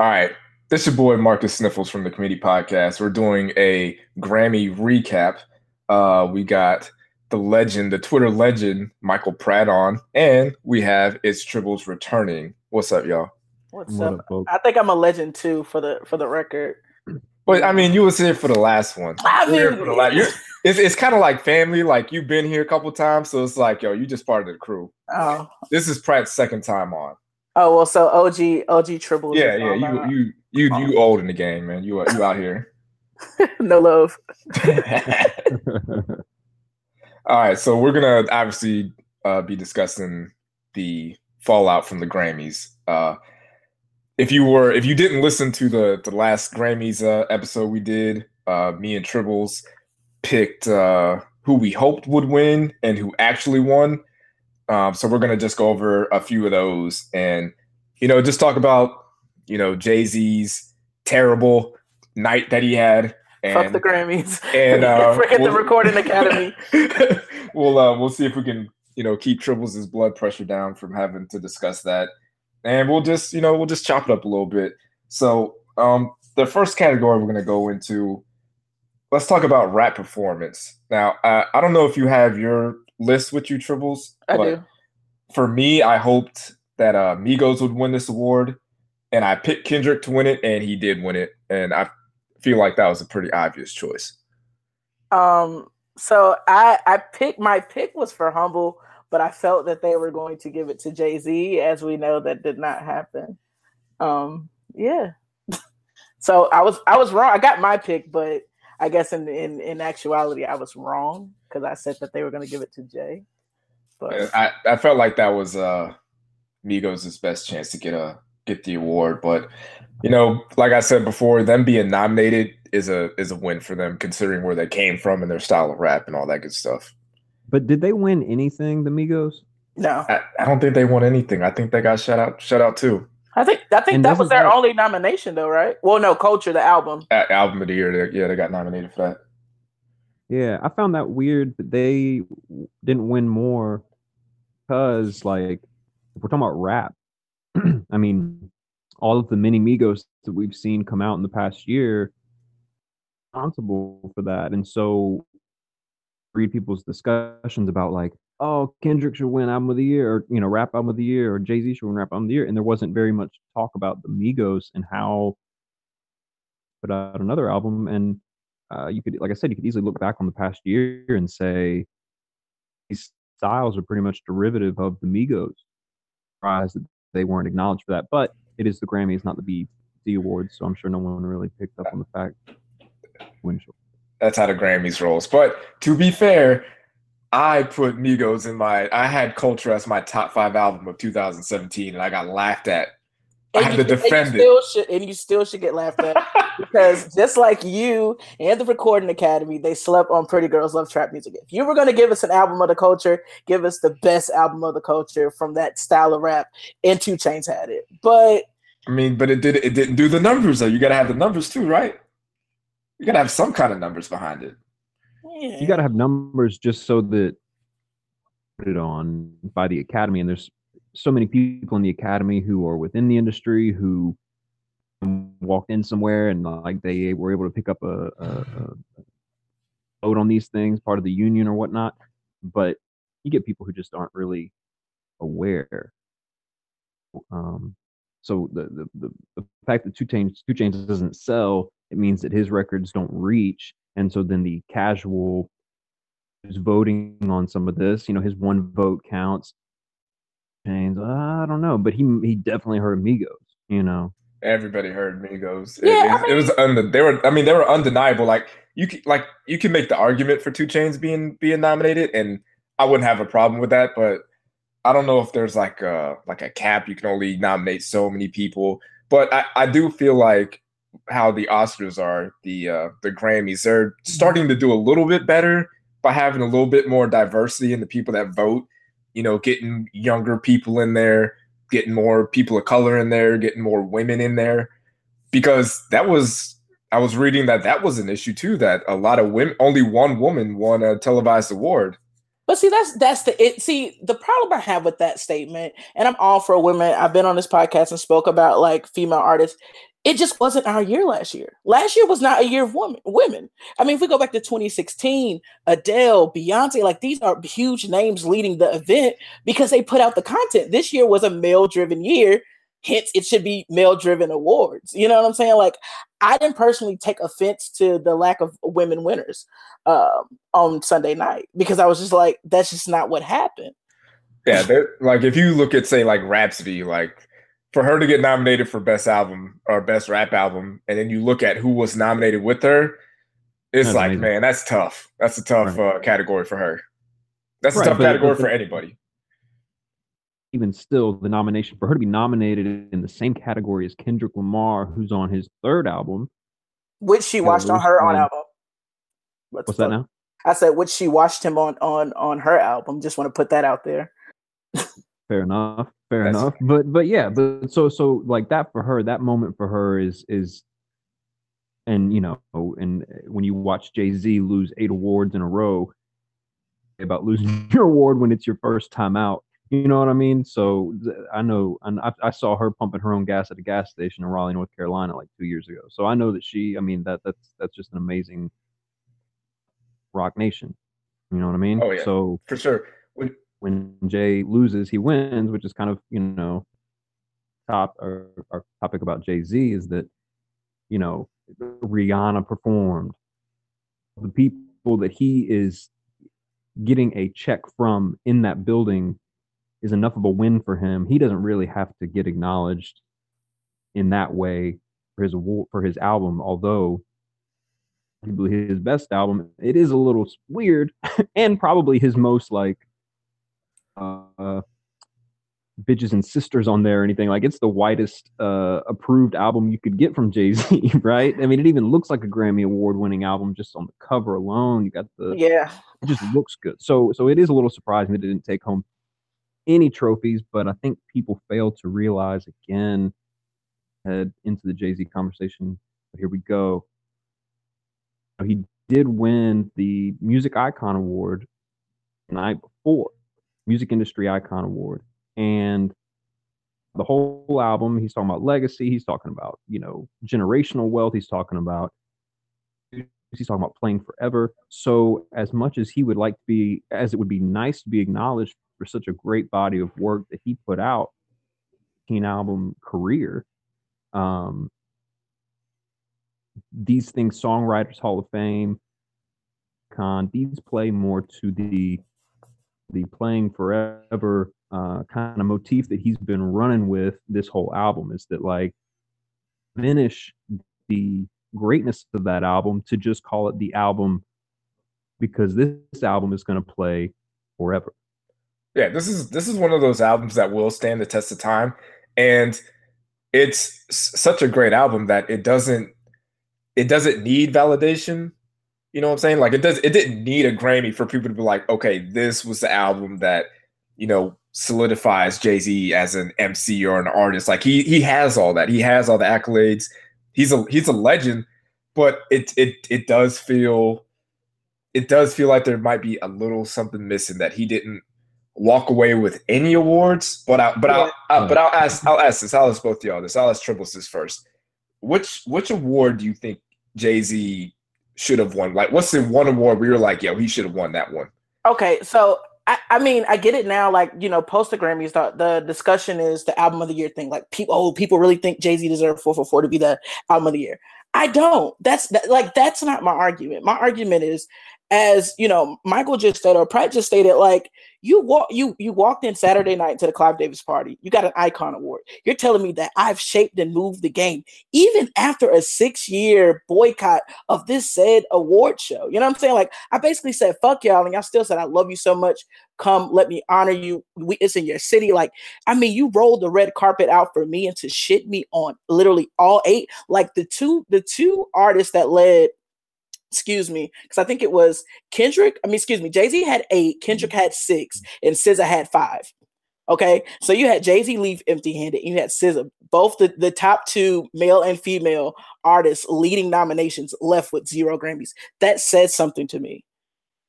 All right. This is your boy Marcus Sniffles from the Committee Podcast. We're doing a Grammy recap. Uh, we got the legend, the Twitter legend, Michael Pratt on, and we have It's Tribbles returning. What's up, y'all? What's what up? I think I'm a legend too for the for the record. But I mean, you was here for the last one. I mean, last, it's it's kind of like family. Like you've been here a couple times, so it's like, yo, you just part of the crew. Oh, this is Pratt's second time on. Oh well, so OG OG Tribbles. Yeah, yeah, you you you you old in the game, man. You you out here. no love. All right, so we're gonna obviously uh, be discussing the fallout from the Grammys. Uh, if you were if you didn't listen to the the last Grammys uh, episode we did, uh, me and Tribbles picked uh, who we hoped would win and who actually won. Um, so we're gonna just go over a few of those and you know just talk about you know Jay Z's terrible night that he had. And, Fuck the Grammys and uh, forget we'll, the Recording Academy. we'll uh, we'll see if we can you know keep Tribbles' blood pressure down from having to discuss that, and we'll just you know we'll just chop it up a little bit. So um, the first category we're gonna go into let's talk about rap performance. Now, uh, I don't know if you have your list with you, Tribbles. I do. For me, I hoped that uh, Migos would win this award, and I picked Kendrick to win it, and he did win it, and I feel like that was a pretty obvious choice. Um. So I I picked my pick was for Humble, but I felt that they were going to give it to Jay Z. As we know, that did not happen. Um. Yeah. so I was I was wrong. I got my pick, but I guess in in, in actuality, I was wrong because I said that they were going to give it to Jay. But I, I felt like that was uh Migos' is best chance to get a get the award, but you know, like I said before, them being nominated is a is a win for them considering where they came from and their style of rap and all that good stuff. But did they win anything, the Migos? No, I, I don't think they won anything. I think they got shut out shut out too. I think I think and that was their that, only nomination though, right? Well, no, Culture, the album. album of the year. Yeah, they got nominated for that. Yeah, I found that weird that they didn't win more because, like, if we're talking about rap, I mean, all of the mini Migos that we've seen come out in the past year responsible for that. And so read people's discussions about like, oh, Kendrick should win album of the year, or you know, rap album of the year, or Jay Z should win rap album of the year, and there wasn't very much talk about the Migos and how put out another album. And uh, you could, like I said, you could easily look back on the past year and say these styles are pretty much derivative of the Migos. Surprised that they weren't acknowledged for that, but it is the Grammys, not the BET Awards, so I'm sure no one really picked up on the fact. That's how the Grammys rolls. But to be fair, I put Migos in my. I had Culture as my top five album of 2017, and I got laughed at. And I had you, to defend and it. Should, and you still should get laughed at because just like you and the Recording Academy, they slept on Pretty Girls Love Trap Music. If you were going to give us an album of the culture, give us the best album of the culture from that style of rap. And 2 Chainz had it, but I mean, but it did. It didn't do the numbers though. You got to have the numbers too, right? You got to have some kind of numbers behind it. You got to have numbers just so that put it on by the academy, and there's so many people in the academy who are within the industry who walked in somewhere and like they were able to pick up a, a, a vote on these things, part of the union or whatnot. But you get people who just aren't really aware. Um, so the, the the, the fact that 2 Chainz 2 Chainz doesn't sell, it means that his records don't reach, and so then the casual who's voting on some of this, you know, his one vote counts. Chainz, uh, I don't know, but he he definitely heard Migos, you know. Everybody heard Migos. It, yeah, it, I mean, it was und- they were I mean they were undeniable. Like you could like you can make the argument for 2 Chainz being being nominated, and I wouldn't have a problem with that, but I don't know if there's like a like a cap. You can only nominate so many people, but I, I do feel like how the Oscars are, the uh, the Grammys, they're starting to do a little bit better by having a little bit more diversity in the people that vote. You know, getting younger people in there, getting more people of color in there, getting more women in there, because that was I was reading that that was an issue too. That a lot of women, only one woman won a televised award but see, that's that's the it. See, the problem I have with that statement, and I'm all for women. I've been on this podcast and spoke about like female artists. It just wasn't our year last year. Last year was not a year of women. Women. I mean, if we go back to 2016, Adele, Beyonce, like these are huge names leading the event because they put out the content. This year was a male-driven year, hence it should be male-driven awards. You know what I'm saying? Like, I didn't personally take offense to the lack of women winners um, on Sunday night because I was just like, that's just not what happened. Yeah, like if you look at say like Rapsody, like for her to get nominated for best album or best rap album, and then you look at who was nominated with her, it's that's like, amazing. man, that's tough. That's a tough right. uh, category for her. That's right, a tough but, category but, for anybody. Even still, the nomination for her to be nominated in the same category as Kendrick Lamar, who's on his third album, which she watched on her own album. What's, What's that now? I said, which she watched him on on on her album. Just want to put that out there. Fair enough. Fair That's enough. But but yeah, but so so like that for her, that moment for her is is and you know, and uh, when you watch Jay-Z lose eight awards in a row about losing your award when it's your first time out. You know what I mean? So I know, and I, I, saw her pumping her own gas at a gas station in Raleigh, North Carolina, like two years ago. So I know that she, I mean, that that's that's just an amazing Roc Nation. You know what I mean? Oh yeah. So for sure. When when Jay loses, he wins, which is kind of you know top our, our topic about Jay Z is that you know Rihanna performed. The people that he is getting a check from in that building is enough of a win for him. He doesn't really have to get acknowledged in that way for his for his album, although his best album. It is a little weird and probably his most like uh, bitches and sisters on there or anything. Like it's the whitest uh, approved album you could get from Jay Z, right? I mean, it even looks like a Grammy award winning album just on the cover alone. You got the yeah, it just looks good. So so it is a little surprising that it didn't take home any trophies, but I think people fail to realize again head into the Jay Z conversation. But here we go. He did win the Music Icon Award the night before Music Industry Icon Award. And the whole album, he's talking about legacy, he's talking about, you know, generational wealth, he's talking about he's talking about playing forever. So as much as he would like to be as it would be nice to be acknowledged for such a great body of work that he put out, teen album career, um these things songwriters hall of fame con these play more to the the playing forever uh, kind of motif that he's been running with this whole album is that like finish the greatness of that album to just call it the album because this, this album is going to play forever. Yeah, this is this is one of those albums that will stand the test of time and it's such a great album that it doesn't it doesn't need validation you know what I'm saying? Like it does it didn't need a Grammy for people to be like, okay, this was the album that, you know, solidifies Jay-Z as an MC or an artist. Like he he has all that. He has all the accolades. He's a he's a legend, but it it it does feel it does feel like there might be a little something missing that he didn't walk away with any awards. But I but I'll, I'll but I'll ask I'll ask this. I'll ask both y'all this. I'll ask Tribbles this first. Which which award do you think Jay Z should have won? Like, what's the one award where you're like, yo, he should have won that one? Okay, so I, I, mean, I get it now. Like, you know, post the Grammys, the, the discussion is the album of the year thing. Like, people, oh, people really think Jay Z deserved 444 to be the album of the year. I don't. That's that, like, that's not my argument. My argument is as you know, Michael just said, or Pratt just stated, like you walk you you walked in Saturday night to the Clive Davis party. You got an icon award. You're telling me that I've shaped and moved the game, even after a six-year boycott of this said award show. You know what I'm saying? Like I basically said, fuck y'all, and y'all still said, I love you so much. Come, let me honor you. We, it's in your city. Like, I mean, you rolled the red carpet out for me and to shit me on literally all eight. Like the two, the two artists that led excuse me, because I think it was Kendrick. I mean, excuse me, Jay Z had eight, Kendrick mm-hmm. had six, and SZA had five. Okay, so you had Jay Z leave empty handed, and you had SZA, both the, the top two male and female artists leading nominations left with zero Grammys. That says something to me.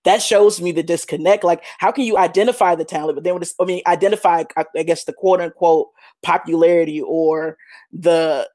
That shows me the disconnect. Like, how can you identify the talent, but then, I mean, identify, I guess, the quote unquote popularity or the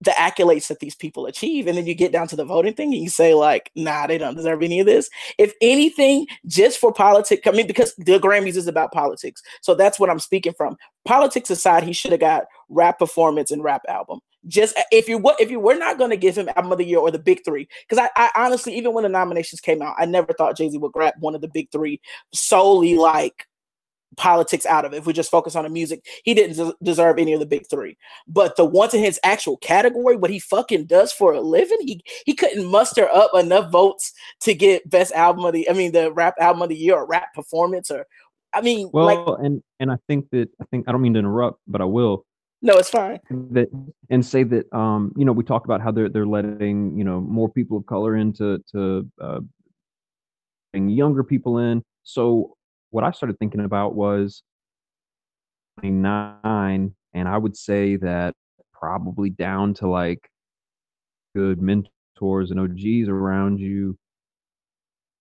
the accolades that these people achieve and then you get down to the voting thing and you say like nah they don't deserve any of this. If anything just for politics i mean because the grammys is about politics so that's what i'm speaking from. Politics aside he should have got rap performance and rap album. Just uh, if you what if you were not going to give him album of the year or the big three because I, I honestly even when the nominations came out i never thought jay-z would grab one of the big three solely like politics out of it. If we just focus on the music, he didn't deserve any of the big three. But the ones in his actual category, what he fucking does for a living, he he couldn't muster up enough votes to get best album of the. I mean, the rap album of the year or rap performance or. I mean, well, like, and and I think that I think I don't mean to interrupt, but I will. No, it's fine. That and say that um you know we talk about how they're they're letting you know more people of color into to uh, bring younger people in. So what I started thinking about was 29, and I would say that probably down to like good mentors and OGs around you.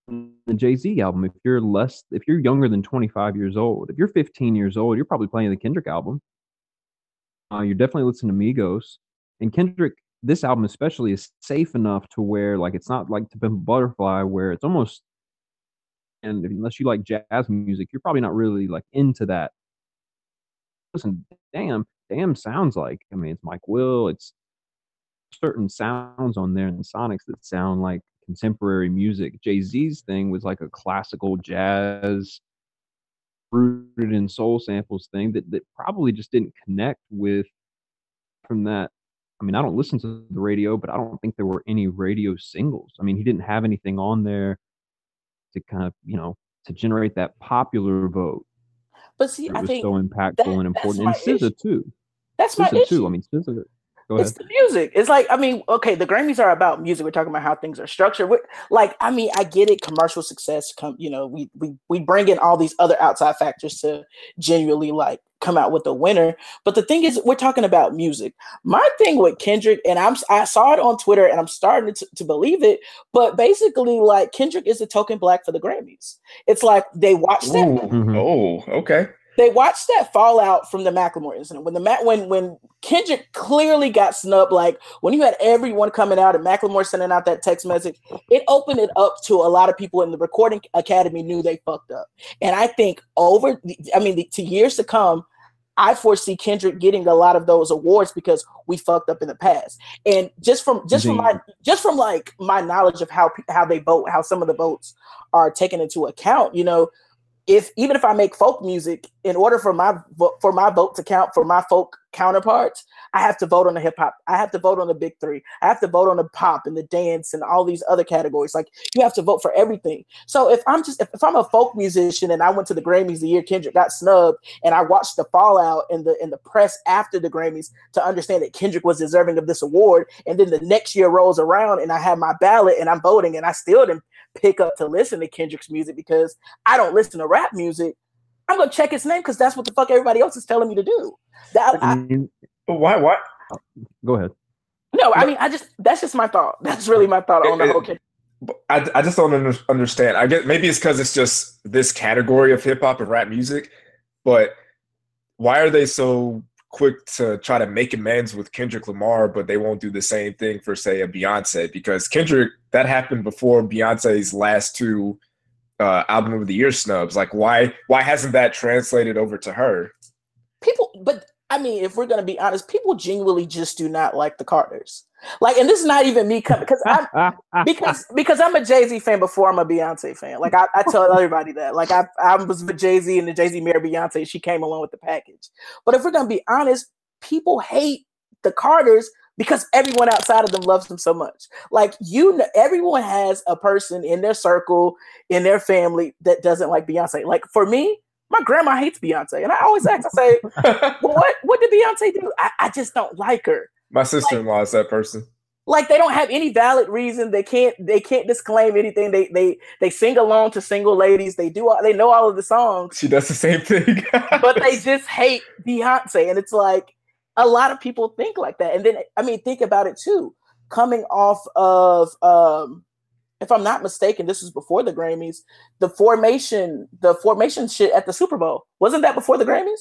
The Jay Z album, if you're less, if you're younger than 25 years old, if you're 15 years old, you're probably playing the Kendrick album. Uh, you're definitely listening to Migos. And Kendrick, this album especially is safe enough to where like it's not like To Pimp Butterfly, where it's almost and unless you like jazz music, you're probably not really like into that. Listen, damn, damn sounds like. I mean, it's Mike Will. It's certain sounds on there and sonics that sound like contemporary music. Jay Z's thing was like a classical jazz, rooted in soul samples thing that that probably just didn't connect with from that. I mean, I don't listen to the radio, but I don't think there were any radio singles. I mean, he didn't have anything on there to kind of you know to generate that popular vote. But see, I think so impactful that, and important, and SZA too. That's SZA my issue. too. I mean, SZA. It's the music. It's like I mean, okay, the Grammys are about music. We're talking about how things are structured. We're, like, I mean, I get it. Commercial success, come, you know, we we we bring in all these other outside factors to genuinely like come out with a winner. But the thing is, we're talking about music. My thing with Kendrick, and I'm I saw it on Twitter, and I'm starting to, to believe it. But basically, like Kendrick is the token black for the Grammys. It's like they watched that. Mm-hmm. Oh, okay. They watched that fallout from the Macklemore incident when the Mac when when Kendrick clearly got snubbed. Like when you had everyone coming out and Macklemore sending out that text message, it opened it up to a lot of people in the Recording Academy knew they fucked up. And I think over, I mean, the, to years to come, I foresee Kendrick getting a lot of those awards because we fucked up in the past. And just from just from my just from like my knowledge of how how they vote, how some of the votes are taken into account, you know, if even if I make folk music, in order for my for my vote to count for my folk counterparts, I have to vote on the hip hop. I have to vote on the big three. I have to vote on the pop and the dance and all these other categories. Like you have to vote for everything. So if I'm just if, if I'm a folk musician and I went to the Grammys the year Kendrick got snubbed and I watched the fallout in the in the press after the Grammys to understand that Kendrick was deserving of this award, and then the next year rolls around and I have my ballot and I'm voting and I still didn't pick up to listen to Kendrick's music because I don't listen to rap music. I'm gonna check his name because that's what the fuck everybody else is telling me to do. That I, why? Why? Go ahead. No, I mean, I just that's just my thought. That's really my thought on the whole. Kendrick. I, I just don't understand. I get maybe it's because it's just this category of hip hop and rap music, but why are they so quick to try to make amends with Kendrick Lamar, but they won't do the same thing for say a Beyonce because Kendrick that happened before Beyonce's last two uh, album of the year snubs. Like why why hasn't that translated over to her? People, but I mean, if we're gonna be honest, people genuinely just do not like the Carters. Like, and this is not even me coming because I'm because because I'm a Jay Z fan before I'm a Beyonce fan. Like, I, I tell everybody that. Like, I I was with Jay Z and the Jay Z married Beyonce. She came along with the package. But if we're gonna be honest, people hate the Carters because everyone outside of them loves them so much. Like you, know, everyone has a person in their circle, in their family that doesn't like Beyonce. Like for me, my grandma hates Beyonce, and I always ask, I say, well, "What? What did Beyonce do? I, I just don't like her." My sister-in-law like, is that person. Like they don't have any valid reason. They can't. They can't disclaim anything. They they they sing along to single ladies. They do. All, they know all of the songs. She does the same thing. but they just hate Beyonce, and it's like a lot of people think like that. And then I mean, think about it too. Coming off of um, if I'm not mistaken, this was before the Grammys. The formation, the formation shit at the Super Bowl wasn't that before the Grammys?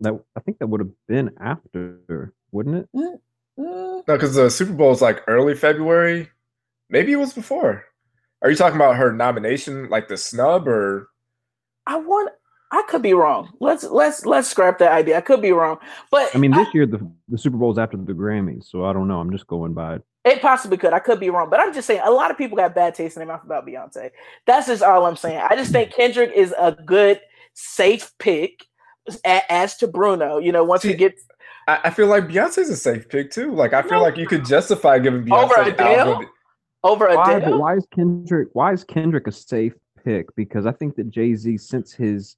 That I think that would have been after, wouldn't it? Mm, Mm. No, because the Super Bowl is like early February. Maybe it was before. Are you talking about her nomination, like the snub, or? I want. I could be wrong. Let's let's let's scrap that idea. I could be wrong, but I mean, this I, year the the Super Bowl is after the Grammys, so I don't know. I'm just going by it. It possibly could. I could be wrong, but I'm just saying a lot of people got bad taste in their mouth about Beyonce. That's just all I'm saying. I just think Kendrick is a good, safe pick. As to Bruno, you know, once See, he gets I, feel like Beyonce's a safe pick too. Like I feel no. like you could justify giving Beyonce over Adele. Over Adele. Why, why is Kendrick? Why is Kendrick a safe pick? Because I think that Jay Z, since his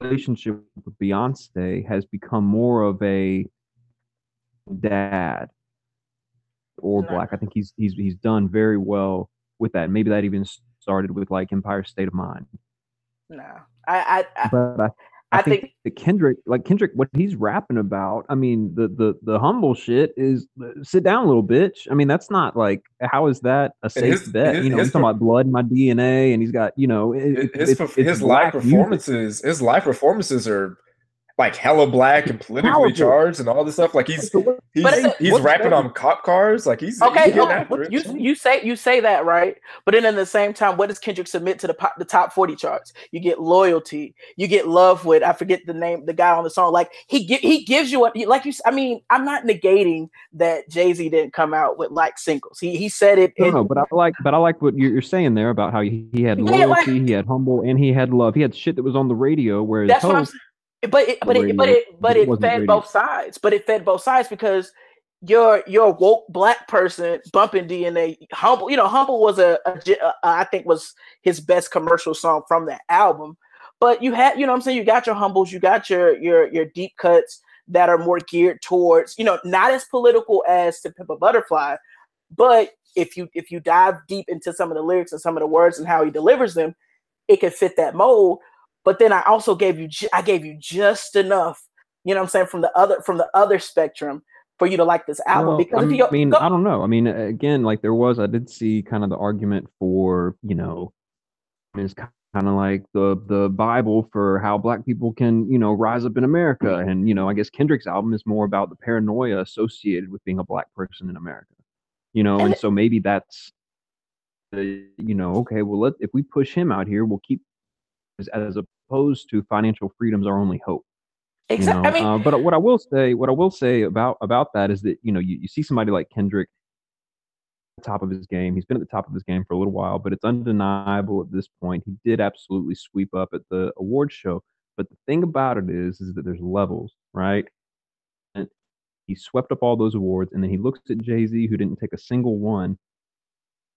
relationship with Beyonce, has become more of a dad or black. I think he's he's he's done very well with that. Maybe that even started with like Empire State of Mind. No, I, I, I but I, I, I think, think that Kendrick, like Kendrick, what he's rapping about, I mean, the the the humble shit is uh, sit down, little bitch. I mean, that's not like how is that a safe his, bet? His, you know, he's talking about blood in my DNA, and he's got you know it, his it's, his live performances. Music. His live performances are like hella black and politically Powerful. charged and all this stuff. Like he's he's, he's rapping on cop cars. Like he's okay. He's okay. you you say you say that right, but then in the same time, what does Kendrick submit to the pop, the top forty charts? You get loyalty. You get love with I forget the name the guy on the song. Like he he gives you what like you. I mean, I'm not negating that Jay Z didn't come out with like singles. He he said it. No, in, no, but I like but I like what you're saying there about how he, he had loyalty, like, he had humble, and he had love. He had shit that was on the radio. Whereas that's what I'm saying but it, but it, but it, but it, it fed both sides. But it fed both sides because you're you're a woke black person bumping DNA. Humble, you know, humble was a, a, a I think was his best commercial song from that album. But you had, you know, I'm saying you got your humbles, you got your your your deep cuts that are more geared towards, you know, not as political as to Pimp a Butterfly, but if you if you dive deep into some of the lyrics and some of the words and how he delivers them, it could fit that mold but then I also gave you I gave you just enough, you know what I'm saying, from the other from the other spectrum for you to like this album. Well, because I mean, go, I don't know. I mean, again, like there was, I did see kind of the argument for, you know, it's kind of like the the Bible for how black people can, you know, rise up in America. And, you know, I guess Kendrick's album is more about the paranoia associated with being a black person in America. You know, and, and so maybe that's the, you know, okay, well let if we push him out here, we'll keep as, as opposed to financial freedom's our only hope. Exactly. You know? I mean, uh, but what I will say, what I will say about about that is that you know you, you see somebody like Kendrick top of his game. He's been at the top of his game for a little while, but it's undeniable at this point. He did absolutely sweep up at the award show. But the thing about it is, is that there's levels, right? And he swept up all those awards, and then he looks at Jay Z, who didn't take a single one.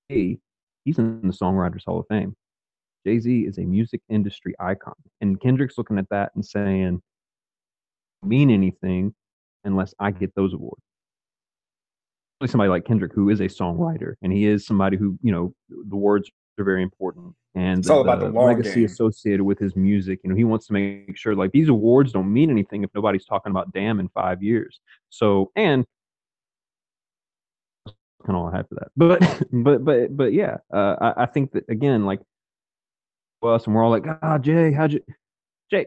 Hey, he's in the Songwriters Hall of Fame. Jay Z is a music industry icon. And Kendrick's looking at that and saying, mean anything unless I get those awards. Somebody like Kendrick, who is a songwriter, and he is somebody who, you know, the words are very important. And it's all the, about the legacy game. associated with his music. You know, he wants to make sure like these awards don't mean anything if nobody's talking about damn in five years. So, and kind of all I had for that. But, but, but, but yeah, uh, I, I think that again, like us, and we're all like, "Ah, Jay, how'd you?" Jay,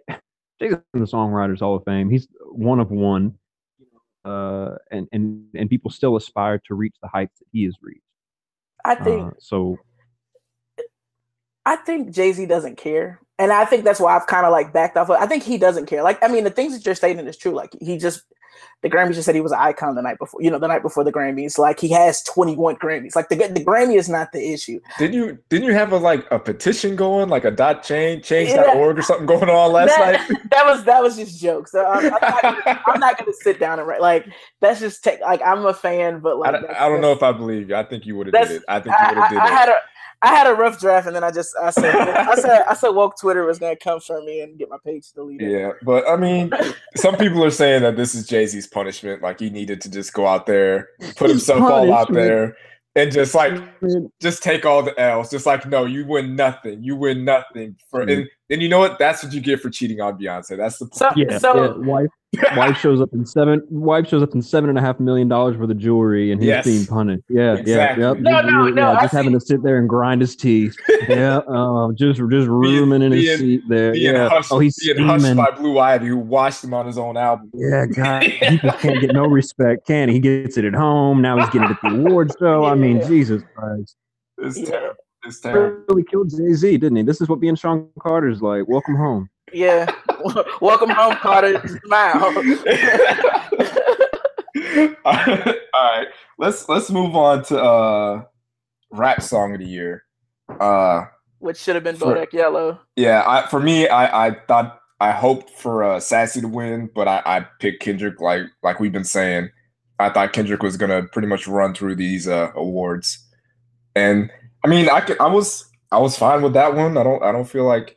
Jay's in the Songwriters Hall of Fame. He's one of one, uh, and and and people still aspire to reach the heights that he has reached. I think uh, so. I think Jay Z doesn't care, and I think that's why I've kind of like backed off. Of, I think he doesn't care. Like, I mean, the things that you're stating is true. Like, he just the Grammys just said he was an icon the night before. You know, the night before the Grammys, like he has 21 Grammys. Like the the Grammy is not the issue. Didn't you didn't you have a like a petition going, like a dot change change.org or something going on last that, night? That was that was just jokes. So I'm, I'm, not I'm, not gonna, sit down and write. Like that's just take. Like I'm a fan, but like I, I don't know if I believe you. I think you would have did it. I think you would have did I, it. I had a I had a rough draft, and then I just I said I said I said woke Twitter was gonna come for me and get my page deleted. Yeah, but I mean, some people are saying that this is Jay Z's punishment. Like he needed to just go out there, put himself all out there, and just like just take all the L's. Just like no, you win nothing. You win nothing for. And then you know what? That's what you get for cheating on Beyonce. That's the point. So, Yeah, so yeah. Wife, wife shows up in seven. Wife shows up in seven and a half million dollars worth of jewelry, and he's Yes. being punished. Yeah, Exactly. yeah, yep. No, Just- no, yeah, no, I Just having see- to sit there and grind his teeth. yeah, uh, just just rooming in his being- seat there. being yeah. hushed, oh, he's being hushed by Blue Ivy, who watched him on his own album. Yeah, God, he just can't get no respect, can he? He gets it at home. Now he's getting it at the awards show. I mean, Jesus Christ. It's Yeah. terrible. It's terrible. Really killed Jay Z, didn't he? This is what being Sean Carter's like. Welcome home. yeah. Welcome home, Carter. Smile. All right, let's let's move on to uh rap song of the year. Uh Which should have been For- Bodak Yellow. yeah, I for me I I thought I hoped for uh Sassy to win, but I I picked Kendrick like like we've been saying. I thought Kendrick was going to pretty much run through these uh awards. And I mean, I could, I was I was fine with that one. I don't I don't feel like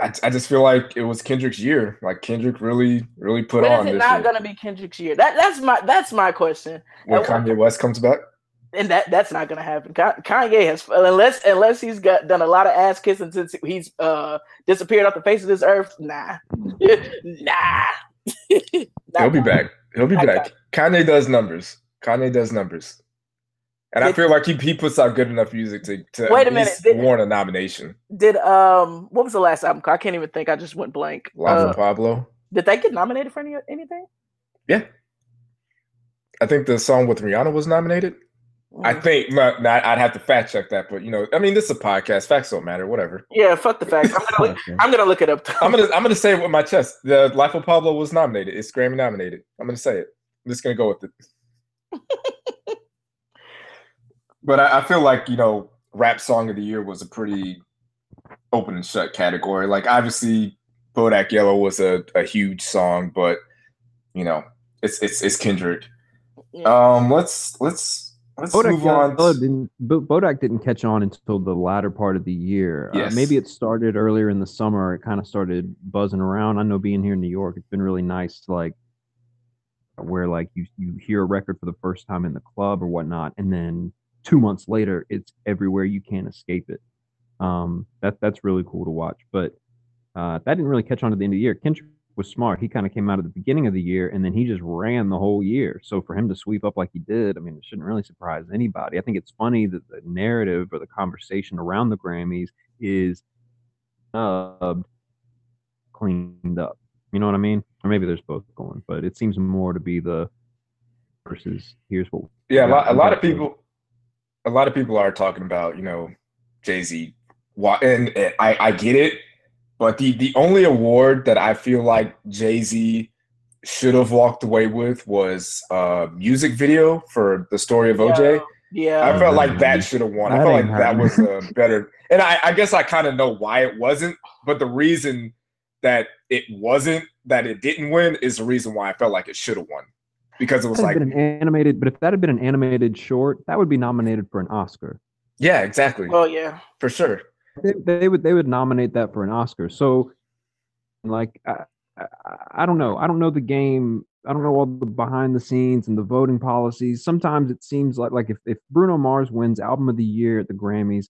I, I just feel like it was Kendrick's year. Like Kendrick really really put When on is it not going to be Kendrick's year? That that's my that's my question, when and what- Kanye West comes back. and that that's not going to happen. Kanye has unless unless he's got done a lot of ass kissing since he's uh disappeared off the face of this earth. Nah, nah. He'll be back. He'll be back. Kanye does numbers. Kanye does numbers. And I feel like he, he puts out good enough music to, to Wait a at minute, did- warrant a nomination. Did um what was the last album? I can't even think. I just went blank. Lava Uh, Pablo. did they get nominated for any anything? Yeah, I think the song with Rihanna was nominated. I Mm. think not, not, I'd have to fact check that, but you know, I mean, this is a podcast. Facts don't matter. Whatever. yeah, fuck the facts. I'm gonna look. I'm gonna look it up. I'm gonna I'm gonna say it with my chest. The Life of Pablo was nominated. It's Grammy nominated. I'm gonna say it. I'm just gonna go with it. but I, I feel like you know, rap song of the year was a pretty open and shut category. Like obviously, Bodak Yellow was a, a huge song, but you know, it's it's it's Kendrick. Yeah. Um, let's let's let's Bodak move on. Yellow didn't, Bo- Bodak didn't catch on until the latter part of the year. Uh, maybe it started earlier in the summer. It kind of started buzzing around. I know being here in New York, it's been really nice to like where like you you hear a record for the first time in the club or whatnot, and then two months later, it's everywhere. You can't escape it. Um, that that's really cool to watch. But uh, that didn't really catch on to the end of the year. Kendrick was smart. He kind of came out at the beginning of the year, and then he just ran the whole year. So for him to sweep up like he did, I mean, it shouldn't really surprise anybody. I think it's funny that the narrative or the conversation around the Grammys is snubbed, cleaned up. You know what I mean? Or maybe there's both going, but it seems more to be the versus here's what. we Yeah, a lot, a lot of people, a lot of people are talking about you know Jay Z, and, and I I get it, but the the only award that I feel like Jay Z should have walked away with was uh music video for the story of OJ. Yeah. I felt like that should have won. I felt ain't like that was a better, and I, I guess I kind of know why it wasn't, but the reason that it wasn't that it didn't win is the reason why I felt like it should have won because it was like been an animated, but if that had been an animated short, that would be nominated for an Oscar. yeah, exactly Well, yeah. for sure. They, they would they would nominate that for an Oscar. So, like, I, I, I don't know. I don't know the game. I don't know all the behind the scenes and the voting policies. Sometimes it seems like like if, if Bruno Mars wins Album of the Year at the Grammys,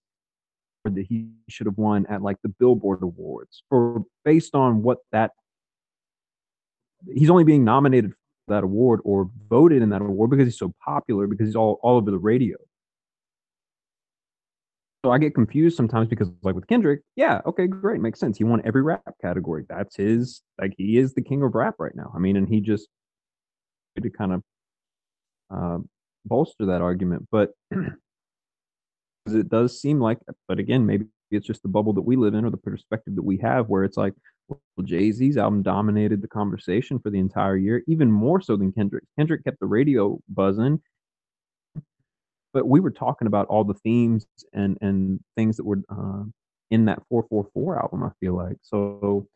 or that he should have won at like the Billboard Awards, or based on what that he's only being nominated for that award or voted in that award because he's so popular because he's all all over the radio. So I get confused sometimes because, like with Kendrick, yeah, okay, great, makes sense. He won every rap category. That's his, like, he is the king of rap right now. I mean, and he just to kind of uh, bolster that argument, but it does seem like, but again, maybe it's just the bubble that we live in or the perspective that we have, where it's like, well, Jay Z's album dominated the conversation for the entire year, even more so than Kendrick. Kendrick kept the radio buzzing but we were talking about all the themes and and things that were uh, in that 444 album i feel like so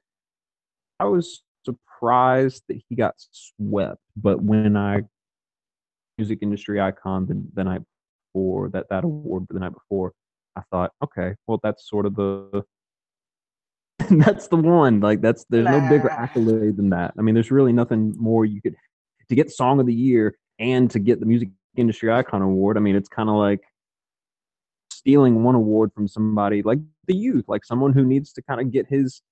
i was surprised that he got swept but when i music industry icon the, the night before that that award the night before i thought okay well that's sort of the that's the one like that's there's no bigger accolade than that i mean there's really nothing more you could to get song of the year and to get the music industry icon award i mean it's kind of like stealing one award from somebody like the youth, like someone who needs to kind of get his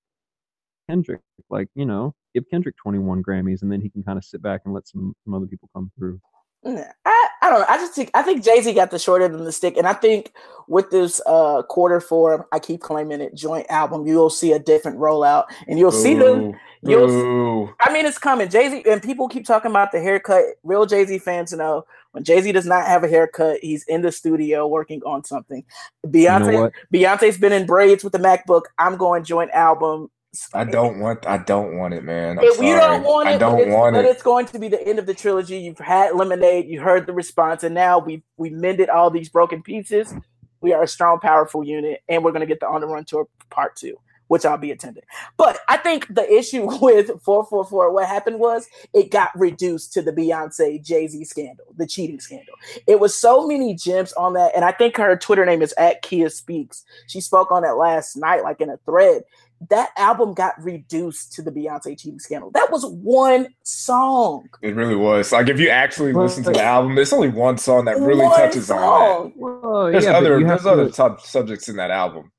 Kendrick, like you know, give Kendrick 21 Grammys, and then he can kind of sit back and let some some other people come through. I, I don't know. I just think I think Jay Z got the short end of the stick, and I think with this uh quarter four, I keep claiming it joint album, you'll see a different rollout, and you'll Ooh. see them. You'll. Ooh. I mean, it's coming. Jay Z and people keep talking about the haircut. Real Jay Z fans know when Jay Z does not have a haircut, he's in the studio working on something. Beyonce, you know Beyonce's been in braids with the MacBook. I'm going joint album. I don't want. I don't want it, man. I'm if sorry. you don't want it, I don't want it. But it's going to be the end of the trilogy. You've had Lemonade. You heard the response, and now we we mended all these broken pieces. We are a strong, powerful unit, and we're going to get the on the run tour part two, which I'll be attending. But I think the issue with four four four, what happened was it got reduced to the Beyonce Jay Z scandal, the cheating scandal. It was so many gems on that, and I think her Twitter name is at Kia Speaks. She spoke on it last night, like in a thread that album got reduced to the Beyonce cheating scandal. That was one song. It really was. Like if you actually listen to the album, there's only one song that really one touches song. on that. Well, there's yeah, other there's other top subjects in that album.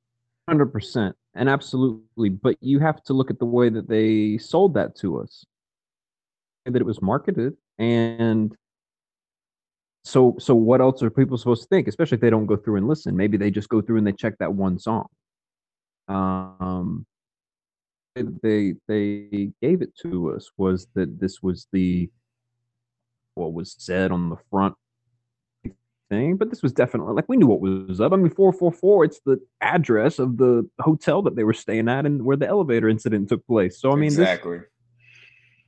Hundred percent and absolutely, but you have to look at the way that they sold that to us, that it was marketed, and so so what else are people supposed to think? Especially if they don't go through and listen. Maybe they just go through and they check that one song. Um, they they gave it to us was that this was the what was said on the front thing, but this was definitely like we knew what was up. I mean, four four four. It's the address of the hotel that they were staying at and where the elevator incident took place. So I mean, exactly. This,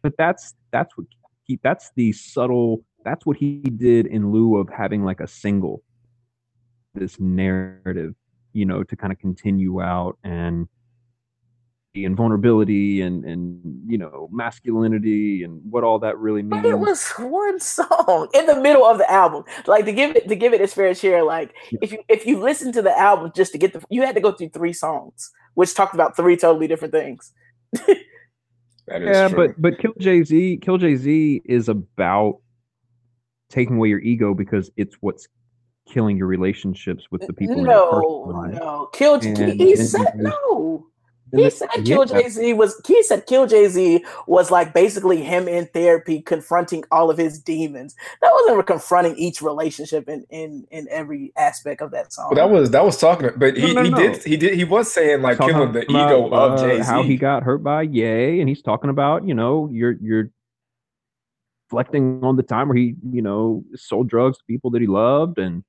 but that's that's what he that's the subtle. That's what he did in lieu of having like a single. This narrative, you know, to kind of continue out and and vulnerability and and you know masculinity and what all that really means. But it was one song in the middle of the album. Like to give it to give it its fair share. Like yeah. if you if you listen to the album just to get the you had to go through three songs, which talked about three totally different things. yeah, true. but but Kill Jay Z, Kill Jay Z is about taking away your ego because it's what's killing your relationships with the people. No, no, Kill. He, he said no. He said Kill Jay Z was he said Kill Jay Z was like basically him in therapy confronting all of his demons. That wasn't confronting each relationship in in in every aspect of that song. But that was that was talking but he, no, no, he no. did he did he was saying like killing the ego of uh, Jay Z. How he got hurt by Yay, and he's talking about, you know, you're you're reflecting on the time where he, you know, sold drugs to people that he loved and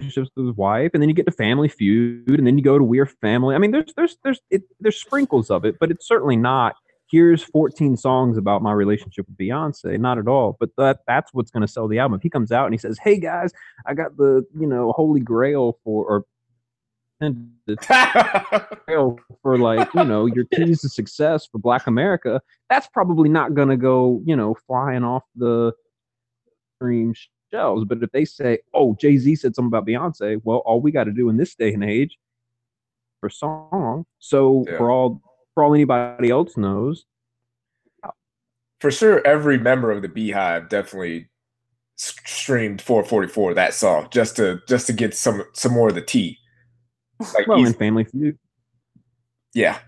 relationships with his wife, and then you get to Family Feud, and then you go to We're Family. I mean, there's there's there's it, there's sprinkles of it, but it's certainly not. Here's 14 songs about my relationship with Beyonce. Not at all. But that that's what's going to sell the album. If he comes out and he says, "Hey guys, I got the you know holy grail for or for like you know your keys to success for Black America," that's probably not going to go you know flying off the stream shelves. But if they say, "Oh, Jay Z said something about Beyonce," well, all we got to do in this day and age for song. So yeah. for all for all anybody else knows, for sure, every member of the BeyHive definitely streamed 444 that song just to just to get some some more of the tea. Like well, in Family Feud. Yeah.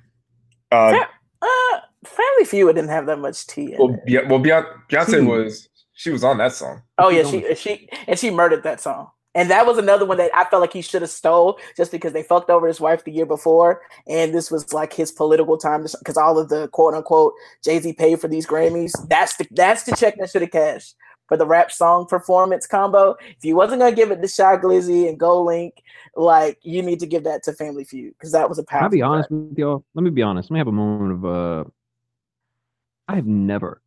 Uh, uh, Family Feud didn't have that much tea. well, yeah, well, Beyonce was she was on that song. Oh yeah, she she and she murdered that song. And that was another one that I felt like he should have stole just because they fucked over his wife the year before, and this was like his political time because all of the quote unquote Jay Z paid for these Grammys. That's the that's the check that should have cashed for the rap song performance combo. If you wasn't gonna give it to Shy Glizzy and GoldLink, like you need to give that to Family Feud because that was a powerful. I'll be honest with y'all. Let me be honest. Let me have a moment of uh. I have never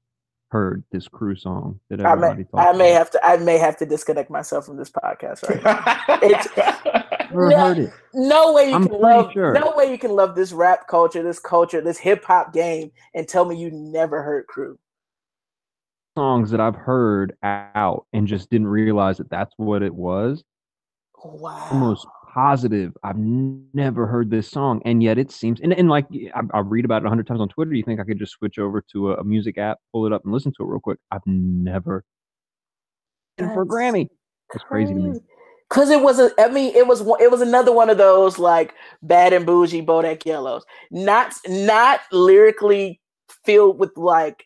heard this crew song that everybody I may, I may have to I may have to disconnect myself from this podcast right it's, no, it. no way you I'm can love sure. no way you can love this rap culture, this culture, this hip hop game and tell me you never heard crew. Songs that I've heard out and just didn't realize that that's what it was. Wow. Almost positive I've never heard this song, and yet it seems and, and like I, I read about it a hundred times on Twitter. You think I could just switch over to a, a, music app, pull it up, and listen to it real quick? I've never. That's for Grammy. It's crazy to me. Cause it was a, I mean, it was it was another one of those like bad and bougie Bodak Yellows. Not not lyrically filled with like,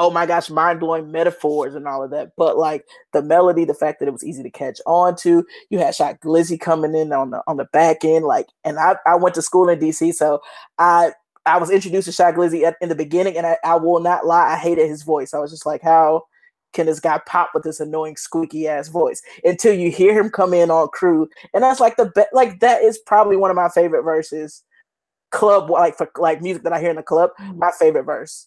oh my gosh, mind blowing metaphors and all of that, but like the melody, the fact that it was easy to catch on to. You had Shy Glizzy coming in on the on the back end, like, and I I went to school in DC, so I I was introduced to Shy Glizzy at, in the beginning, and I, I will not lie, I hated his voice. I was just like, how can this guy pop with this annoying squeaky ass voice until you hear him come in on crew and that's like the be- like that is probably one of my favorite verses club like for like music that i hear in the club my favorite verse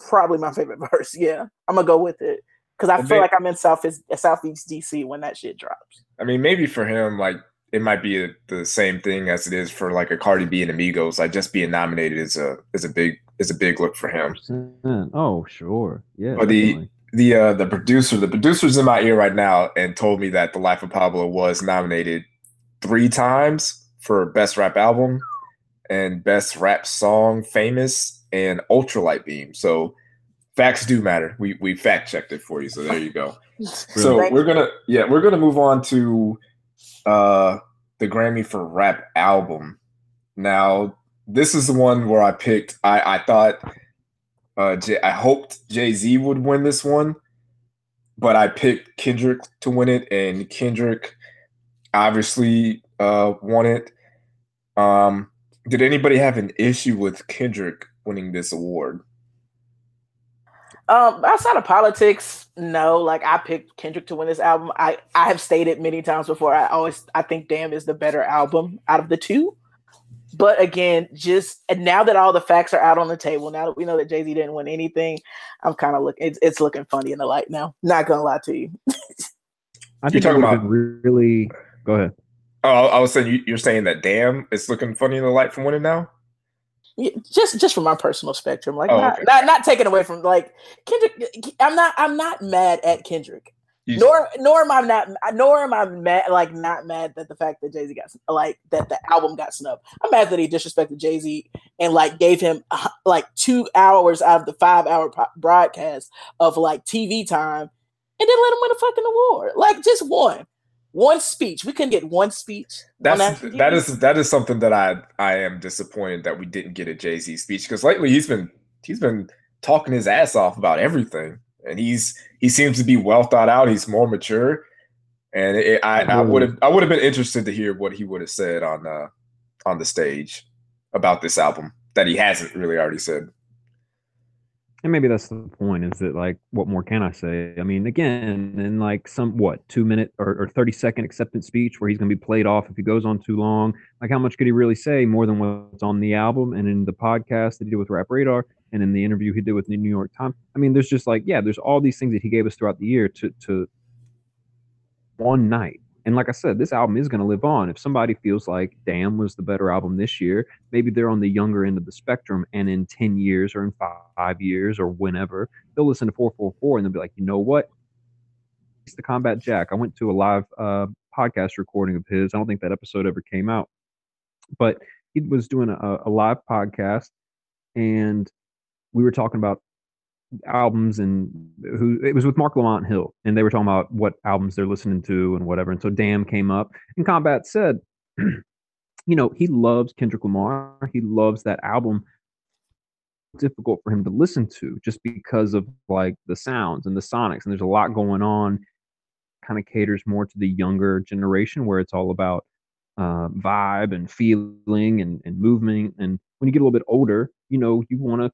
probably my favorite verse yeah i'm gonna go with it because i feel like i'm in southeast southeast dc when that shit drops i mean maybe for him like it might be a, the same thing as it is for like a Cardi B and Amigos. Like just being nominated is a is a big is a big look for him. Oh sure, yeah. But the the uh, the producer, the producer's in my ear right now, and told me that The Life of Pablo was nominated three times for Best Rap Album and Best Rap Song, Famous, and Ultralight Beam. So facts do matter. We we fact checked it for you. So there you go. so we're gonna yeah we're gonna move on to uh the Grammy for Rap Album. Now this is the one where I picked. I I thought uh, J- I hoped Jay Z would win this one, but I picked Kendrick to win it, and Kendrick obviously uh, won it. Um, did anybody have an issue with Kendrick winning this award? Um, outside of politics, no. Like I picked Kendrick to win this album. I I have stated many times before. I always I think Damn is the better album out of the two. But again, just and now that all the facts are out on the table, now that we know that Jay Z didn't win anything, I'm kind of looking. It's, it's looking funny in the light now. Not gonna lie to you. I think you're talking about really. Go ahead. Oh, I was saying you're saying that damn, it's looking funny in the light from winning now. Just just from my personal spectrum, like oh, not, okay. not not taken away from like Kendrick. I'm not I'm not mad at Kendrick. You nor nor am I not nor am I mad like not mad that the fact that Jay Z got like that the album got snubbed. I'm mad that he disrespected Jay Z and like gave him uh, like two hours out of the five hour broadcast of like TV time and then let him win a fucking award. Like just one, one speech. We couldn't get one speech. That's that, that is that is something that I I am disappointed that we didn't get a Jay Z speech because lately he's been he's been talking his ass off about everything and he's he seems to be well thought out. He's more mature, and it, I, I would have I would have been interested to hear what he would have said on uh, on the stage about this album that he hasn't really already said. And maybe that's the point is that like what more can I say? I mean, again, in like some what two minute or, or 30 second acceptance speech where he's gonna be played off if he goes on too long, like how much could he really say more than what's on the album and in the podcast that he did with Rap Radar? and in the interview he did with the New York Times. I mean, there's just like, yeah, there's all these things that he gave us throughout the year to to one night. And like I said, this album is going to live on. If somebody feels like Damn was the better album this year, maybe they're on the younger end of the spectrum. And in 10 years or in five years or whenever, they'll listen to 444 and they'll be like, you know what? It's the Combat Jack. I went to a live uh, podcast recording of his. I don't think that episode ever came out, but he was doing a, a live podcast and we were talking about albums and who it was with Marc Lamont Hill, and they were talking about what albums they're listening to and whatever. And so Damn came up, and Combat said, you know, he loves Kendrick Lamar. He loves that album. Difficult for him to listen to just because of like the sounds and the sonics, and there's a lot going on. Kind of caters more to the younger generation where it's all about uh, vibe and feeling and, and movement. And when you get a little bit older, you know, you want to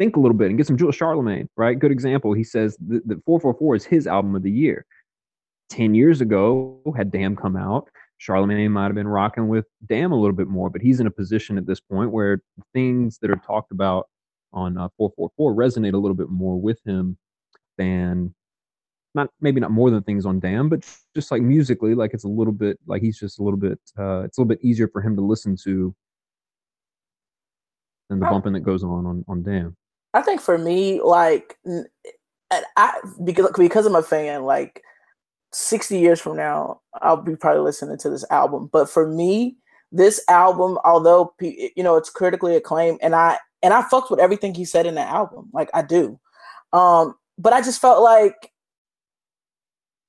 think a little bit and get some Jules Charlamagne, right? Good example. He says that, 444 is his album of the year. 10 years ago, had Damn come out, Charlamagne might have been rocking with Damn a little bit more, but he's in a position at this point where things that are talked about on uh, 444 resonate a little bit more with him than not maybe not more than things on Damn, but just like musically, like it's a little bit like he's just a little bit uh, it's a little bit easier for him to listen to than the bumping that goes on on, on Damn. I think for me, like, I because because I'm a fan, like, sixty years from now, I'll be probably listening to this album. But for me, this album, although you know it's critically acclaimed, and I and I fucked with everything he said in the album, like I do. Um, but I just felt like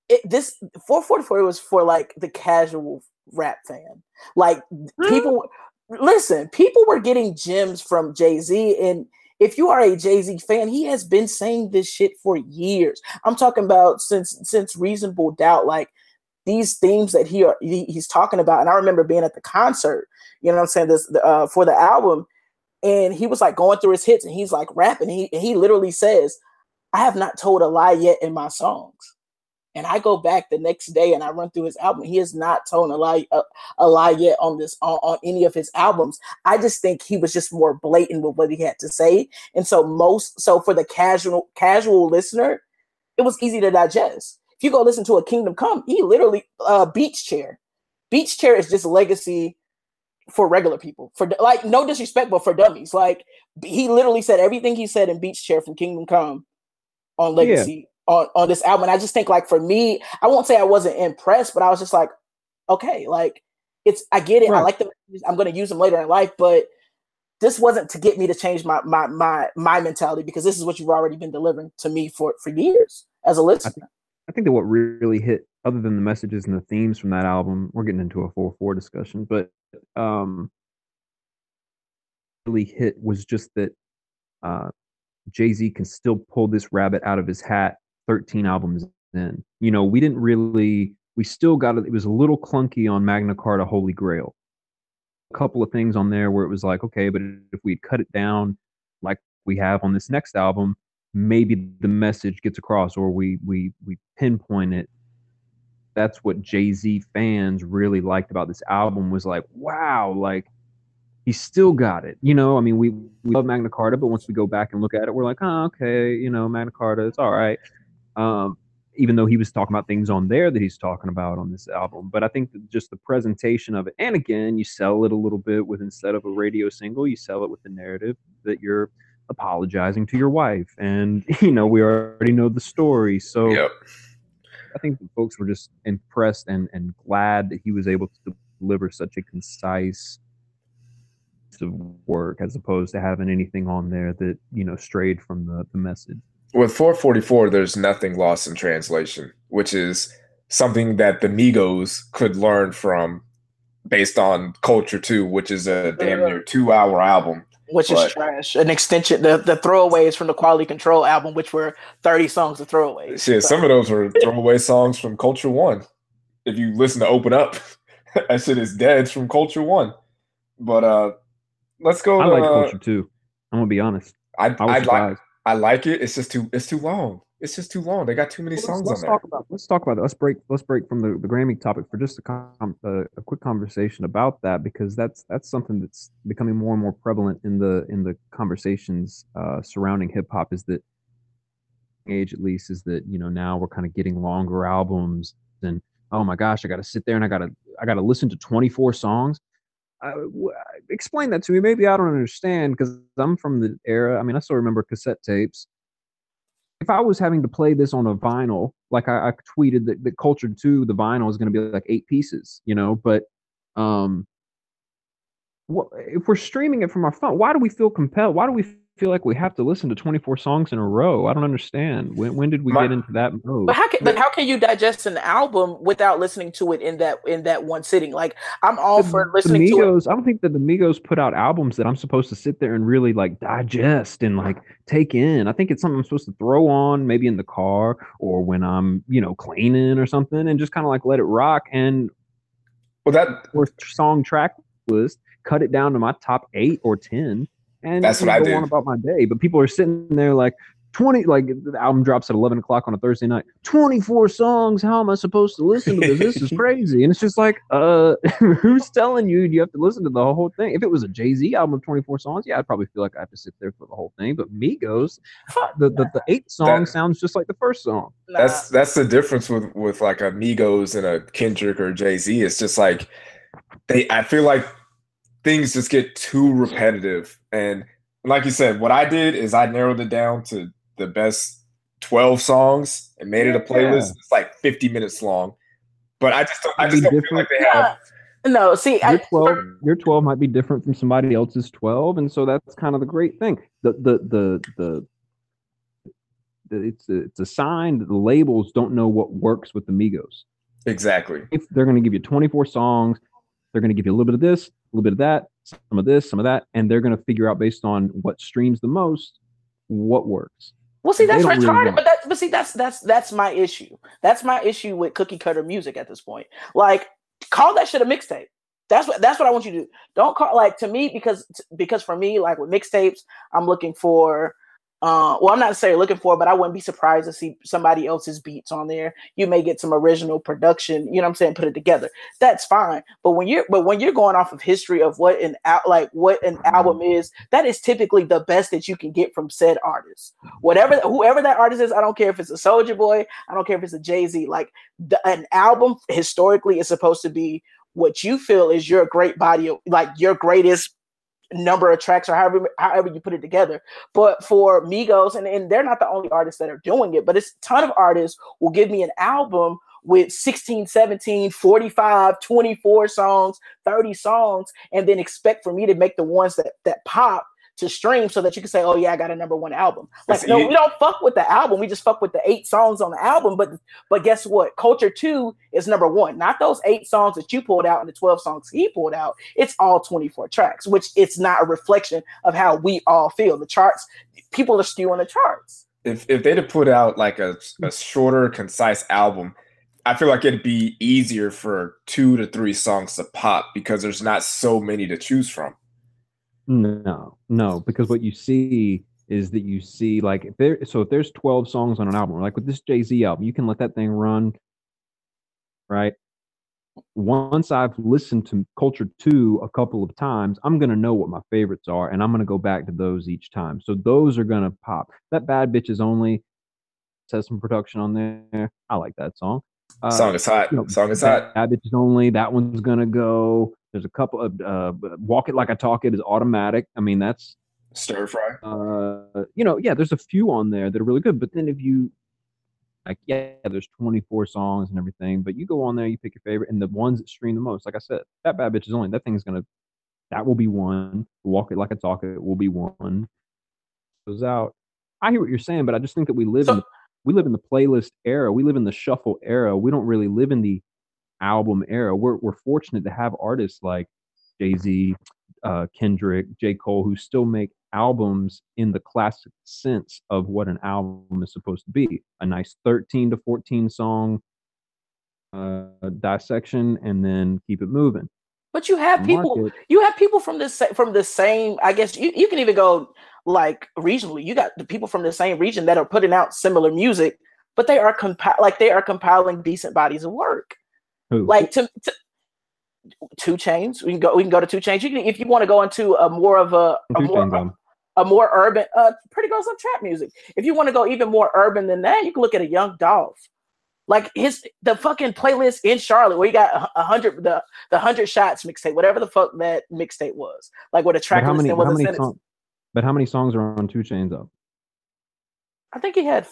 it, this 444 was for like the casual rap fan. Like people listen, people were getting gems from Jay-Z and if you are a Jay-Z fan, he has been saying this shit for years. I'm talking about since since reasonable doubt like these themes that he, he he's talking about and I remember being at the concert, you know what I'm saying this uh, for the album and he was like going through his hits and he's like rapping he he literally says I have not told a lie yet in my songs. And I go back the next day and I run through his album. He has not told a lie a, a lie yet on this on, on any of his albums. I just think he was just more blatant with what he had to say. And so most so for the casual casual listener, it was easy to digest. If you go listen to a Kingdom Come, he literally uh beach chair. Beach chair is just legacy for regular people. For like no disrespect, but for dummies. Like he literally said everything he said in Beach Chair from Kingdom Come on Legacy yeah. On, on this album. And I just think like for me, I won't say I wasn't impressed, but I was just like, okay, like it's I get it. Right. I like them. I'm gonna use them later in life, but this wasn't to get me to change my my my my mentality because this is what you've already been delivering to me for for years as a listener. I think, I think that what really hit, other than the messages and the themes from that album, we're getting into a four four discussion, but um, really hit was just that uh, Jay Z can still pull this rabbit out of his hat 13 albums in. You know, we didn't really, we still got it. It was a little clunky on Magna Carta Holy Grail. A couple of things on there where it was like, okay, but if we cut it down like we have on this next album, maybe the message gets across or we we we pinpoint it that's what jay-z fans really liked about this album was like wow like he still got it. You know, I mean, we, we love Magna Carta, but once we go back and look at it, we're like, oh, okay, you know, Magna Carta, it's all right. Um, even though he was talking about things on there that he's talking about on this album. But I think that just the presentation of it, and again, you sell it a little bit with instead of a radio single, you sell it with the narrative that you're apologizing to your wife, and you know, we already know the story. So yep. I think folks were just impressed and and glad that he was able to deliver such a concise piece of work as opposed to having anything on there that you know strayed from the, the message with 444 there's nothing lost in translation which is something that the migos could learn from based on culture 2 which is a damn near two hour album which but, is trash an extension the, the throwaways from the quality control album which were 30 songs of throwaways Yeah, so. some of those were throwaway songs from culture 1 if you listen to open up that shit is dead from culture 1 but uh let's go. I like uh, culture too. I'm gonna be honest. I I, I like I like it. It's just too it's too long. It's just too long. They got too many well, songs let's, let's on talk there. About, let's talk about that. Let's break. Let's break from the, the Grammy topic for just a, com, uh, a quick conversation about that because that's that's something that's becoming more and more prevalent in the in the conversations uh, surrounding hip hop. Is that age at least is that you know now we're kind of getting longer albums and oh my gosh, I got to sit there and I got to I got to listen to 24 songs explain that to me. Maybe I don't understand because I'm from the era. I mean, I still remember cassette tapes. If I was having to play this on a vinyl, like I, I tweeted that, that Culture 2, the vinyl is going to be like eight pieces, you know, but um, what, if we're streaming it from our phone, why do we feel compelled? Why do we feel like we have to listen to 24 songs in a row. I don't understand. When when did we My, get into that mode? But how can but how can you digest an album without listening to it in that in that one sitting? Like I'm all the, for listening Migos, to it. I don't think that the Migos put out albums that I'm supposed to sit there and really like digest and like take in. I think it's something I'm supposed to throw on maybe in the car or when I'm, you know, cleaning or something and just kind of like let it rock and well that song track list, cut it down to my top 8 or 10 and that's what I do. On about my day, but people are sitting there like twenty. Like the album drops at eleven o'clock on a Thursday night. Twenty four songs. How am I supposed to listen to this? this is crazy. And it's just like, uh, who's telling you you have to listen to the whole thing? If it was a Jay Z album of twenty four songs, yeah, I'd probably feel like I have to sit there for the whole thing. But Migos, the the, the eight song that, sounds just like the first song. That's that's the difference with with like a Migos and a Kendrick or Jay Z. It's just like they. I feel like things just get too repetitive. And like you said, what I did is I narrowed it down to the best 12 songs and made it a playlist. Yeah. It's like 50 minutes long. But I just don't, I just don't feel like they have. No, see, your twelve, your twelve might be different from somebody else's twelve, and so that's kind of the great thing. The the the the it's a, it's a sign that the labels don't know what works with the Migos. Exactly. If they're going to give you 24 songs, they're going to give you a little bit of this, a little bit of that, some of this, some of that, and they're going to figure out based on what streams the most what works. Well, see, that's retarded, really but that, but see, that's that's that's my issue. That's my issue with cookie cutter music at this point. Like, call that shit a mixtape. That's what that's what I want you to do. Don't call like to me because because for me, like with mixtapes, I'm looking for uh, well, I'm not necessarily looking for, but I wouldn't be surprised to see somebody else's beats on there. You may get some original production, you know what I'm saying, put it together. That's fine. But when you're but when you're going off of history of what an out like what an album mm-hmm. is, that is typically the best that you can get from said artist. Whatever whoever that artist is, I don't care if it's a Soulja Boy, I don't care if it's a Jay-Z. Like the, an album historically is supposed to be what you feel is your great body of like your greatest number of tracks or however however you put it together. But for Migos, and, and they're not the only artists that are doing it, but it's a ton of artists will give me an album with 16, 17, 45, 24 songs, 30 songs, and then expect for me to make the ones that that pop to stream so that you can say, "Oh yeah, I got a number one album." Like, no, we don't fuck with the album. We just fuck with the eight songs on the album. But but guess what? Culture Two is number one. Not those eight songs that you pulled out and the twelve songs he pulled out. It's all twenty four tracks, which it's not a reflection of how we all feel. The charts, people are skewing the charts. If if they'd have put out like a, a shorter, concise album. I feel like it'd be easier for two to three songs to pop because there's not so many to choose from. No, no, because what you see is that you see like if there so if there's 12 songs on an album, like with this Jay-Z album, you can let that thing run, right? Once I've listened to Culture 2 a couple of times, I'm gonna know what my favorites are and I'm gonna go back to those each time. So those are gonna pop. That bad bitches only has some production on there. I like that song. Uh, song is hot. You know, song is hot. Bad bitches only. That one's gonna go. There's a couple of uh, walk it like I talk it is automatic. I mean that's stir fry. Uh, you know, yeah, there's a few on there that are really good. But then if you like, yeah, there's 24 songs and everything, but you go on there, you pick your favorite, and the ones that stream the most, like I said, that bad bitch is only that thing's gonna that will be one. Walk it like I talk it will be one. Goes out. I hear what you're saying, but I just think that we live so, in the, we live in the playlist era. We live in the shuffle era. We don't really live in the album era. We're we're fortunate to have artists like Jay Z, uh, Kendrick, J Cole, who still make albums in the classic sense of what an album is supposed to be. A nice 13 to 14 song uh, dissection, and then keep it moving. But you have people, Market. you have people from this from the same. I guess you, you can even go like regionally. You got the people from the same region that are putting out similar music, but they are compi- like they are compiling decent bodies of work. Who? Like to, to 2 Chainz. We can go. We can go to 2 Chainz. You can, if you want to go into a more of a, a more, a, a, more urban. Uh, Pretty Girls Love Trap music. If you want to go even more urban than that, you can look at a Young Dolph. Like his the fucking playlist in Charlotte where you got a, hundred the the hundred shots mixtape, whatever the fuck that mixtape was. Like what a track how many, how many song, But how many songs are on 2 Chainz up? I think he had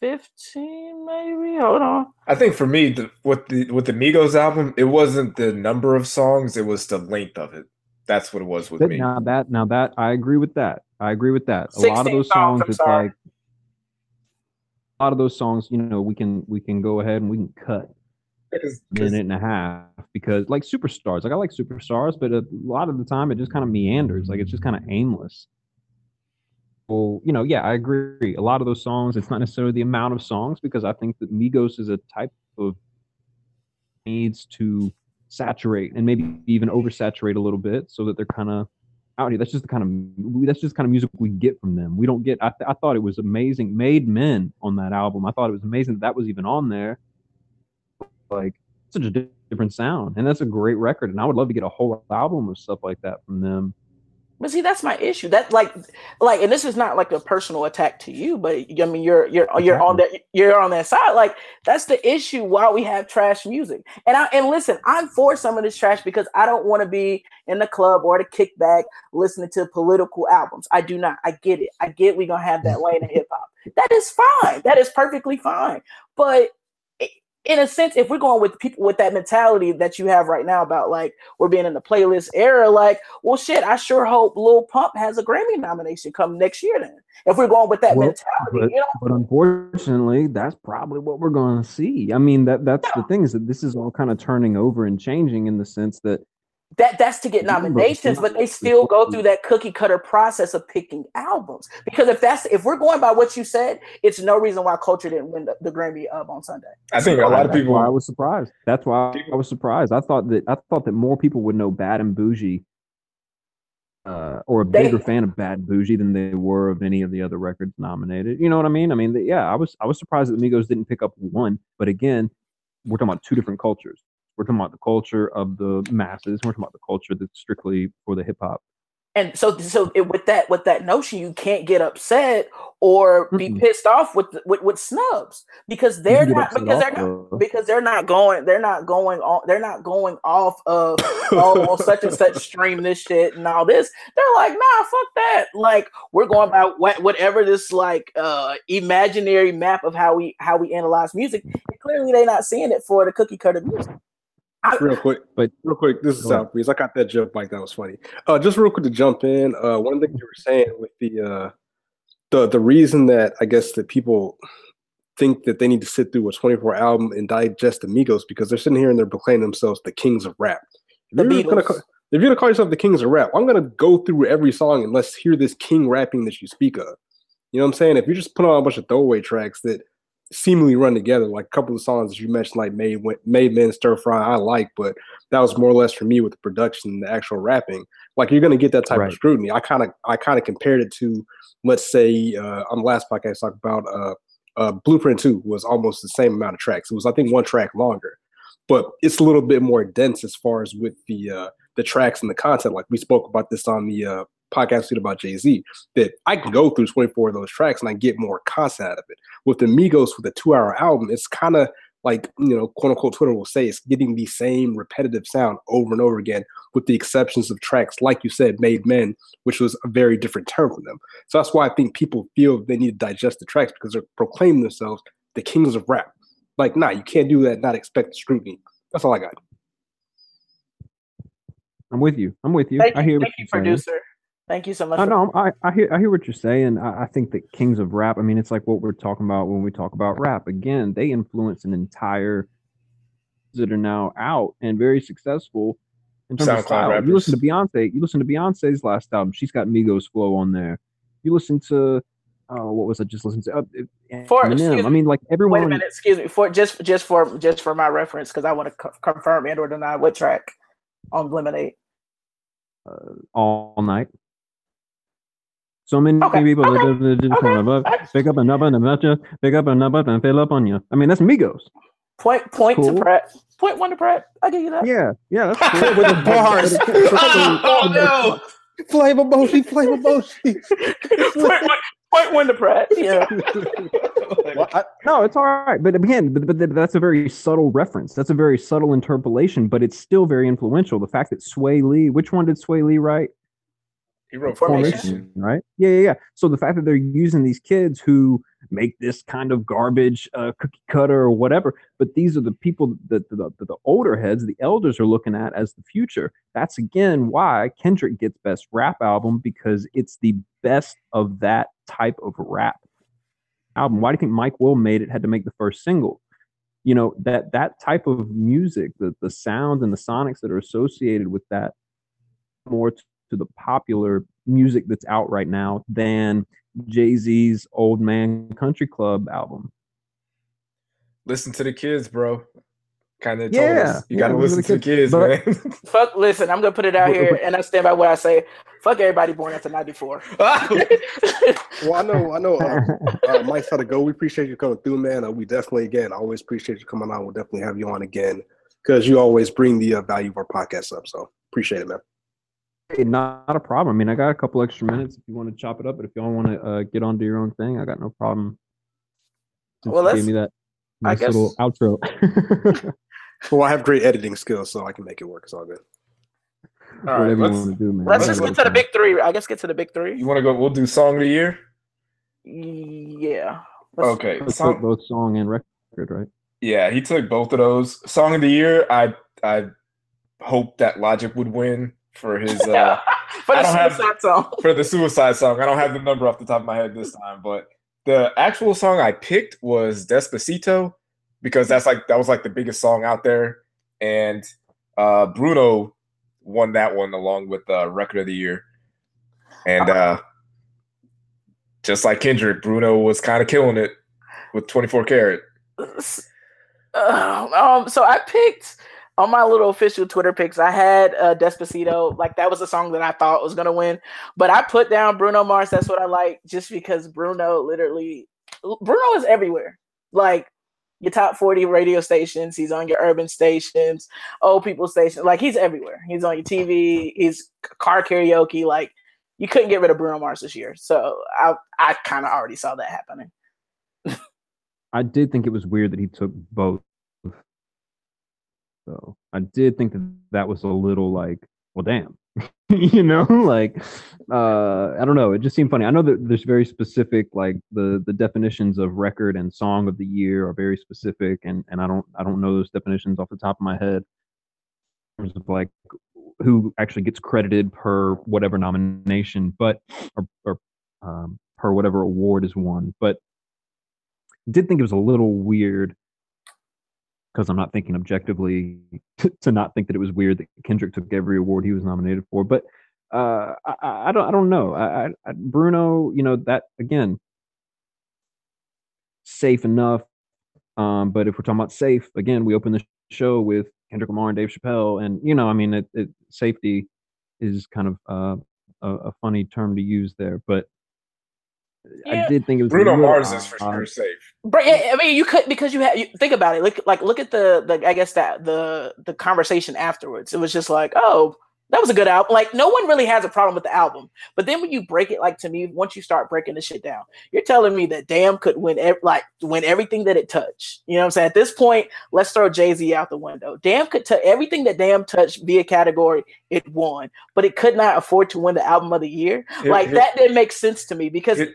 15 maybe? Hold on. I think for me the, with the with the migos album it wasn't the number of songs it was the length of it. That's what it was with but me. Now that now that i agree with that. I agree with that. A lot of those songs, it's like a lot of those songs you know we can we can go ahead and we can cut a minute and a half because like superstars like i like superstars but a lot of the time it just kind of meanders. Like it's just kind of aimless. well, you know, yeah, I agree. A lot of those songs, it's not necessarily the amount of songs because I think that Migos is a type of needs to saturate and maybe even oversaturate a little bit so that they're kind of out here. That's just the kind of that's just kind of music we get from them. We don't get. I, th- I thought it was amazing. Made Men on that album. I thought it was amazing that that was even on there. Like such a different sound, and that's a great record. And I would love to get a whole album of stuff like that from them. But see, that's my issue. That like, like, and this is not like a personal attack to you, but I mean, you're you're you're on that you're on that side. Like, that's the issue. Why we have trash music, and I and listen, I'm for some of this trash because I don't want to be in the club or the kickback listening to political albums. I do not. I get it. I get we gonna have that lane of hip hop. That is fine. That is perfectly fine. But in a sense, if we're going with people with that mentality that you have right now about like we're being in the playlist era, like, well, shit, I sure hope Lil Pump has a Grammy nomination come next year then. If we're going with that well, mentality, but, you know? but unfortunately, that's probably what we're going to see. I mean, that that's the thing is that this is all kind of turning over and changing in the sense that that that's to get nominations, but they still go through that cookie cutter process of picking albums. Because if that's if we're going by what you said, it's no reason why Culture didn't win the, the Grammy up on Sunday. I think a lot of people. I was surprised. That's why I was surprised. I thought that I thought that more people would know Bad and Boujee, uh, or a bigger they, fan of Bad and Boujee than they were of any of the other records nominated. You know what I mean? I mean, yeah, I was I was surprised that Migos didn't pick up one, but again, we're talking about two different cultures. We're talking about the culture of the masses. We're talking about the culture that's strictly for the hip hop. And so, so it, with that, with that notion, you can't get upset or be mm pissed off with, with with snubs because they're not because they're not because they're not going they're not going on they're not going off of oh such and such stream this shit and all this. They're like, nah, fuck that. Like we're going by what, whatever this like uh imaginary map of how we how we analyze music. clearly, they're not seeing it for the cookie cutter music. Real quick, but real quick, this is South Breeze. I got that joke like that was funny. Uh, just real quick to jump in. Uh, one of the things you were saying with the uh, the the reason that I guess that people think that they need to sit through a 24 album and digest Amigos because they're sitting here and they're proclaiming themselves the kings of rap. If, you're gonna, if you're gonna call yourself the kings of rap, I'm gonna go through every song and let's hear this king rapping that you speak of. You know what I'm saying? If you just put on a bunch of throwaway tracks that seemingly run together. Like a couple of songs that you mentioned, like "Made Made Men Stir Fry," I like, but that was more or less for me with the production and the actual rapping. Like you're gonna get that type right. of scrutiny. I kind of I kind of compared it to, let's say, uh, on the last podcast I talked about uh, uh, Blueprint Two was almost the same amount of tracks. It was I think one track longer, but it's a little bit more dense as far as with the uh, the tracks and the content. Like we spoke about this on the uh, podcast about Jay Z that I can go through 24 of those tracks and I get more content out of it. With the Migos, with a two hour album, it's kind of like, you know, quote unquote, Twitter will say it's getting the same repetitive sound over and over again, with the exceptions of tracks, like you said, Made Men, which was a very different term for them. So that's why I think people feel they need to digest the tracks because they're proclaiming themselves the kings of rap. Like, nah, you can't do that, not expect scrutiny. That's all I got. I'm with you. I'm with you. Thank I hear you, thank you, producer. Thank you so much. I know. I, I hear. I hear what you're saying. I, I, think that Kings of Rap. I mean, it's like what we're talking about when we talk about rap. Again, they influence an entire that are now out and very successful in terms SoundCloud of style. Rappers. You listen to Beyonce. You listen to Beyonce's last album. She's got Migos flow on there. You listen to. Oh, what was I just listening to? Uh, for, Eminem. I mean, like everyone. Wait a minute. Excuse me. For just just for just for my reference, because I want to co- confirm and or deny what track on Lemonade. Uh, all night. So many okay. people okay. just okay. Above, pick up a number and about you, pick up a number and fill up on you. I mean, that's Migos. Point point cool. to Pratt. Point one to Pratt. I give you that. Yeah, yeah, that's cool. With the bars. oh, oh no. Flavor Boshi, Flavor Boshi. point, one, point one to Pratt. Yeah. well, I, no, it's all right. But again, but, but that's a very subtle reference. That's a very subtle interpolation, but it's still very influential. The fact that Swae Lee, which one did Swae Lee write? He wrote formation. formation. right? Yeah, yeah, yeah. So the fact that they're using these kids who make this kind of garbage uh, cookie cutter or whatever, but these are the people that the, the, the older heads, the elders, are looking at as the future. That's again why Kendrick gets best rap album because it's the best of that type of rap album. Why do you think Mike Will made it had to make the first single? You know that that type of music, the the sounds and the sonics that are associated with that, more to the popular music that's out right now than Jay Z's Old Man Country Club album. Listen to the kids, bro. Kind of yeah, us. You yeah, gotta listen to the kids, but, man. Fuck, listen, I'm gonna put it out here and I stand by what I say. Fuck everybody born after 94. well, I know, I know, uh, uh, Mike's had to go. We appreciate you coming through, man. Uh, we definitely, again, always appreciate you coming on. We'll definitely have you on again because you always bring the uh, value of our podcast up. So appreciate it, man. Hey, not a problem. I mean, I got a couple extra minutes if you want to chop it up, but if y'all want to uh, get onto your own thing, I got no problem. Since well, gave me that nice little outro. well, I have great editing skills, so I can make it work. It's all good. All Whatever let's, you want to do, man. Let's just get to the big three. I guess get to the big three. You want to go? We'll do song of the year. Yeah. Let's, okay. Let's song, both song and record, right? Yeah, he took both of those. Song of the year. I I hope that Logic would win for his uh for the suicide have, song. For the suicide song, I don't have the number off the top of my head this time, but the actual song I picked was Despacito because that's like that was like the biggest song out there, and uh, Bruno won that one along with uh, Record of the Year, and uh, just like Kendrick, Bruno was kind of killing it with 24 Karat. Uh, um, so I picked on my little official Twitter picks. I had uh, Despacito, like that was a song that I thought was gonna win, but I put down Bruno Mars. That's what I like, just because Bruno literally, Bruno is everywhere. Like your top 40 radio stations, he's on your urban stations, old people stations, like he's everywhere. He's on your TV, he's car karaoke, like you couldn't get rid of Bruno Mars this year. So I I kind of already saw that happening. I did think it was weird that he took both. So I did think that that was a little like, well, damn, you know, like uh, I don't know. It just seemed funny. I know that there's very specific, like the the definitions of record and song of the year are very specific, and and I don't I don't know those definitions off the top of my head. In terms of like who actually gets credited per whatever nomination, but or, or um, per whatever award is won. But I did think it was a little weird because I'm not thinking objectively to, to, not think that it was weird that Kendrick took every award he was nominated for. But uh, I, I, don't I don't know. I, I, Bruno, you know that again, safe enough. Um, but if we're talking about safe, again, we open the show with Kendrick Lamar and Dave Chappelle, and you know, I mean, it, it, safety is kind of uh, a, a, funny term to use there, but yeah. I did think it was Bruno Mars is for sure safe. But I mean, you could because you had you, think about it. Look, like look at the the I guess that the the conversation afterwards. It was just like, oh, that was a good album. Like no one really has a problem with the album, but then when you break it, like to me, once you start breaking the shit down, you're telling me that Damn could win, ev- like win everything that it touched. You know what I'm saying? At this point, let's throw Jay Z out the window. Damn could touch everything that Damn touched via category, it won, but it could not afford to win the album of the year. like that didn't make sense to me because. It,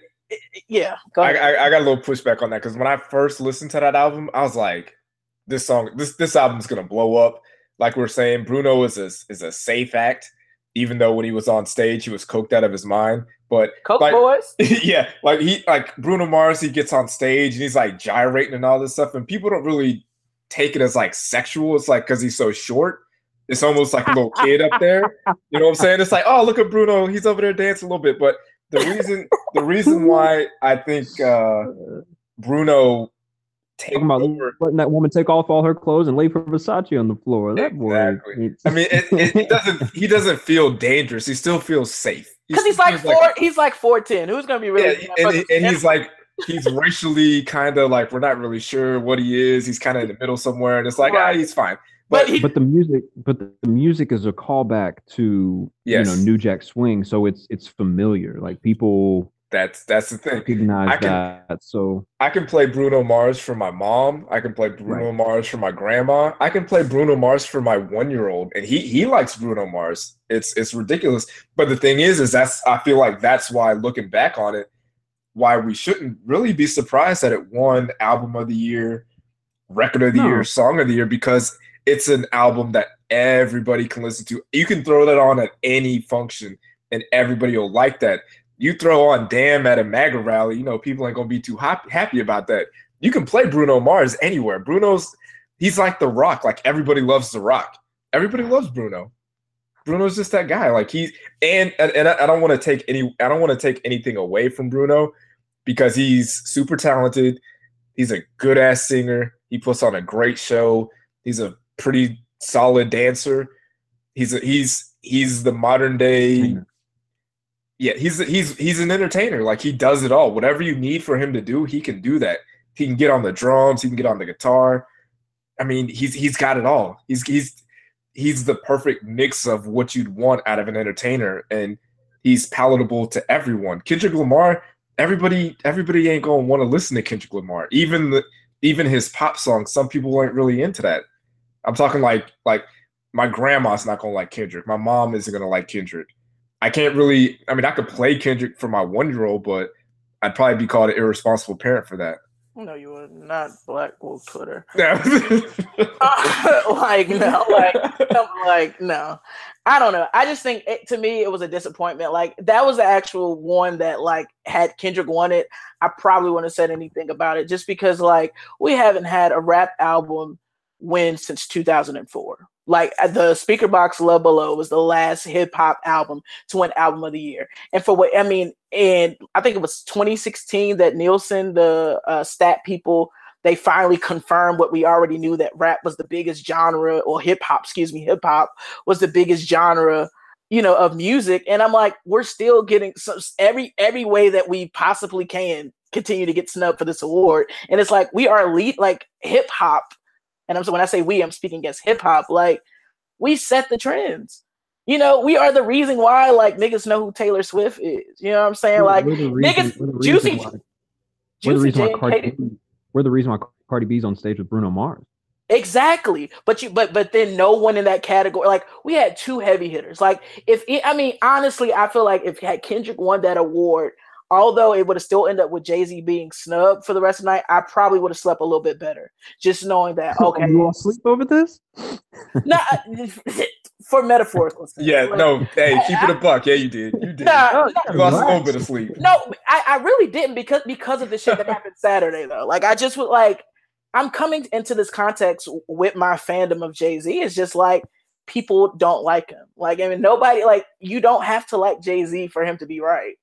yeah, I, I, I got a little pushback on that because when I first listened to that album, I was like, "This song, this this album's gonna blow up." like we are saying, Bruno is a is a safe act. Even though when he was on stage, he was coked out of his mind. But Coke like, boys, yeah, like he like Bruno Mars, he gets on stage and he's like gyrating and all this stuff, and people don't really take it as like sexual. It's like because he's so short. It's almost like a little kid up there. You know what I'm saying? It's like, oh, look at Bruno. He's over there dancing a little bit. But the reason the reason why I think uh, Bruno Talking about over. letting that woman take off all her clothes and lay for Versace on the floor. That exactly. boy. I mean, it, it, it, doesn't. He doesn't feel dangerous. He still feels safe. Because he's, like four. Like, he's like four ten. Who's gonna be really? Yeah, and, and he's like he's racially kind of like we're not really sure what he is. He's kind of in the middle somewhere, and it's like right. ah, he's fine. But, but, he, but the music, but the music is a callback to yes. you know New Jack Swing, so it's it's familiar. Like people that's that's the thing. Recognize I can, that. So I can play Bruno Mars for my mom. I can play Bruno right. Mars for my grandma. I can play Bruno Mars for my one year old, and he he likes Bruno Mars. It's it's ridiculous. But the thing is, is that's I feel like that's why looking back on it, why we shouldn't really be surprised that it won album of the year, record of the no. year, song of the year because it's an album that everybody can listen to. You can throw that on at any function and everybody will like that you throw on Damn at a MAGA rally, you know, people ain't gonna be too happy, happy about that. You can play Bruno Mars anywhere. Bruno's he's like the rock. Like everybody loves the rock. Everybody loves Bruno. Bruno's just that guy. Like he's and and, and I don't want to take any I don't want to take anything away from Bruno because he's super talented. He's a good ass singer. He puts on a great show. He's a pretty solid dancer. He's a, he's he's the modern day yeah, he's he's he's an entertainer. Like he does it all. Whatever you need for him to do, he can do that. He can get on the drums. He can get on the guitar. I mean, he's he's got it all. He's he's he's the perfect mix of what you'd want out of an entertainer, and he's palatable to everyone. Kendrick Lamar, everybody everybody ain't gonna want to listen to Kendrick Lamar. Even the even his pop songs, some people aren't really into that. I'm talking like like my grandma's not gonna like Kendrick. My mom isn't gonna like Kendrick. I can't really. I mean, I could play Kendrick for my one year old, but I'd probably be called an irresponsible parent for that. No, you would not black woke Twitter. like no, like like no. I don't know. I just think it, to me it was a disappointment. Like that was the actual one that like had Kendrick won it, I probably wouldn't have said anything about it just because like we haven't had a rap album win since 2004. Like the Speakerboxxx Love Below was the last hip hop album to win album of the year. And for what I mean, and I think it was 2016 that Nielsen, the uh, stat people, they finally confirmed what we already knew that rap was the biggest genre, or hip hop, excuse me, hip hop was the biggest genre, you know, of music. And I'm like, we're still getting some, every every way that we possibly can continue to get snubbed for this award. And it's like we are elite, like hip hop and I'm so when I say we, I'm speaking against hip hop. Like we set the trends. You know, we are the reason why like niggas know who Taylor Swift is. You know what I'm saying? Like reason, niggas, Juicy, why, we're the reason why Cardi, we're the reason why Cardi B's on stage with Bruno Mars. Exactly, but you, but but then no one in that category. Like we had two heavy hitters. Like if it, I mean, honestly, I feel like if had Kendrick won that award, although it would have still ended up with Jay Z being snubbed for the rest of the night, I probably would have slept a little bit better, just knowing that. Okay, you all sleep over this? no, for metaphorical. Yeah, like, no, hey, keep it a buck. Yeah, you did. You did. Nah, oh, you lost a little bit of sleep. No, I, I really didn't because because of the shit that happened Saturday though. Like I just would like I'm coming into this context with my fandom of Jay Z. It's just like people don't like him. Like I mean, nobody like you don't have to like Jay Z for him to be right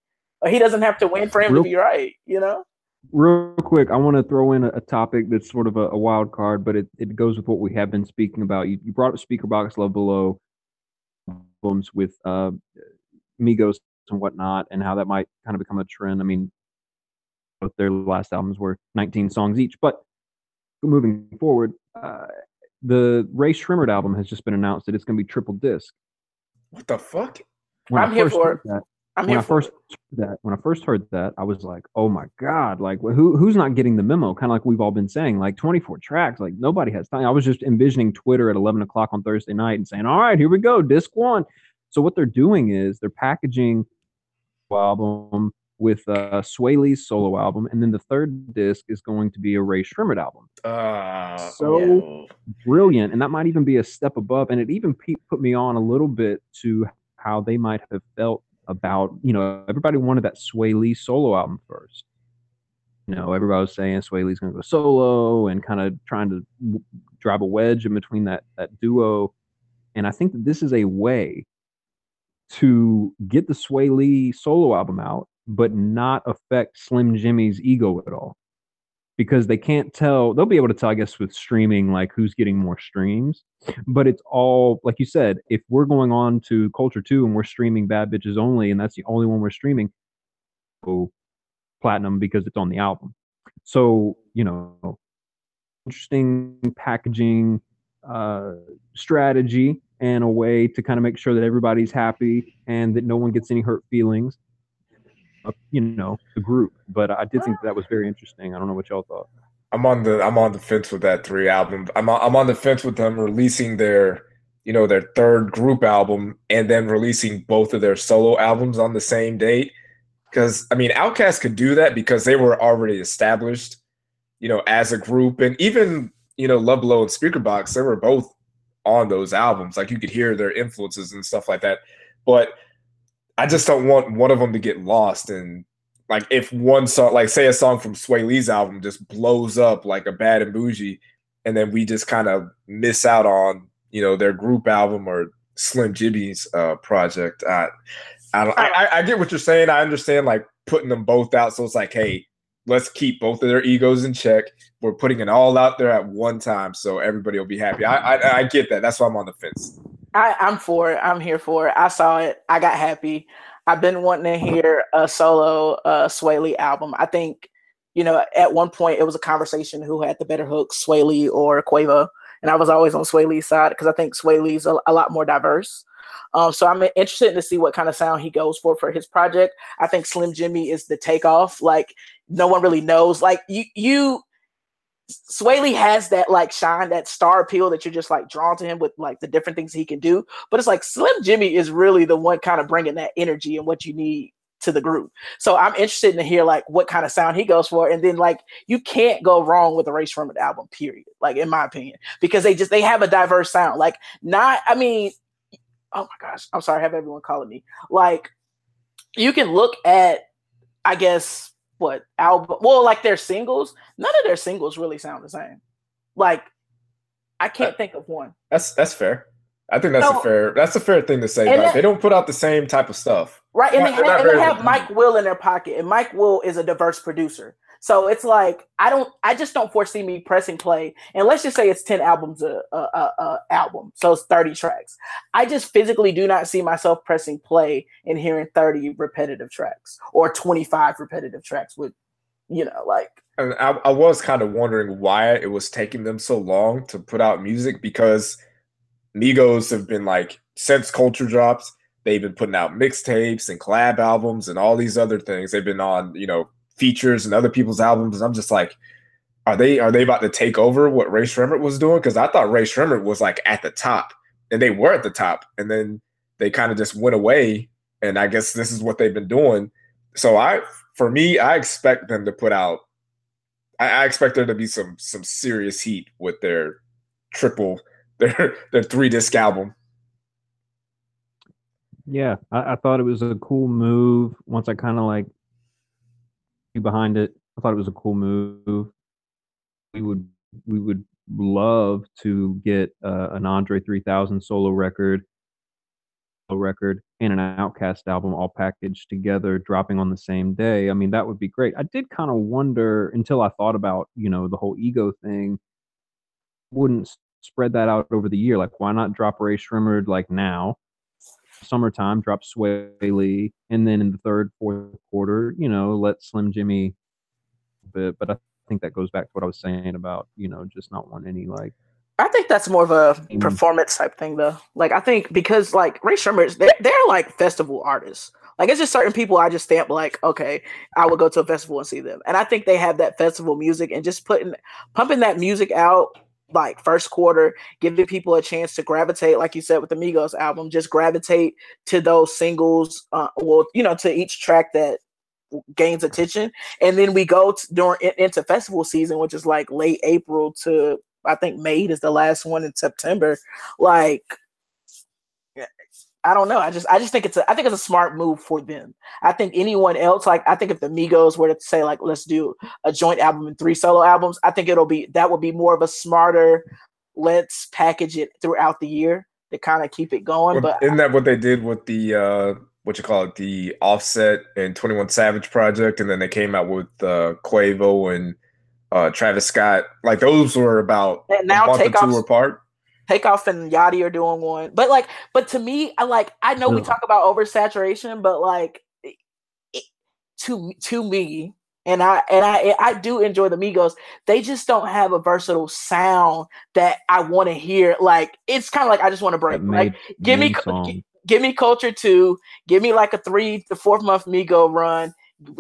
he doesn't have to win for him real, to be right, you know? Real quick, I want to throw in a, a topic that's sort of a, a, wild card, but it, it goes with what we have been speaking about. You, you brought up Speakerboxxx Love Below albums with uh, Migos and whatnot, and how that might kind of become a trend. I mean, both their last albums were 19 songs each, but moving forward, uh, the Rae Sremmurd album has just been announced that it's going to be triple disc. What the fuck? When I'm here for it. That, I'm when I first that when I first heard that, I was like, "Oh my god!" Like, who who's not getting the memo? Kind of like we've all been saying, like 24 tracks. Like nobody has time. I was just envisioning Twitter at 11 o'clock on Thursday night and saying, "All right, here we go, disc one." So what they're doing is they're packaging album with uh, Swae Lee's solo album, and then the third disc is going to be a Rae Sremmurd album. Uh, so yeah. brilliant, and that might even be a step above. And it even put me on a little bit to how they might have felt about, you know, everybody wanted that Swae Lee solo album first. You know, everybody was saying Swae Lee's going to go solo and kind of trying to drive a wedge in between that that duo. And I think that this is a way to get the Swae Lee solo album out, but not affect Slim Jimmy's ego at all because they can't tell. They'll be able to tell, I guess, with streaming, like who's getting more streams. But it's all, like you said, if we're going on to Culture 2 and we're streaming Bad Bitches Only, and that's the only one we're streaming, oh, platinum because it's on the album. So, you know, interesting packaging uh, strategy and a way to kind of make sure that everybody's happy and that no one gets any hurt feelings you know the group. But I did think that was very interesting. I don't know what y'all thought. I'm on the I'm on the fence with that three album. I'm on, I'm on the fence with them releasing their you know their third group album and then releasing both of their solo albums on the same date. Because I mean, Outkast could do that because they were already established, you know, as a group, and even you know Love Below and Speakerboxxx, they were both on those albums. Like you could hear their influences and stuff like that. But I just don't want one of them to get lost. And like, if one song, like say a song from Swae Lee's album, just blows up like a Bad and Boujee, and then we just kind of miss out on you know their group album or Slim Jimmy's uh, project. I, I, don't, I, I get what you're saying. I understand like putting them both out. So it's like, hey, let's keep both of their egos in check. We're putting it all out there at one time, so everybody will be happy. I, I, I get that. That's why I'm on the fence. I, I'm for it. I'm here for it. I saw it. I got happy. I've been wanting to hear a solo uh, Swae Lee album. I think, you know, at one point it was a conversation who had the better hook, Swae Lee or Quavo. And I was always on Swae Lee's side because I think Swae Lee's a, a lot more diverse. Um, so I'm interested to see what kind of sound he goes for for his project. I think Slim Jimmy is the takeoff. Like no one really knows. Like you, you Swae Lee has that like shine, that star appeal that you're just like drawn to him with like the different things he can do. But it's like Slim Jimmy is really the one kind of bringing that energy and what you need to the group. So I'm interested to hear like what kind of sound he goes for. And then like you can't go wrong with a Rae Sremmurd album, period. Like in my opinion, because they just they have a diverse sound. Like not, I mean, oh my gosh, I'm sorry, I have everyone calling me. Like you can look at, I guess what album well, like their singles, none of their singles really sound the same. Like I uh, can't think of one. That's that's fair. I think that's so, a fair that's a fair thing to say. Like that, they don't put out the same type of stuff. Right. And, they, have, and they have Mike Will in their pocket. And Mike Will is a diverse producer. So it's like I don't I just don't foresee me pressing play. And let's just say it's 10 albums a, a, a, album. So it's 30 tracks. I just physically do not see myself pressing play and hearing 30 repetitive tracks or 25 repetitive tracks with you know, like and I, I was kind of wondering why it was taking them so long to put out music because Migos have been like since culture drops, they've been putting out mixtapes and collab albums and all these other things. They've been on, you know, features and other people's albums. And I'm just like, are they are they about to take over what Rae Sremmurd was doing? Because I thought Rae Sremmurd was like at the top, and they were at the top, and then they kind of just went away. And I guess this is what they've been doing. So I, for me, I expect them to put out. I, I expect there to be some some serious heat with their triple their their three disc album. Yeah, I, I, thought it was a cool move. Once I kind of like behind it, I thought it was a cool move. We would we would love to get uh, an Andre 3000 solo record, a record, and an OutKast album all packaged together, dropping on the same day. I mean, that would be great. I did kind of wonder until I thought about you know the whole ego thing. Wouldn't spread that out over the year. Like, why not drop Rae Sremmurd like now? Summertime, drop Swae Lee, and then in the third, fourth quarter, you know, let Slim Jxmmi Bit, but I think that goes back to what I was saying about you know just not want any like. I think that's more of a mm. performance type thing, though. Like, I think because like Rae Sremmurd, they're, they're like festival artists. Like it's just certain people I just stamp like, okay, I would go to a festival and see them. And I think they have that festival music and just putting pumping that music out like first quarter, giving people a chance to gravitate, like you said with the Migos album, just gravitate to those singles, uh, well, you know, to each track that gains attention, and then we go to, during into festival season, which is like late April to I think May is the last one in September. Like I don't know. I just I just think it's a I think it's a smart move for them. I think anyone else, like I think if the Migos were to say like let's do a joint album and three solo albums, I think it'll be that would be more of a smarter. Let's package it throughout the year to kind of keep it going. But isn't that what they did with the uh what you call it, the Offset and Twenty One Savage project, and then they came out with uh Quavo and uh Travis Scott. Like those were about and now or two apart. Takeoff and Yachty are doing one, but like, but to me, I like. I know we talk about oversaturation, but like, it, to to me, and I and I I do enjoy the Migos. They just don't have a versatile sound that I want to hear. Like, it's kind of like I just want to break. Like, give me. Give me culture two. Give me like a three to fourth month Migo run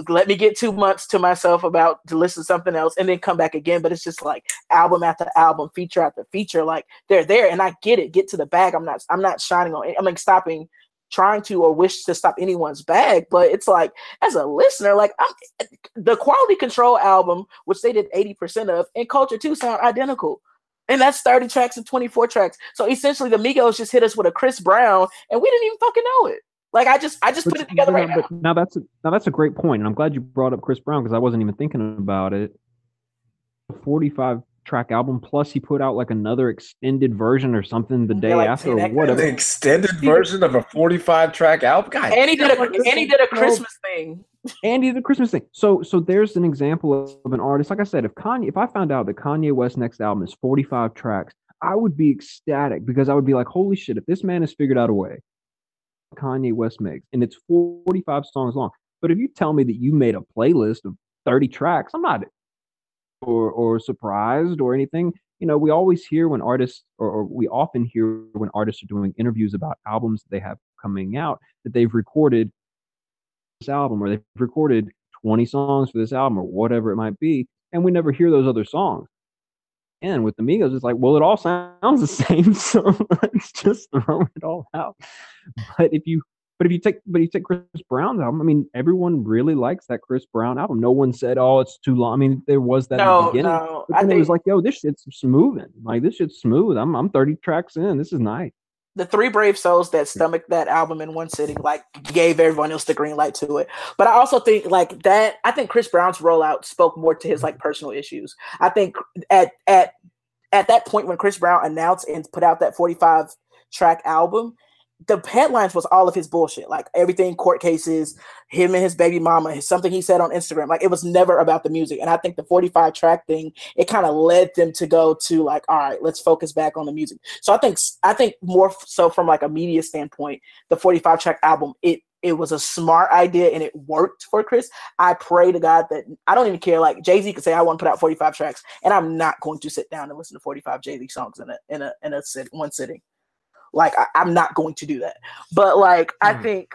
let me get two months to myself about to listen to something else and then come back again. But it's just like album after album, feature after feature. Like they're there, and I get it. Get to the bag. I'm not. I'm not shining on. I'm like stopping trying to or wish to stop anyone's bag but it's like as a listener like I'm, the quality control album which they did 80% of and culture 2 sound identical and that's 30 tracks and 24 tracks so essentially the migos just hit us with a chris brown and we didn't even fucking know it like I just I just but, put it together right now. Now that's a, now that's a great point, and I'm glad you brought up Chris Brown because I wasn't even thinking about it. 45 track album plus he put out like another extended version or something the mm-hmm. day yeah, like, after or whatever. The extended version of a 45 track album. God, and he did a and he did a Christmas thing. And he did a Christmas thing. So so there's an example of an artist. Like I said, if Kanye, if I found out that Kanye West next album is 45 tracks, I would be ecstatic because I would be like, holy shit, if this man has figured out a way Kanye West makes, and it's 45 songs long. But if you tell me that you made a playlist of 30 tracks, I'm not or or surprised or anything. You know, we always hear when artists, or, or we often hear when artists are doing interviews about albums they have coming out that they've recorded this album or they've recorded 20 songs for this album or whatever it might be, and we never hear those other songs. And with the Migos, it's like, well, it all sounds the same, so let's just throw it all out. But if you But if you take but you take Chris Brown's album, I mean, everyone really likes that Chris Brown album. No one said, "Oh, it's too long." I mean, there was that no, in the beginning. No, but then think, it was like, "Yo, this shit's smoothing. Like this shit's smooth. I'm I'm 30 tracks in. This is nice." The three brave souls that hmm. stomached that album in one sitting like gave everyone else the green light to it. But i also think like that i think chris brown's rollout spoke more to his hmm. like personal issues. I think at at at that point when chris brown announced and put out that 45 track album the headlines was all of his bullshit, like everything court cases, him and his baby mama, something he said on Instagram. Like it was never about the music. And I think the 45 track thing, it kind of led them to go to like, all right, let's focus back on the music. So I think I think more so from like a media standpoint, the 45 track album, it it was a smart idea and it worked for Chris. I pray to God that I don't even care. Like Jay Z could say, I want to put out 45 tracks, and I'm not going to sit down and listen to 45 Jay Z songs in a in a in a sit, one sitting. Like I, am not going to do that. But like I hmm. think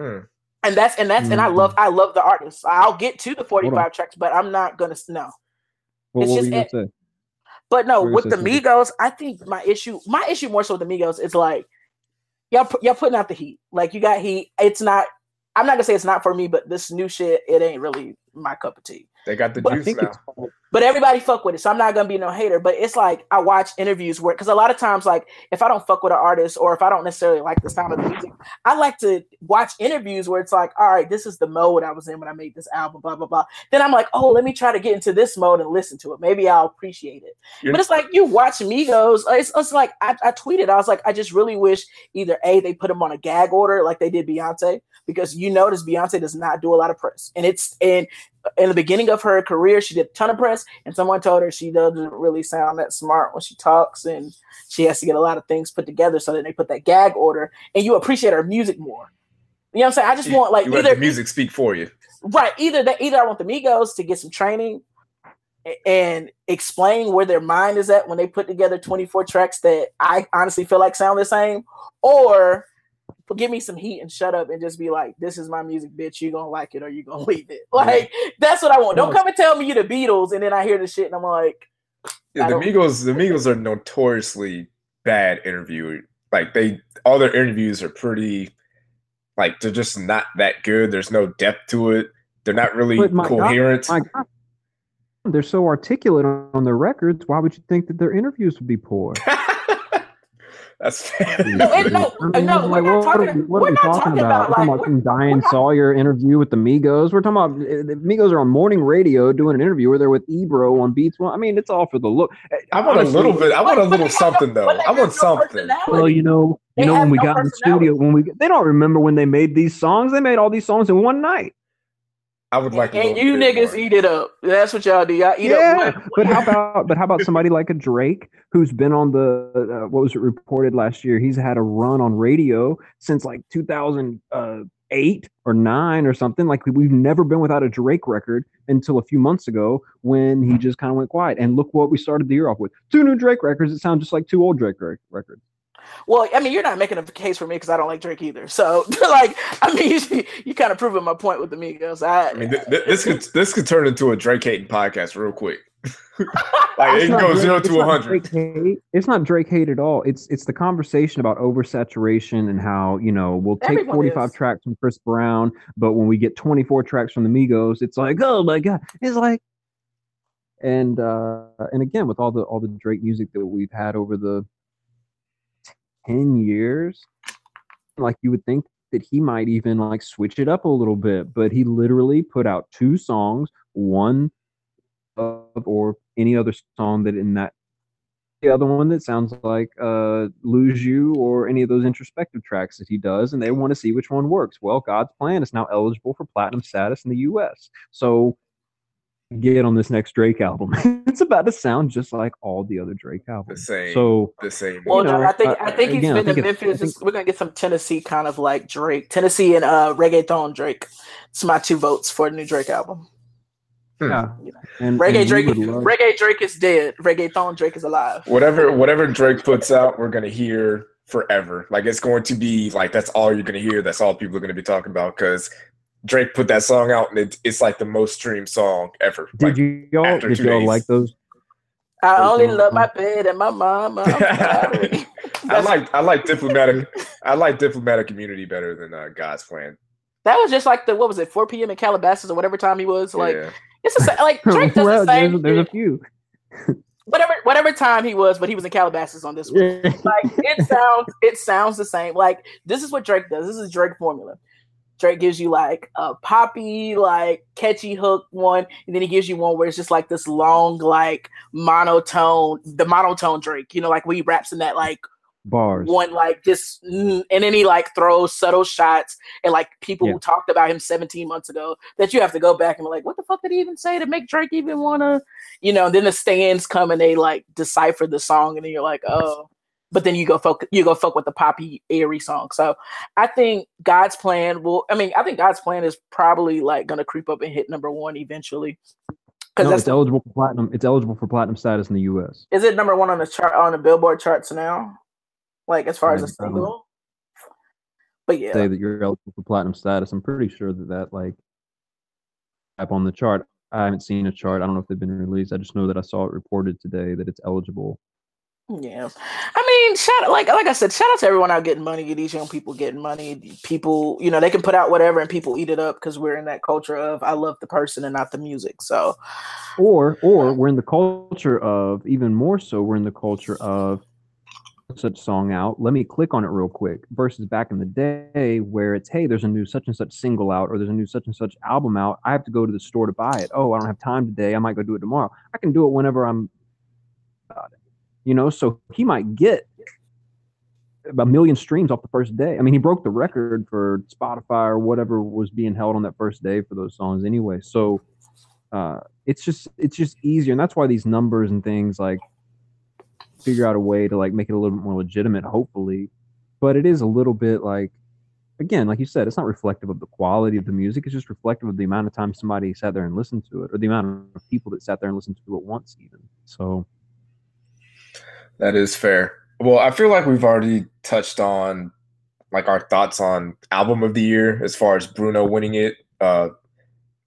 hmm. and that's and that's mm-hmm. and I love hmm. I love the artists. I'll get to the 45 tracks, but I'm not gonna no. Well, it's just it, but no, with the Migos, I think my issue, my issue more so with the Migos is like y'all y'all putting out the heat. Like you got heat. It's not. I'm not gonna say it's not for me, but this new shit, it ain't really my cup of tea. They got the but juice now. But everybody fuck with it, so I'm not gonna be no hater. But it's like I watch interviews where, because a lot of times, like if I don't fuck with an artist or if I don't necessarily like the sound of the music, I like to watch interviews where it's like, all right, this is the mode I was in when I made this album, blah blah blah. Then I'm like, oh, let me try to get into this mode and listen to it. Maybe I'll appreciate it. You're but it's like you watch Migos. Uh, it's, it's like I, I tweeted, I was like, I just really wish either a they put them on a gag order like they did Beyonce, because you notice Beyonce does not do a lot of press, and it's and uh, in the beginning of her career, she did a ton of press, and someone told her she doesn't really sound that smart when she talks, and she has to get a lot of things put together. So then they put that gag order, and you appreciate her music more. You know what I'm saying? I just want like you either music speak for you, right? Either that, either I want the Migos to get some training and explain where their mind is at when they put together 24 tracks that I honestly feel like sound the same, or give me some heat and shut up and just be like, this is my music, bitch. You gonna like it or you gonna leave it. Like that's what I want. Don't come and tell me you the Beatles and then I hear the shit and I'm like, yeah, the Migos, the Migos are notoriously bad interviewer. Like they, all their interviews are pretty, like they're just not that good. There's no depth to it. They're not really coherent. God, God. They're so articulate on their records. Why would you think that their interviews would be poor? That's fair. No, no, I mean, no, like, we're not what, talking, what we're, not talking, talking about. about. We're talking about Diane Sawyer interview with the Migos. We're talking about eh, the Migos are on morning radio doing an interview where they're with Ebro on Beats. Well, I mean, it's all for the look. Eh, I want Honestly, a little bit. I want a little something though. I want something. Well, you know, you know when we got in the studio, when we they don't remember when they made these songs. They made all these songs in one night. I would like, and you niggas more. eat it up. That's what y'all do. Y'all eat yeah, up. but how about but how about somebody like a Drake who's been on the uh, what was it reported last year? He's had a run on radio since like 2008 or nine or something. Like we've never been without a Drake record until a few months ago when he just kind of went quiet. And look what we started the year off with: two new Drake records. It sounds just like two old Drake records. Well, I mean, you're not making a case for me because I don't like Drake either. So, like, I mean, you, you kind of proving my point with the Migos. I, I mean, th- th- this could this could turn into a Drake hating podcast real quick. like it goes zero to one hundred. It's not Drake hate at all. It's it's the conversation about oversaturation and how you know we'll take forty five tracks from Chris Brown, but when we get twenty four tracks from the Migos, it's like oh my god, it's like. And uh and again with all the all the Drake music that we've had over the 10 years, like you would think that he might even like switch it up a little bit, but he literally put out two songs, one of or any other song that in that the other one that sounds like uh lose you or any of those introspective tracks that he does and they want to see which one works. Well god's plan is now eligible for platinum status in the us so get on this next Drake album. it's about to sound just like all the other Drake albums. The same. So the same. Well, no, I think I think he's again, been to Memphis. Think, we're gonna get some Tennessee kind of like Drake, Tennessee and uh reggaeton Drake. It's my two votes for the new Drake album. Hmm. Yeah, and, reggae and Drake, love... reggae Drake is dead. Reggae Reggaeton Drake is alive. Whatever, whatever Drake puts out, we're gonna hear forever. Like it's going to be like that's all you're gonna hear. That's all people are gonna be talking about because Drake put that song out, and it, it's like the most streamed song ever. Did like, you all did y'all like those? I only love my bed and my mama. I like I like diplomatic. I like diplomatic immunity better than uh, God's plan. That was just like the what was it, 4 p.m. in Calabasas or whatever time he was. Like yeah. it's a, like Drake does well, the same. There's, there's a few. whatever whatever time he was, but he was in Calabasas on this one. Yeah. Like it sounds it sounds the same. Like this is what Drake does. This is Drake formula. Drake gives you like a poppy, like catchy hook one, and then he gives you one where it's just like this long, like monotone, the monotone Drake, you know, like where he raps in that like bars one like just mm, and then he like throws subtle shots and like people yeah. who talked about him 17 months ago that you have to go back and be like what the fuck did he even say to make drake even wanna you know then the stands come and they like decipher the song and then you're like oh but then you go fuck you go fuck with the poppy airy song so i think god's plan will i mean i think god's plan is probably like gonna creep up and hit number one eventually because no, it's eligible for platinum. It's eligible for platinum status in the U.S. Is it number one on the chart on the Billboard charts now? like as far as a single. But yeah, say that you're eligible for platinum status. I'm pretty sure that that like up on the chart. I haven't seen a chart. I don't know if they've been released. I just know that I saw it reported today that it's eligible. Yeah, I mean, shout like like I said, shout out to everyone out getting money. Get these young people getting money. People, you know, they can put out whatever and people eat it up because we're in that culture of I love the person and not the music. So, or or we're in the culture of even more so. We're in the culture of such song out. Let me click on it real quick. Versus back in the day where it's, hey, there's a new such and such single out or there's a new such and such album out. I have to go to the store to buy it. Oh, I don't have time today. I might go do it tomorrow. I can do it whenever I'm about it. You know, so he might get a million streams off the first day. I mean, he broke the record for Spotify or whatever was being held on that first day for those songs anyway. So uh, it's just it's just easier, and that's why these numbers and things like figure out a way to like make it a little bit more legitimate, hopefully. But it is a little bit like, again, like you said, it's not reflective of the quality of the music. It's just reflective of the amount of time somebody sat there and listened to it, or the amount of people that sat there and listened to it once, even. So that is fair. Well, I feel like we've already touched on like our thoughts on album of the year as far as Bruno winning it. Uh,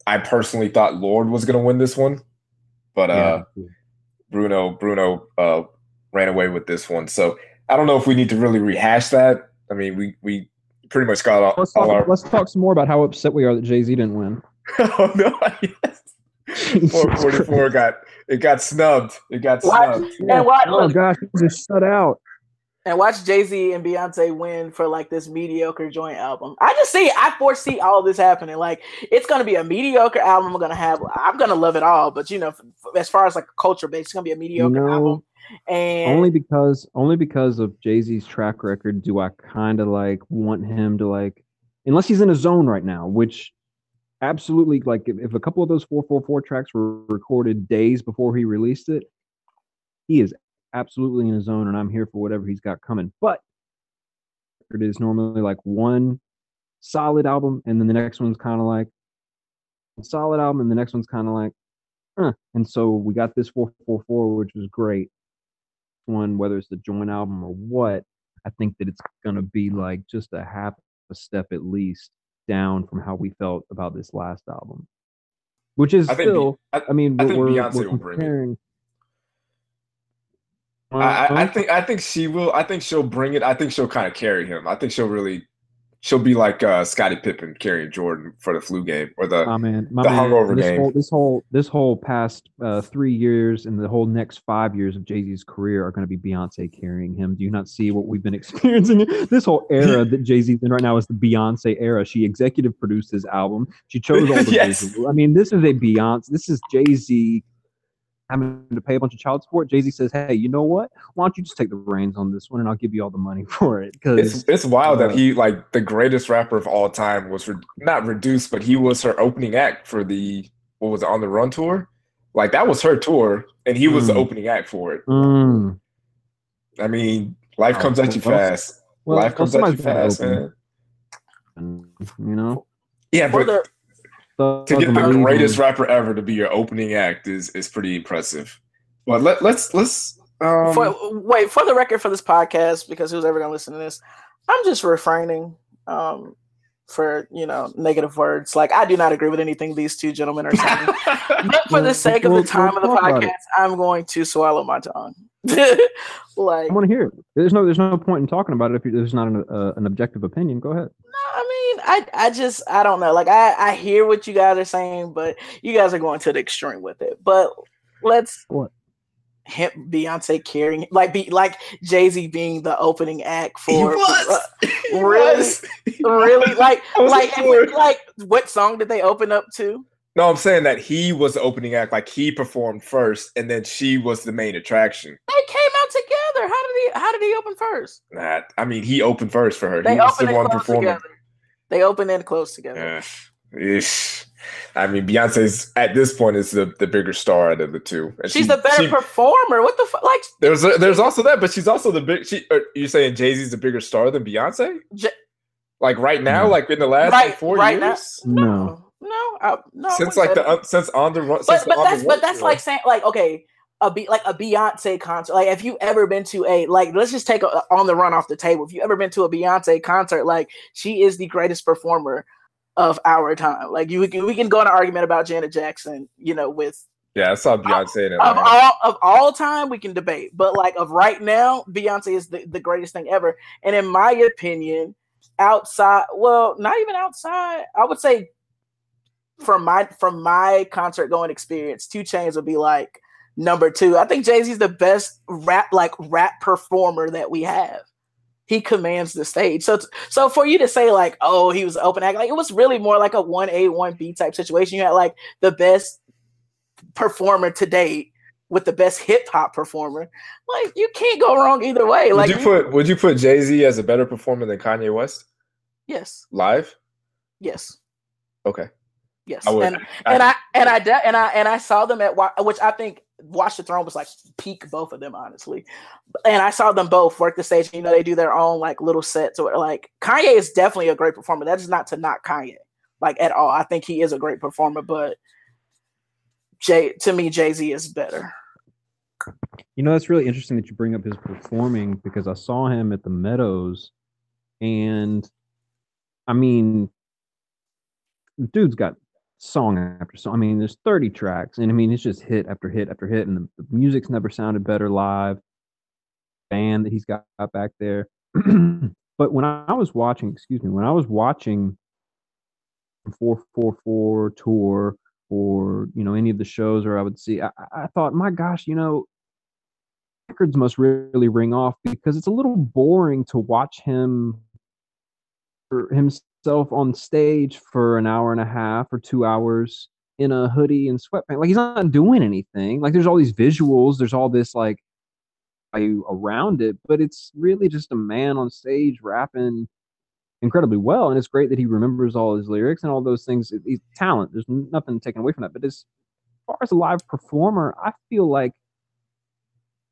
I personally thought Lorde was going to win this one, but uh, yeah. Bruno Bruno uh, ran away with this one. So I don't know if we need to really rehash that. I mean, we we pretty much got all, let's all talk, our. Let's talk some more about how upset we are that Jay Z didn't win. oh no! Yes. 444 got it got snubbed. It got snubbed. And watch, oh gosh, just shut out. And watch Jay Z and Beyonce win for like this mediocre joint album. I just see, I foresee all this happening. Like it's gonna be a mediocre album. I'm gonna have, I'm gonna love it all. But you know, as far as like culture base, it's gonna be a mediocre you know, album. And only because only because of Jay Z's track record do I kind of like want him to like, unless he's in a zone right now, which absolutely like if, if a couple of those 444 tracks were recorded days before he released it, he is absolutely in his zone, and I'm here for whatever he's got coming. But it is normally like one solid album, and then the next one's kind of like a solid album, and the next one's kind of like, eh. and so we got this 444, which was great one, whether it's the joint album or what, I think that it's going to be like just a half a step at least down from how we felt about this last album, which is I still. I, I, mean, I think we're, Beyonce we're comparing. I, I think I think she will. I think she'll bring it. I think she'll kind of carry him. I think she'll really she'll be like uh, Scottie Pippen carrying Jordan for the flu game or the my man, my the man, hungover this game. Whole, this whole this whole past uh, three years and the whole next five years of Jay Z's career are going to be Beyonce carrying him. Do you not see what we've been experiencing? this whole era that Jay Z's in right now is the Beyonce era. She executive produced his album. She chose all the. yes. I mean, this is a Beyonce. This is Jay Z having to pay a bunch of child support, Jay Z says, "Hey, you know what? Why don't you just take the reins on this one, and I'll give you all the money for it." Because it's, it's wild uh, that he like the greatest rapper of all time was re- not reduced, but he was her opening act for the what was it, on the Run tour. Like that was her tour, and he was mm, the opening act for it. Mm, I mean, life comes at you fast. Well, life comes at you fast, man. You know. Yeah, but to get the greatest rapper ever to be your opening act is is pretty impressive. But let, let's let's um, for, wait for the record for this podcast because who's ever gonna listen to this? I'm just refraining um, for you know negative words. Like I do not agree with anything these two gentlemen are saying. but for the sake of the time of the podcast, I'm going to swallow my tongue. like I want to hear it. There's no there's no point in talking about it if there's not an uh, an objective opinion. Go ahead. No, I mean, I I just I don't know. Like I I hear what you guys are saying, but you guys are going to the extreme with it. But let's what him Beyonce carrying like be like Jay Z being the opening act for uh, really really like like like what song did they open up to? No, I'm saying that he was the opening act, like he performed first, and then she was the main attraction. They came out together. How did he? How did he open first? Nah, I mean, he opened first for her. They he was opened the and one closed performing. together. They opened and closed together. Yeah. I mean, Beyonce's at this point is the, the bigger star out of the two. And She's she- the better she- performer. What the fuck? Like There's there's also that, but she's also the big. She, are you saying Jay Z's the bigger star than Beyonce? J- Like right now, No. like in the last Right- four right now. years, No. no, no, I, no. Since like the uh, since on the run. but since the but On that's but that's tour. like saying like okay a be like a Beyonce concert. Like if you ever been to a like let's just take a, on the run off the table. If you ever been to a Beyonce concert, like she is the greatest performer of our time. Like you we can, we can go in an argument about Janet Jackson, you know, with yeah, I saw Beyonce in of all of all time we can debate, but like of right now, Beyonce is the, the greatest thing ever. And in my opinion, outside, well, not even outside, I would say from my from my concert going experience, 2 Chainz would be like number two. I think Jay Z's the best rap like rap performer that we have. He commands the stage. So so for you to say like, oh, he was open act, like it was really more like a one A one B type situation. You had like the best performer to date with the best hip hop performer. Like you can't go wrong either way. Would Like you put Would you put Jay Z as a better performer than Kanye West yes, live? yes, Okay, yes. I would. and and I and I de- and I and I saw them at Wa- which I think Watch the Throne was like peak both of them honestly, and I saw them both work the stage. You know, they do their own like little sets or like Kanye is definitely a great performer. That is not to knock Kanye like at all. I think he is a great performer, but Jay to me Jay Z is better. You know, that's really interesting that you bring up his performing because I saw him at the Meadows, and I mean, dude's got song after song. I mean, there's 30 tracks, and I mean, it's just hit after hit after hit, and the, the music's never sounded better live. Band that he's got back there. but when I was watching, excuse me, when I was watching 444 tour or you know any of the shows or I would see, I, I thought, my gosh, you know, records must really ring off because it's a little boring to watch him for himself on stage for an hour and a half or two hours in a hoodie and sweatpants. Like he's not doing anything. Like there's all these visuals, there's all this like around it, but it's really just a man on stage rapping incredibly well. And it's great that he remembers all his lyrics and all those things. He's talent. There's nothing taken away from that. But as far as a live performer, I feel like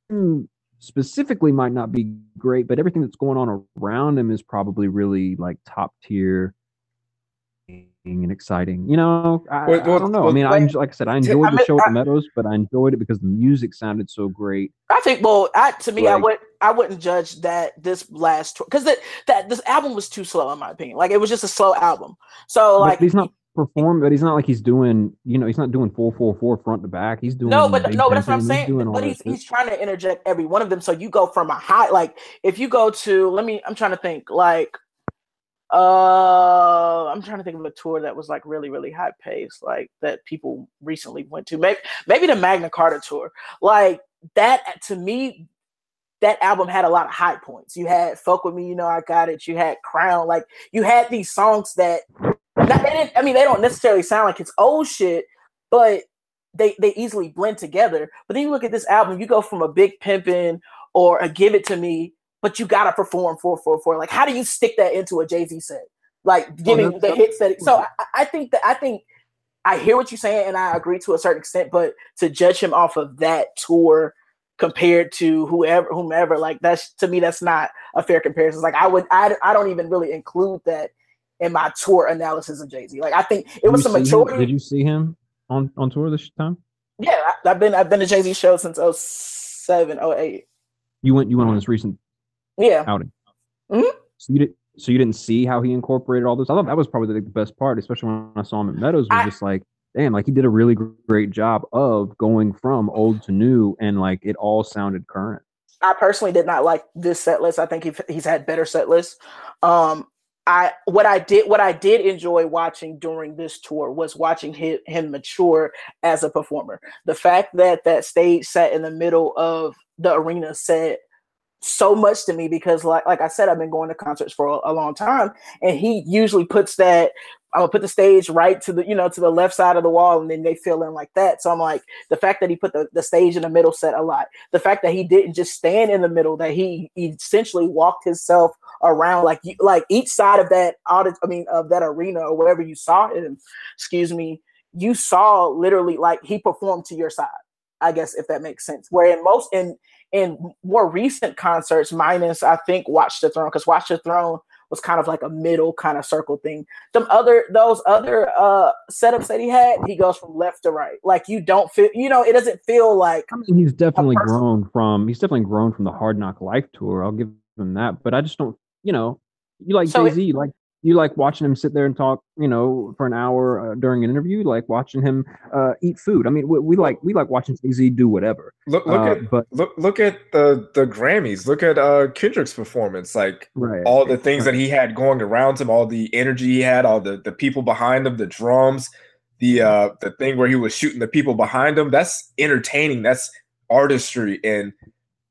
him specifically might not be great, but everything that's going on around him is probably really like top tier and exciting. You know, I, What- I don't know. I what- mean, I enjoy, like I said, I enjoyed I the show at the Meadows, but I enjoyed it because the music sounded so great. I think. Well, I to me, I would I wouldn't judge that this last because that that this album was too slow in my opinion. Like it was just a slow album. So like he's not performing, but he's not like he's doing, you know, he's not doing four four four front to back. He's doing no, but no, but that's what I'm he's saying. doing But he's he's trying to interject every one of them. So you go from a high like if you go to let me I'm trying to think like uh I'm trying to think of a tour that was like really really high pace like that people recently went to maybe maybe the Magna Carta tour like that to me that album had a lot of high points you had fuck with me you know I got it you had crown like you had these songs that not, I mean they don't necessarily sound like it's old shit but they they easily blend together but then you look at this album you go from a big pimpin' or a give it to me but you gotta perform four four four. Like, how do you stick that into a Jay Z set? Like giving that's- the hits that. So mm-hmm. I, I think that I think I hear what you're saying, and I agree to a certain extent. But to judge him off of that tour compared to whoever, whomever, like that's to me, that's not a fair comparison. Like I would, I, I don't even really include that in my tour analysis of Jay Z. Like I think it Did was some see him- maturity. Did you see him on on tour this time? Yeah, I, I've been I've been to Jay Z show since 07, 08. You went you went on this recent Yeah, outing. Mhm. So you did so you didn't see how he incorporated all this. I thought that was probably the best part, especially when I saw him at Meadows. Was I- just like damn, like he did a really great job of going from old to new, and like it all sounded current. I personally did not like this set list. I think he's had better set lists. Um, I what I did what I did enjoy watching during this tour was watching him, him mature as a performer. The fact that that stage sat in the middle of the arena said so much to me because like like I said I've been going to concerts for a, a long time and he usually puts that I'm gonna put the stage right to the you know to the left side of the wall and then they fill in like that. So I'm like the fact that he put the, the stage in the middle set a lot. The fact that he didn't just stand in the middle, that he, he essentially walked himself around like like each side of that audit, I mean of that arena or wherever you saw him, excuse me, you saw literally like he performed to your side. I guess if that makes sense. Where in most in in more recent concerts, minus I think Watch the Throne, because Watch the Throne was kind of like a middle kind of circle thing. Some other those other uh setups that he had, he goes from left to right. Like you don't feel, you know, it doesn't feel like. I mean, he's definitely grown from. He's definitely grown from the Hard Knock Life tour. I'll give him that. But I just don't, you know, you like so Jay Z, like you like watching him sit there and talk, you know, for an hour uh, during an interview, like watching him uh, eat food. I mean, we, we like we like watching Jay Z do whatever. Look, look uh, at but look look at the the Grammys. Look at uh, Kendrick's performance. Like right. all the things that he had going around him, all the energy he had, all the the people behind him, the drums, the uh the thing where he was shooting the people behind him. That's entertaining. That's artistry and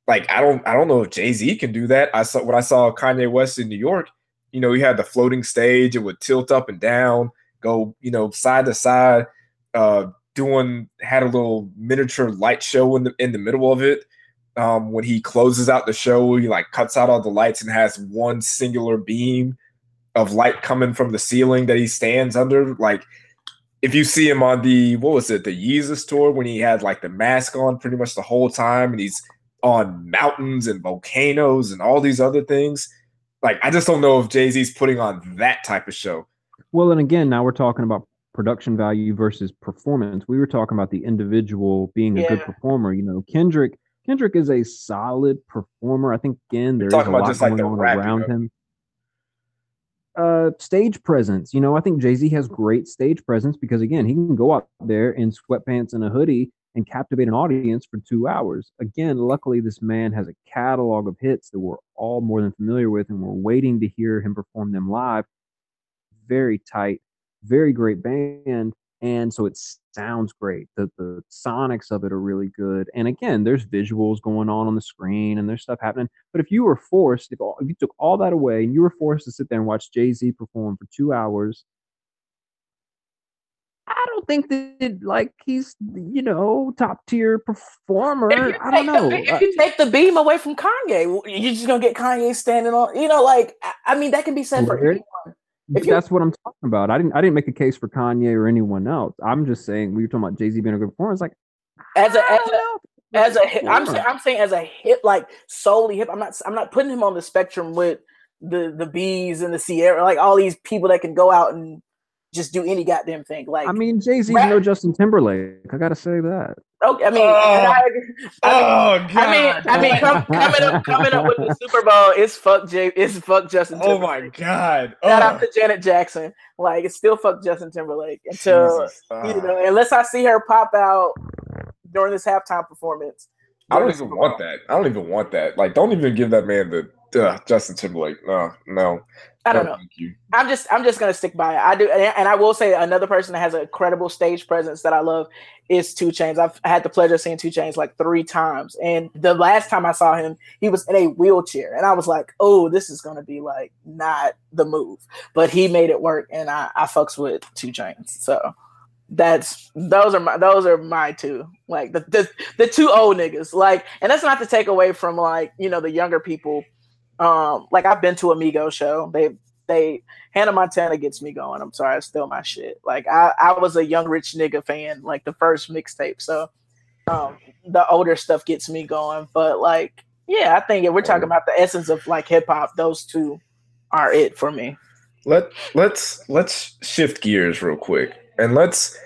like I don't I don't know if Jay Z can do that. I saw when I saw Kanye West in New York you know, he had the floating stage. It would tilt up and down, go, you know, side to side. Uh, doing had a little miniature light show in the in the middle of it. Um, when he closes out the show, he like cuts out all the lights and has one singular beam of light coming from the ceiling that he stands under. Like if you see him on the what was it, the Yeezus tour when he had like the mask on pretty much the whole time and he's on mountains and volcanoes and all these other things like I just don't know if Jay Z's putting on that type of show. Well, and again, now we're talking about production value versus performance. We were talking about the individual being a good performer. You know, Kendrick Kendrick is a solid performer. I think again there's a lot going like on around you know? him. Uh, stage presence. You know, I think Jay Z has great stage presence because again, he can go out there in sweatpants and a hoodie and captivate an audience for two hours. Again, luckily, this man has a catalog of hits that we're all more than familiar with, and we're waiting to hear him perform them live. Very tight, very great band. And so it sounds great. The, the sonics of it are really good. And again, there's visuals going on on the screen and there's stuff happening. But if you were forced, if, all, if you took all that away and you were forced to sit there and watch Jay Z perform for two hours I don't think that like he's you know top tier performer. I don't know. The, if you take the beam away from Kanye, you're just gonna get Kanye standing on. You know, like I mean, that can be said for anyone. If that's what I'm talking about. I didn't. I didn't make a case for Kanye or anyone else. I'm just saying we were talking about Jay Z being a good performer. It's like as a as a as a hip, I'm saying I'm saying as a hip like solely hip. I'm not I'm not putting him on the spectrum with the the bees and the Ciara like all these people that can go out and just do any goddamn thing. Like I mean, Jay Z's no Justin Timberlake. I gotta say that. Okay, I mean, oh, I, I, oh God. I mean, I mean, come, coming up, coming up with the Super Bowl is fuck Jay, is fuck Justin. Timberlake. Oh my God! Oh. Shout out oh. to Janet Jackson. Like it's still fuck Justin Timberlake until oh. you ah. know, unless I see her pop out during this halftime performance. I don't even want that. I don't even want that. Like, don't even give that man the uh, Justin Timberlake. No, no. I don't know. I'm just I'm just gonna stick by it. I do, and I will say another person that has a credible stage presence that I love is 2 Chainz. I've had the pleasure of seeing 2 Chainz like three times, and the last time I saw him, he was in a wheelchair, and I was like, "Oh, this is gonna be like not the move," but he made it work, and I I fucks with 2 Chainz. So that's those are my those are my two like the, the the two old niggas like and that's not to take away from like you know the younger people um, like I've been to a Migo show. They they Hannah Montana gets me going. I'm sorry, I still my shit. Like I, I was a young rich nigga fan, like the first mixtape. So um the older stuff gets me going. But like, yeah, I think if we're talking about the essence of like hip hop, those two are it for me. Let let's let's shift gears real quick and let's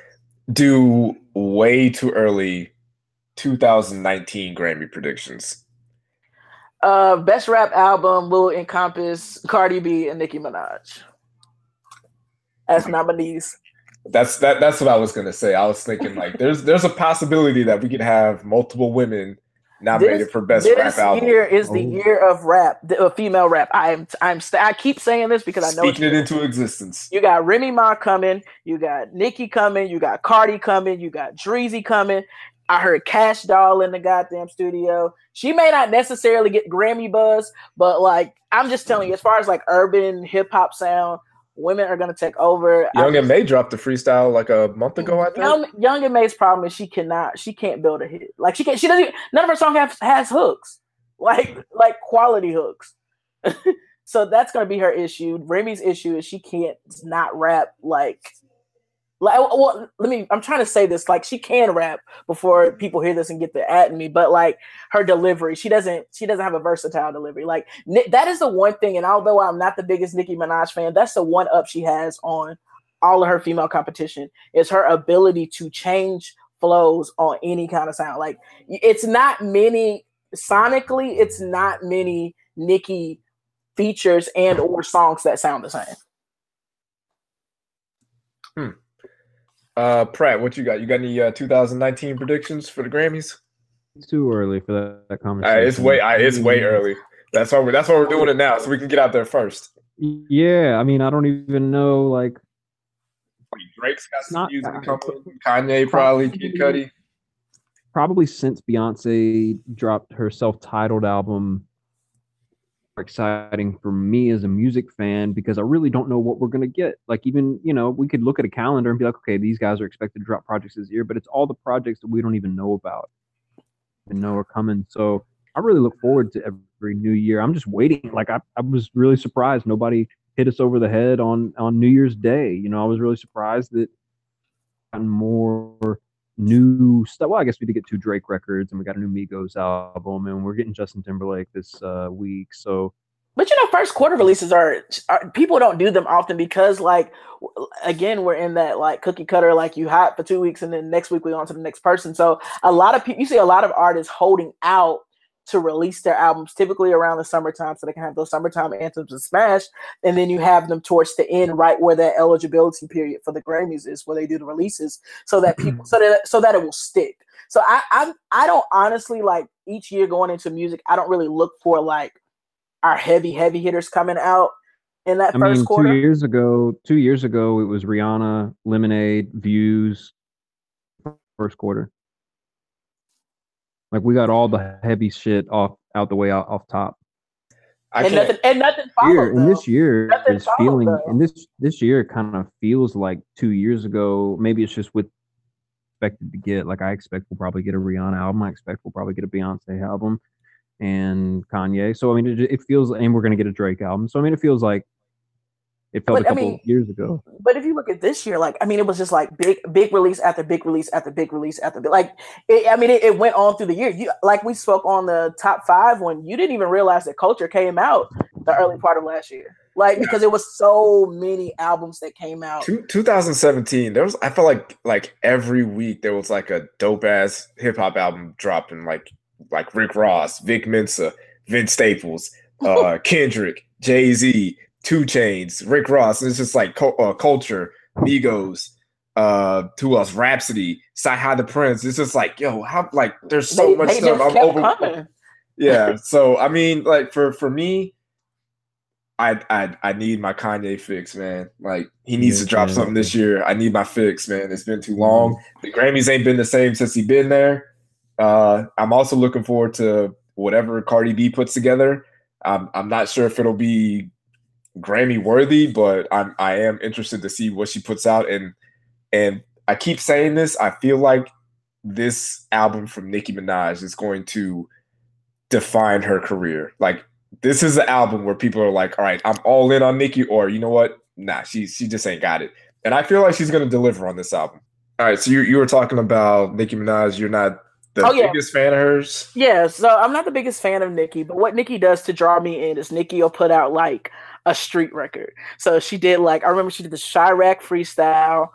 do way too early 2019 Grammy predictions. Uh, best rap album will encompass Cardi B and Nicki Minaj as nominees. That's that. That's what I was gonna say. I was thinking like, there's there's a possibility that we could have multiple women nominated this, for best this rap album. year is the oh. year of rap, the, uh, female rap. I'm I'm I keep saying this because I know speaking it into existence. You got Remy Ma coming, you got Nicki coming, you got Cardi coming, you got Dreezy coming. I heard Kash Doll in the goddamn studio. She may not necessarily get Grammy buzz, but like I'm just telling you, as far as like urban hip hop sound, women are gonna take over. Young M.A dropped the freestyle like a month ago. I think. Young, Young M.A's problem is she cannot, she can't build a hit. Like she can't, she doesn't. None of her songs have has hooks, like like quality hooks. so that's gonna be her issue. Remy's issue is she can't not rap like like, well, let me. I'm trying to say this. Like, she can rap before people hear this and get the at me, but like her delivery, she doesn't. She doesn't have a versatile delivery. Like that is the one thing. And although I'm not the biggest Nicki Minaj fan, that's the one up she has on all of her female competition is her ability to change flows on any kind of sound. Like, it's not many sonically. It's not many Nicki features and or songs that sound the same. Hmm. Uh, Pratt, what you got? You got any uh, 2019 predictions for the Grammys? It's too early for that, that conversation. Right, it's way, it's way early. That's why we're that's why we're doing it now, so we can get out there first. Yeah, I mean, I don't even know like. Drake's got some music coming. Kanye probably, Kid Cudi. Probably since Beyonce dropped her self-titled album exciting for me as a music fan because I really don't know what we're gonna get. Like even you know we could look at a calendar and be like, okay, these guys are expected to drop projects this year, but it's all the projects that we don't even know about and know are coming. So I really look forward to every new year. I'm just waiting. Like I, I was really surprised nobody hit us over the head on on New Year's Day. You know, I was really surprised that more new stuff. Well, I guess we did get two Drake records, and we got a new Migos album, and we're getting Justin Timberlake this uh, week. So, but you know, first quarter releases are, are, people don't do them often because, like, again, we're in that like cookie cutter, like you hot for two weeks, and then next week we on to the next person. So a lot of people, you see a lot of artists holding out to release their albums typically around the summertime so they can have those summertime anthems and smash and then you have them towards the end right where that eligibility period for the grammys is where they do the releases so that mm-hmm. people so that so that it will stick. So i i, I don't honestly like each year going into music i don't really look for like our heavy heavy hitters coming out in that I first mean, quarter. two years ago two years ago it was rihanna lemonade views first quarter like we got all the heavy shit off out the way out, off top. I and nothing, and nothing followed, year, and this year nothing is feeling though. and this this year kind of feels like two years ago. Maybe it's just with expected to get like I expect we'll probably get a Rihanna album. I expect we'll probably get a Beyonce album and Kanye. So I mean, it, it feels and we're gonna get a Drake album. So I mean, it feels like it felt but, a couple I mean, years ago. But if you look at this year, like I mean, it was just like big, big release after big release after big release after big. Like it, I mean, it, it, went on through the year. You like we spoke on the top five when you didn't even realize that Culture came out the early part of last year. Like because it was so many albums that came out. Two, 2017, there was I felt like like every week there was like a dope ass hip hop album dropping, like like Rick Ross, Vic Mensa, Vince Staples, uh, Kendrick, Jay Z, 2 Chainz, Rick Ross. It's just like uh, culture, Migos, uh, who else? Rapsody, CyHi the Prince. It's just like, yo, how like there's so they, much they stuff. I'm over. Yeah. so I mean, like for for me, I I I need my Kanye fix, man. Like he needs yeah, to drop yeah, something this year. I need my fix, man. It's been too long. Mm-hmm. The Grammys ain't been the same since he been there. Uh, I'm also looking forward to whatever Cardi B puts together. I'm I'm not sure if it'll be Grammy worthy, but I'm I am interested to see what she puts out. And and I keep saying this, I feel like this album from Nicki Minaj is going to define her career. Like this is an album where people are like, all right, I'm all in on Nicki, or you know what? Nah, she she just ain't got it. And I feel like she's gonna deliver on this album. All right, so you you were talking about Nicki Minaj, you're not the oh, biggest yeah. fan of hers? Yeah, so I'm not the biggest fan of Nicki, but what Nicki does to draw me in is Nicki will put out like a street record. So she did like I remember she did the Chiraq freestyle.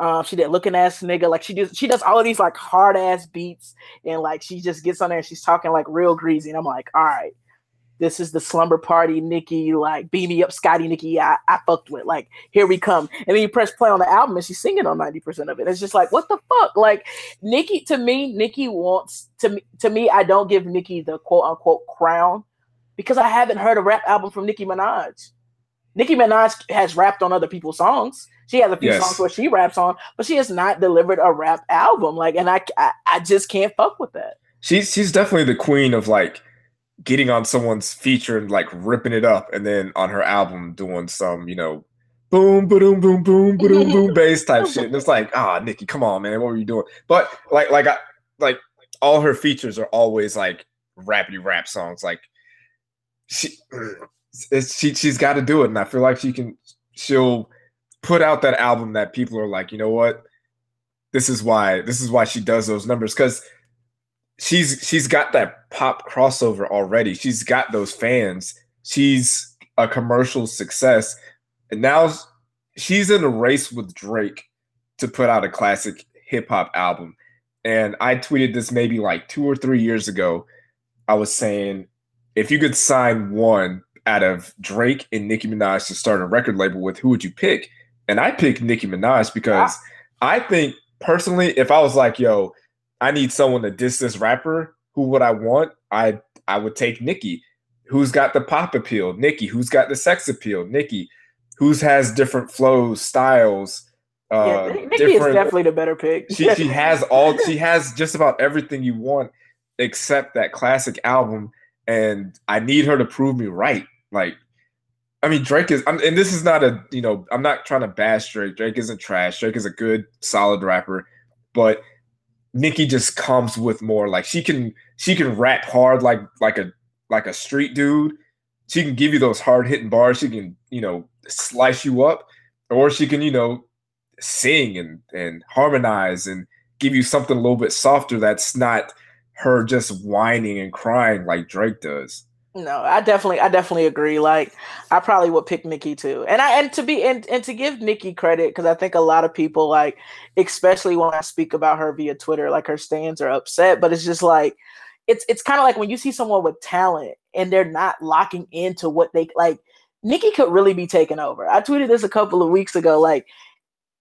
Um, she did looking ass nigga. Like she does she does all of these like hard ass beats and like she just gets on there and she's talking like real greasy. And I'm like, all right, this is the slumber party, Nicki, like beam me up, Scotty, Nicki, I, I fucked with. Like, here we come. And then you press play on the album and she's singing on 90% of it. It's just like, what the fuck? Like, Nicki, to me, Nicki wants to me to me, I don't give Nicki the quote unquote crown because I haven't heard a rap album from Nicki Minaj. Nicki Minaj has rapped on other people's songs. She has a few yes. songs where she raps on, but she has not delivered a rap album. Like, and I, I, I just can't fuck with that. She's she's definitely the queen of like getting on someone's feature and like ripping it up, and then on her album doing some, you know, boom, boom, boom, boom, boom, boom, bass type shit. And it's like, ah, Nicki, come on, man, what were you doing? But like, like, I, like all her features are always like rappy rap songs. Like she, eh, she, she's got to do it, and I feel like she can. She'll put out that album that people are like, you know what, this is why, this is why she does those numbers because she's she's got that pop crossover already. She's got those fans. She's a commercial success. And now she's in a race with Drake to put out a classic hip hop album. And I tweeted this maybe like 2 or 3 years ago. I was saying if you could sign one out of Drake and Nicki Minaj to start a record label with, who would you pick? And I picked Nicki Minaj because I think personally, if I was like, yo, I need someone to diss this rapper. Who would I want? I I would take Nicki. Who's got the pop appeal? Nicki. Who's got the sex appeal? Nicki. Who's has different flows, styles? Uh, yeah, Nicki is definitely the better pick. she she has all. She has just about everything you want, except that classic album. And I need her to prove me right. Like, I mean, Drake is, I'm, and this is not a, you know, I'm not trying to bash Drake. Drake isn't trash. Drake is a good, solid rapper, but Nicki just comes with more like she can she can rap hard like like a like a street dude. She can give you those hard hitting bars. She can you know slice you up, or she can you know sing and and harmonize and give you something a little bit softer. That's not her just whining and crying like Drake does. No, I definitely, I definitely agree. Like, I probably would pick Nicki too, and I and to be and, and to give Nicki credit because I think a lot of people like, especially when I speak about her via Twitter, like her stands are upset. But it's just like, it's it's kind of like when you see someone with talent and they're not locking into what they like. Nicki could really be taken over. I tweeted this a couple of weeks ago. Like,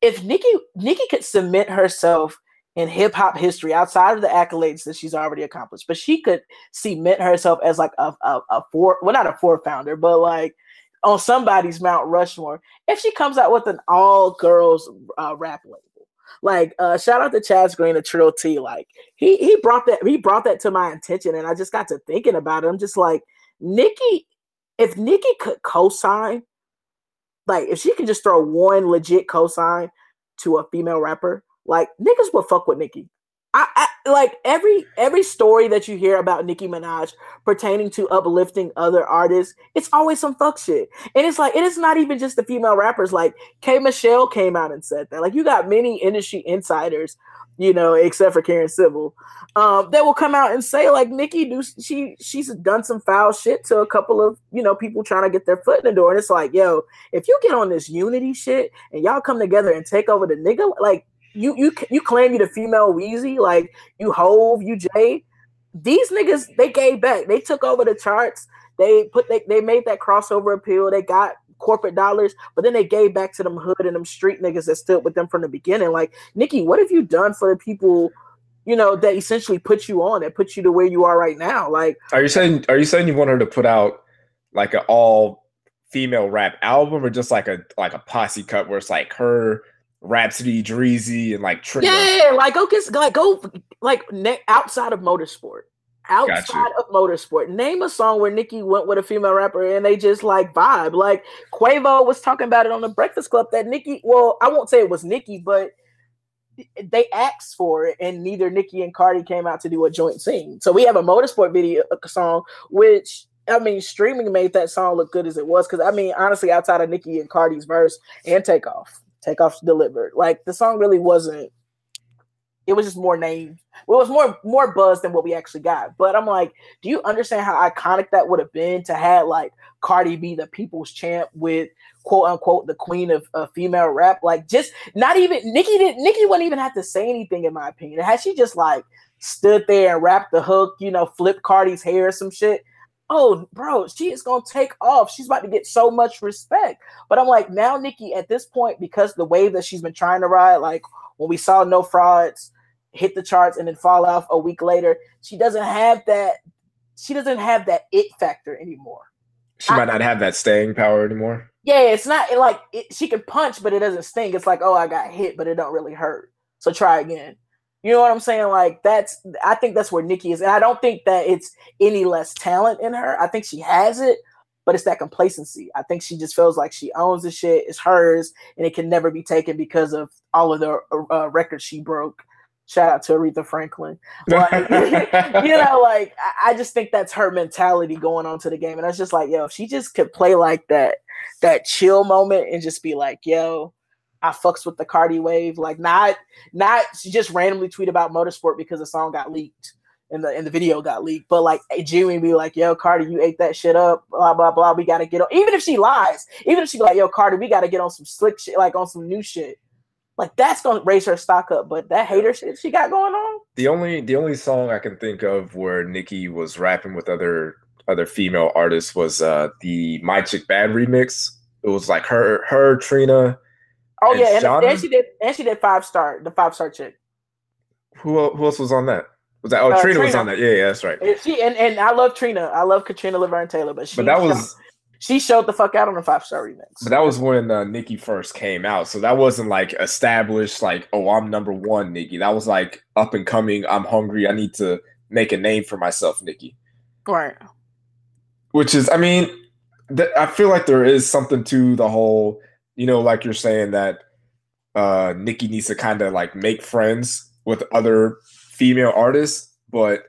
if Nicki Nicki could submit herself in hip hop history outside of the accolades that she's already accomplished. But she could cement herself as like a, a, a four, well, not a four founder, but like on somebody's Mount Rushmore. If she comes out with an all girls uh, rap label, like uh, shout out to Chaz Green of Trill T, like he he brought that he brought that to my attention, and I just got to thinking about it. I'm just like Nicki, if Nicki could co-sign, like if she could just throw one legit co-sign to a female rapper like niggas would fuck with Nicki. I, I, like every every story that you hear about Nicki Minaj pertaining to uplifting other artists, it's always some fuck shit. And it's like it is not even just the female rappers. Like K Michelle came out and said that. Like you got many industry insiders, you know, except for Karen Civil, um, that will come out and say like Nicki do she she's done some foul shit to a couple of you know people trying to get their foot in the door. And it's like, yo, if you get on this unity shit and y'all come together and take over the nigga, like you you you claim you the female Weezy, like you Hove, you Jay. These niggas they gave back. They took over the charts. They put they, they made that crossover appeal. They got corporate dollars, but then they gave back to them hood and them street niggas that stood with them from the beginning. Like Nicki, what have you done for the people? You know that essentially put you on, that put you to where you are right now. Like, are you saying are you saying you want her to put out like an all female rap album, or just like a like a posse cut where it's like her Rapsody, Dreezy, and like Trigger. Yeah, like go get like go like ne- outside of motorsport. Outside of motorsport, name a song where Nicki went with a female rapper and they just like vibe. Like Quavo was talking about it on the Breakfast Club that Nicki. Well, I won't say it was Nicki, but they asked for it, and neither Nicki and Cardi came out to do a joint sing. So we have a motorsport video uh, a song, which I mean, streaming made that song look good as it was. Because I mean, honestly, outside of Nicki and Cardi's verse and Takeoff, Takeoff delivered. Like the song really wasn't. It was just more name. It was more more buzz than what we actually got. But I'm like, do you understand how iconic that would have been to have like Cardi be the people's champ with quote unquote the queen of uh, female rap? Like, just not even Nicki didn't. Nicki wouldn't even have to say anything in my opinion. Had she just like stood there and rapped the hook, you know, flip Cardi's hair or some shit, oh, bro, she is gonna take off. She's about to get so much respect. But I'm like, now Nicki, at this point, because the wave that she's been trying to ride, like when we saw No Frauds hit the charts and then fall off a week later, she doesn't have that. She doesn't have that it factor anymore. She I, might not have that staying power anymore. Yeah, it's not like it, she can punch, but it doesn't sting. It's like, oh, I got hit, but it don't really hurt. So try again. You know what I'm saying? Like that's I think that's where Nicki is. And I don't think that it's any less talent in her. I think she has it, but it's that complacency. I think she just feels like she owns the shit, it's hers, and it can never be taken because of all of the uh, records she broke. Shout out to Aretha Franklin. But, you know, like I just think that's her mentality going on to the game. And I was just like, yo, if she just could play like that, that chill moment and just be like, yo, I fucks with the Cardi wave. Like not not she just randomly tweet about motorsport because the song got leaked and the and the video got leaked. But like Jimmy be like, yo, Cardi, you ate that shit up, blah blah blah. We gotta get on even if she lies, even if she be like, yo, Cardi, we gotta get on some slick shit, like on some new shit. Like that's gonna raise her stock up. But that hater shit she got going on. The only the only song I can think of where Nicki was rapping with other other female artists was uh the My Chick Bad remix. It was like her her Trina Oh yeah, and, and, she did, and she did five star, the five star chick. Who who else was on that? Was that oh uh, Trina, Trina, was on that? Yeah, yeah, that's right. And she and, and I love Trina. I love Katrina Laverne Taylor, but she but that was she showed the fuck out on the five star remix. But that was when uh, Nicki first came out, so that wasn't like established. Like, oh, I'm number one, Nicki. That was like up and coming. I'm hungry. I need to make a name for myself, Nicki. Right. Which is, I mean, th- I feel like there is something to the whole you know, like you're saying that uh Nicki needs to kind of like make friends with other female artists, but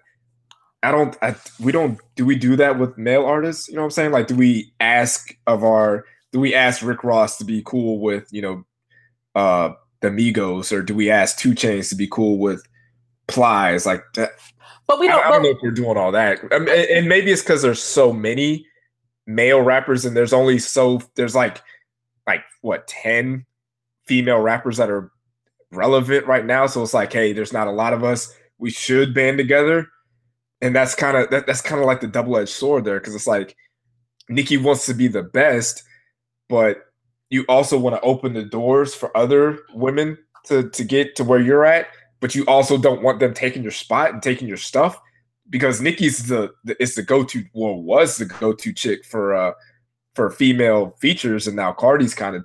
I don't I, we don't do we do that with male artists? You know what I'm saying? Like do we ask of our do we ask Rick Ross to be cool with, you know, uh the Migos or do we ask 2 Chainz to be cool with Plies like that? But we don't I, I don't know if we're doing all that. I mean, and maybe it's cuz there's so many male rappers and there's only so there's like like what 10 female rappers that are relevant right now? So it's like hey there's not a lot of us. We should band together. And that's kind of that, that's kind of like the double-edged sword there because it's like Nicki wants to be the best but you also want to open the doors for other women to to get to where you're at but you also don't want them taking your spot and taking your stuff because Nicki's the, the it's the go-to well was the go-to chick for uh for female features, and now Cardi's kind of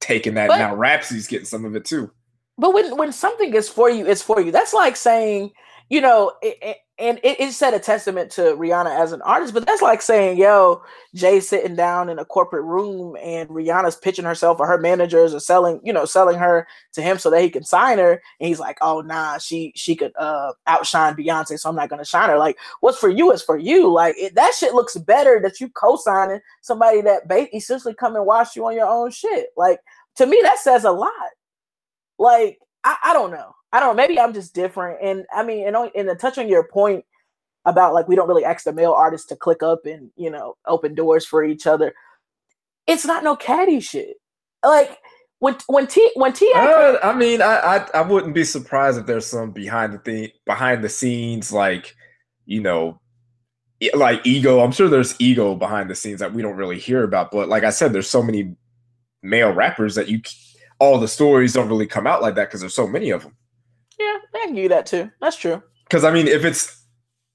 taking that. But, now Rapsy's getting some of it too. But when when something is for you, it's for you. That's like saying, you know, it, it, and it, it set a testament to Rihanna as an artist, but that's like saying, yo, Jay sitting down in a corporate room and Rihanna's pitching herself or her managers are selling, you know, selling her to him so that he can sign her. And he's like, oh nah, she she could uh outshine Beyonce, so I'm not gonna shine her. Like, what's for you is for you. Like it, that shit looks better that you co-signing somebody that ba- essentially come and watch you on your own shit. Like to me, that says a lot. Like, I, I don't know. I don't know. Maybe I'm just different. And I mean, and, on, and to touch on your point about like we don't really ask the male artists to click up and you know open doors for each other. It's not no catty shit. Like when when T when T. Uh, I mean, I, I I wouldn't be surprised if there's some behind the thing behind the scenes like you know like ego. I'm sure there's ego behind the scenes that we don't really hear about. But like I said, there's so many male rappers that you all the stories don't really come out like that because there's so many of them. Yeah, I can give you that too. That's true. Because I mean, if it's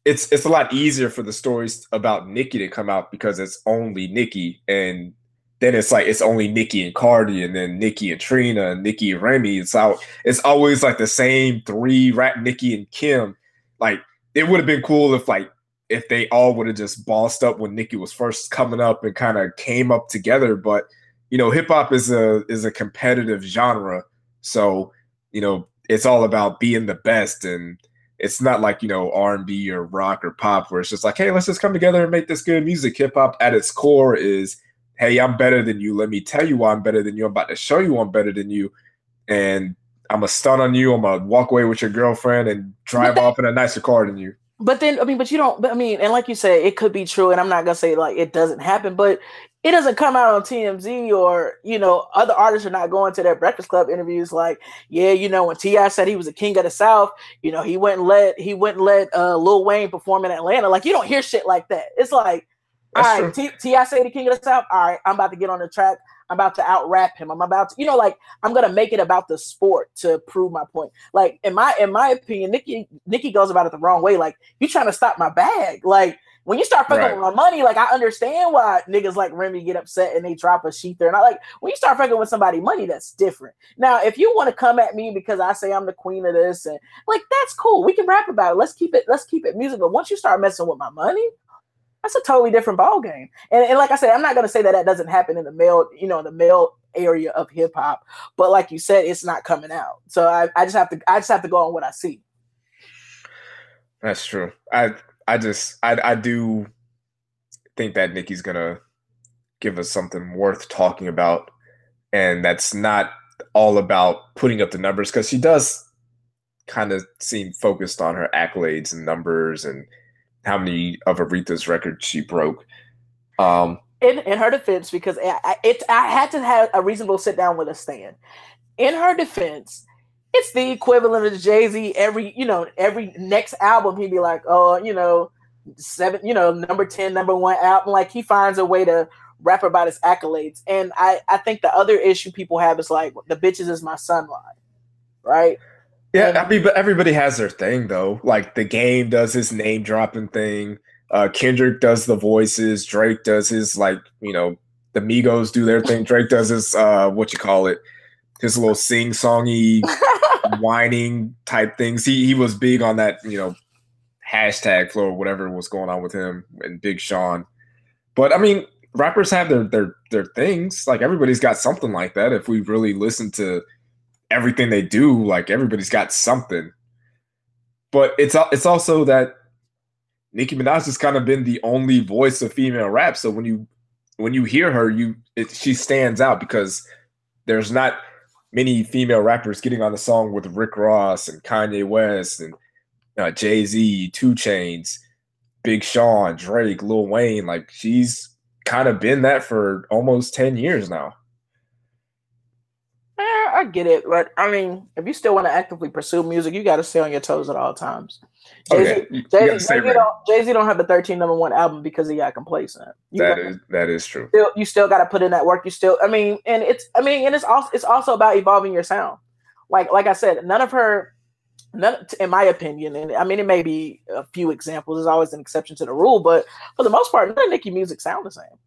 it's it's a lot easier for the stories about Nicki to come out because it's only Nicki, and then it's like it's only Nicki and Cardi, and then Nicki and Trina, and Nicki and Remy. It's out. It's always like the same three rap Nicki, and Kim. Like it would have been cool if like if they all would have just bossed up when Nicki was first coming up and kind of came up together. But you know, hip hop is a is a competitive genre, so you know it's all about being the best. And it's not like you know r&b or rock or pop where it's just like hey let's just come together and make this good music. Hip hop at its core is hey i'm better than you. Let me tell you why i'm better than you. I'm about to show you i'm better than you. And i'm a stun on you. I'm gonna walk away with your girlfriend and drive off in a nicer car than you. But then I mean, but you don't. But I mean, and like you said, it could be true, and I'm not gonna say like it doesn't happen, but it doesn't come out on TMZ or you know other artists are not going to their Breakfast Club interviews like yeah you know when T.I. said he was a king of the South you know he went and let he went and let uh, Lil Wayne perform in Atlanta like you don't hear shit like that it's like All right, T, T.I. say the king of the south. All right, I'm about to get on the track. I'm about to out rap him. I'm about to, you know, like I'm gonna make it about the sport to prove my point. Like in my in my opinion, Nicki Nicki goes about it the wrong way. Like you trying to stop my bag. Like when you start fucking right. with my money, like I understand why niggas like Remy get upset and they drop a sheet there. And I like when you start fucking with somebody money, that's different. Now, if you want to come at me because I say I'm the queen of this and like that's cool. We can rap about it. Let's keep it, let's keep it musical. Once you start messing with my money, that's a totally different ball game. And, and like I said, I'm not gonna say that that doesn't happen in the male, you know, in the male area of hip hop. But like you said, it's not coming out. So I, I just have to I just have to go on what I see. That's true. I I just I I do think that Nicki's gonna give us something worth talking about, and that's not all about putting up the numbers because she does kind of seem focused on her accolades and numbers and how many of Aretha's records she broke. Um, in in her defense, because I, it I had to have a reasonable sit down with a stand. In her defense, it's the equivalent of Jay Z. Every you know, every next album, he'd be like, "Oh, you know, seven, you know, number ten, number one album." Like he finds a way to rap about his accolades. And I I think the other issue people have is like the bitches is my son line, right? Yeah, and, I mean, but everybody has their thing though. Like the game does his name dropping thing. Uh, Kendrick does the voices. Drake does his like you know the Migos do their thing. Drake does his uh what you call it his little sing songy whining type things. He he was big on that, you know, hashtag flow or whatever was going on with him and Big Sean. But I mean, rappers have their their their things. Like everybody's got something like that. If we really listen to everything they do, like everybody's got something. But it's it's also that Nicki Minaj has kind of been the only voice of female rap. So when you when you hear her, you it, she stands out because there's not many female rappers getting on the song with Rick Ross and Kanye West and uh, Jay Z, 2 Chainz, Big Sean, Drake, Lil Wayne. Like she's kind of been that for almost 10 years now. I get it, but I mean, if you still want to actively pursue music, you got to stay on your toes at all times. Jay Z Jay Z don't have the 13 number one album because he got complacent. You that is that is true. Still, you still got to put in that work. You still, I mean, and it's, I mean, and it's also it's also about evolving your sound. Like like I said, none of her, none, in my opinion, and I mean, it may be a few examples. There's always an exception to the rule, but for the most part, none of Nicki music sound the same.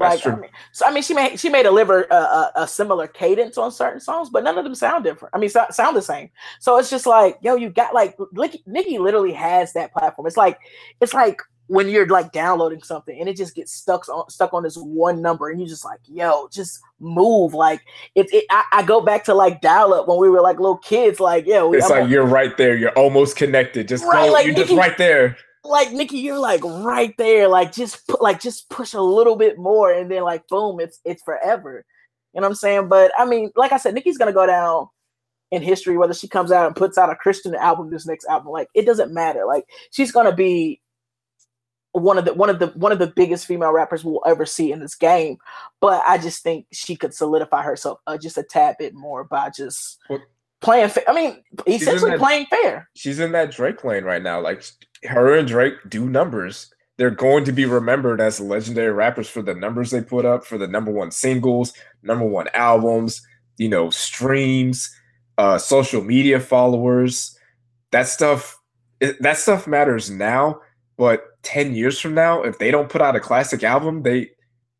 Like, I mean, so I mean, she may she may deliver a, a, a, similar cadence on certain songs, but none of them sound different. I mean, so, sound the same. So it's just like, yo, you got like Nicki literally has that platform. It's like it's like when you're like downloading something and it just gets stuck on stuck on this one number, and you're just like, yo, just move. Like it, it I, I, go back to like dial up when we were like little kids. Like, yo, it's I'm like you're right there. You're almost connected. Just right, go. Like, you're Nicki, just right there like Nicki, you're like right there. Like just like just push a little bit more, and then like boom, it's it's forever. You know what I'm saying? But I mean, like I said, Nicki's gonna go down in history whether she comes out and puts out a Christian album this next album. Like it doesn't matter. Like she's gonna be one of the one of the one of the biggest female rappers we'll ever see in this game. But I just think she could solidify herself uh, just a tad bit more by just. Playing fair. I mean, essentially that, playing fair. She's in that Drake lane right now. Like her and Drake do numbers. They're going to be remembered as legendary rappers for the numbers they put up, for the number one singles, number one albums, you know, streams, uh, social media followers. That stuff, that stuff matters now. But ten years from now, if they don't put out a classic album, they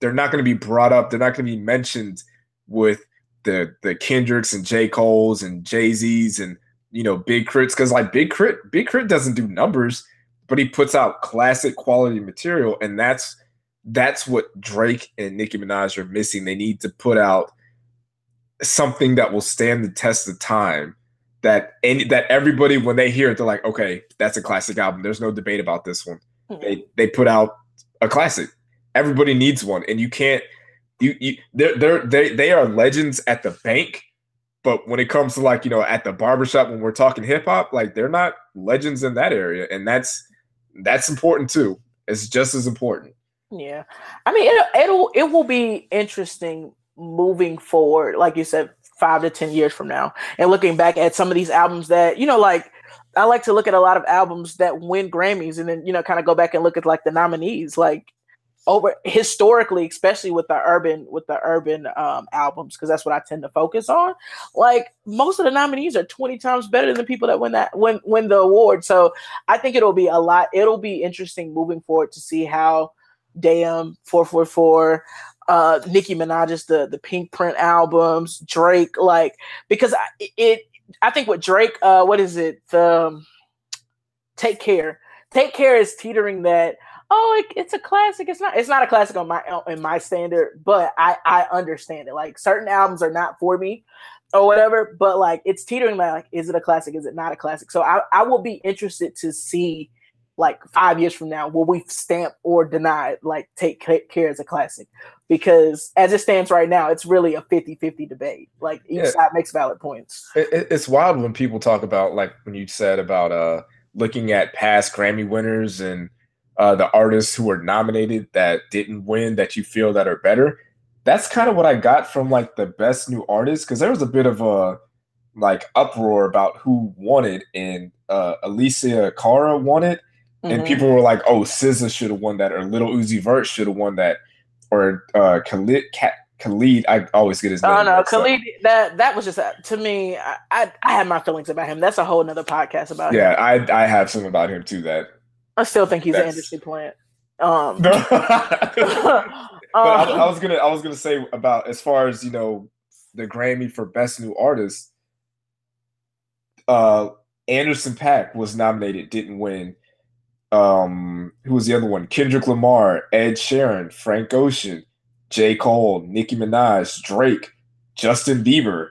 they're not going to be brought up. They're not going to be mentioned with the the Kendricks and J Cole's and Jay Z's and you know Big K.R.I.T.'s because like Big K.R.I.T., Big K.R.I.T. doesn't do numbers, but he puts out classic quality material, and that's that's what Drake and Nicki Minaj are missing. They need to put out something that will stand the test of time. That any that everybody when they hear it, they're like, okay, that's a classic album. There's no debate about this one. Mm-hmm. They they put out a classic. Everybody needs one, and you can't you, you they're, they're they they are legends at the bank but when it comes to like you know at the barbershop when we're talking hip hop like they're not legends in that area and that's that's important too. It's just as important. Yeah. I mean it, it'll it will be interesting moving forward like you said five to ten years from now. And looking back at some of these albums that you know like i like to look at a lot of albums that win grammys and then you know kind of go back and look at like the nominees. Like over historically, especially with the urban with the urban um, albums, because that's what I tend to focus on. Like most of the nominees are twenty times better than the people that win that win win the award. So I think it'll be a lot. It'll be interesting moving forward to see how Damn four four four. Uh, Nicki Minaj's the the Pink Print albums, Drake, like because I, it, I think with Drake, uh, what is it? The um, Take Care, Take Care is teetering that oh, it, it's a classic. It's not. It's not a classic on my in my standard, but I I understand it. Like certain albums are not for me or whatever, but like it's teetering like, is it a classic? Is it not a classic? So I I will be interested to see like five years from now will we stamp or deny like take care as a classic because as it stands right now it's really a 50-50 debate like each yeah. side makes valid points it, it's wild when people talk about like when you said about uh looking at past grammy winners and uh, the artists who were nominated that didn't win that you feel that are better. That's kind of what I got from like the best new artist because there was a bit of a like uproar about who won it, and uh, Alessia Cara won it, mm-hmm. and people were like, "Oh, SZA should have won that," or Lil Uzi Vert should have won that, or uh, Khalid. Cat, Khalid, I always get his name. Oh no, Khalid. That that was just uh, to me. I, I, I have my feelings about him. That's a whole nother podcast about yeah, him. Yeah, I I have some about him too. That I still think he's That's... an industry plant. Um, but I, I, was gonna, I was gonna say about as far as you know, the Grammy for Best New Artist. Uh, Anderson .Paak was nominated, didn't win. Um, who was the other one? Kendrick Lamar, Ed Sheeran, Frank Ocean, J. Cole, Nicki Minaj, Drake, Justin Bieber,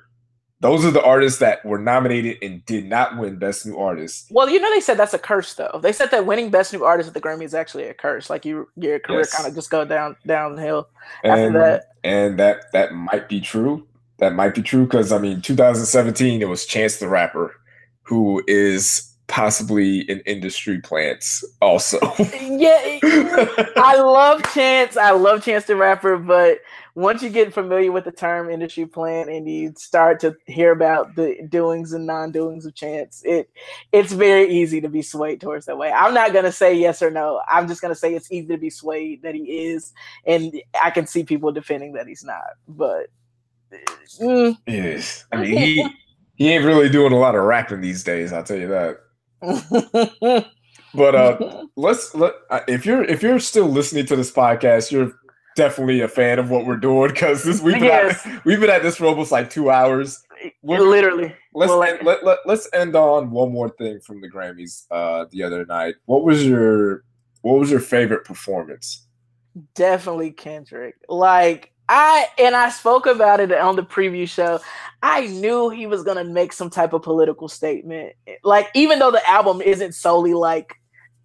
those are the artists that were nominated and did not win Best New Artist. Well, you know they said that's a curse though. They said that winning Best New Artist at the Grammy is actually a curse. Like you, your career yes. kind of just go down downhill and, after that. And that that might be true. That might be true because I mean, 2017 it was Chance the Rapper, who is possibly an industry plant also. yeah, I love Chance. I love Chance the Rapper, but once you get familiar with the term industry plan and you start to hear about the doings and non-doings of chance it it's very easy to be swayed towards that way. I'm not going to say yes or no. I'm just going to say it's easy to be swayed that he is and i can see people defending that he's not but mm. yes. I mean he he ain't really doing a lot of rapping these days i'll tell you that. But uh let's let if you're if you're still listening to this podcast you're definitely a fan of what we're doing because this we've been, yes. at, we've been at this for almost like two hours. We're, Literally. Let's well, end, let, let, let's end on one more thing from the Grammys uh, the other night. What was your what was your favorite performance? Definitely Kendrick. Like I and I spoke about it on the preview show. I knew he was gonna make some type of political statement. Like even though the album isn't solely like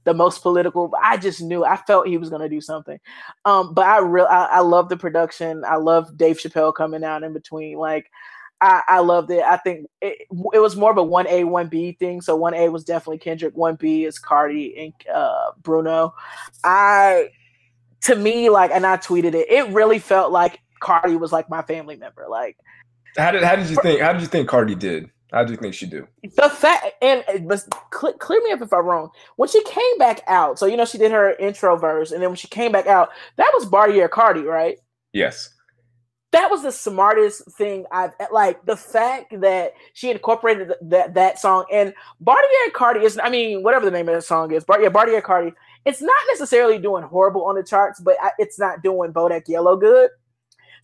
the most political. I just knew I felt he was going to do something. Um, but I real I, I love the production. I love Dave Chappelle coming out in between. Like I, I loved it. I think it, it was more of a one A one B thing. So one A was definitely Kendrick. One B is Cardi and uh, Bruno. I to me like, and I tweeted it. It really felt like Cardi was like my family member. Like how did how did you think how did you think Cardi did? How do think she do? The fact, and but clear, clear me up if I'm wrong. When she came back out, so you know she did her intro verse, and then when she came back out, that was Bartier Cardi, right? Yes. That was the smartest thing I've eh, like. The fact that she incorporated that that song and Bartier Cardi is, I mean, whatever the name of that song is, Bartier Bartier Cardi. It's not necessarily doing horrible on the charts, but it's not doing Bodak Yellow good.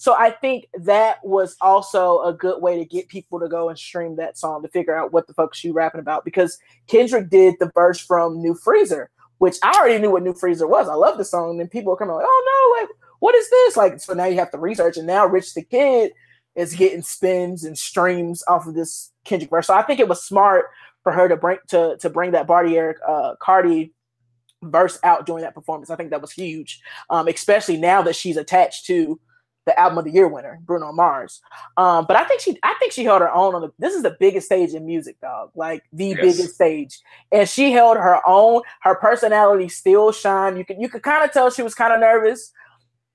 So I think that was also a good way to get people to go and stream that song to figure out what the fuck she rapping about because Kendrick did the verse from New Freezer, which I already knew what New Freezer was. I love the song, and people are coming like, "Oh no, like what is this?" Like so now you have to research, and now Rich the Kid is getting spins and streams off of this Kendrick verse. So I think it was smart for her to bring to to bring that Bartier uh, Cardi verse out during that performance. I think that was huge, um, especially now that she's attached to the album of the year winner, Bruno Mars. Um, but I think she I think she held her own on the this is the biggest stage in music, dog. Like the yes. biggest stage. And she held her own. Her personality still shine. You could you could kind of tell she was kind of nervous.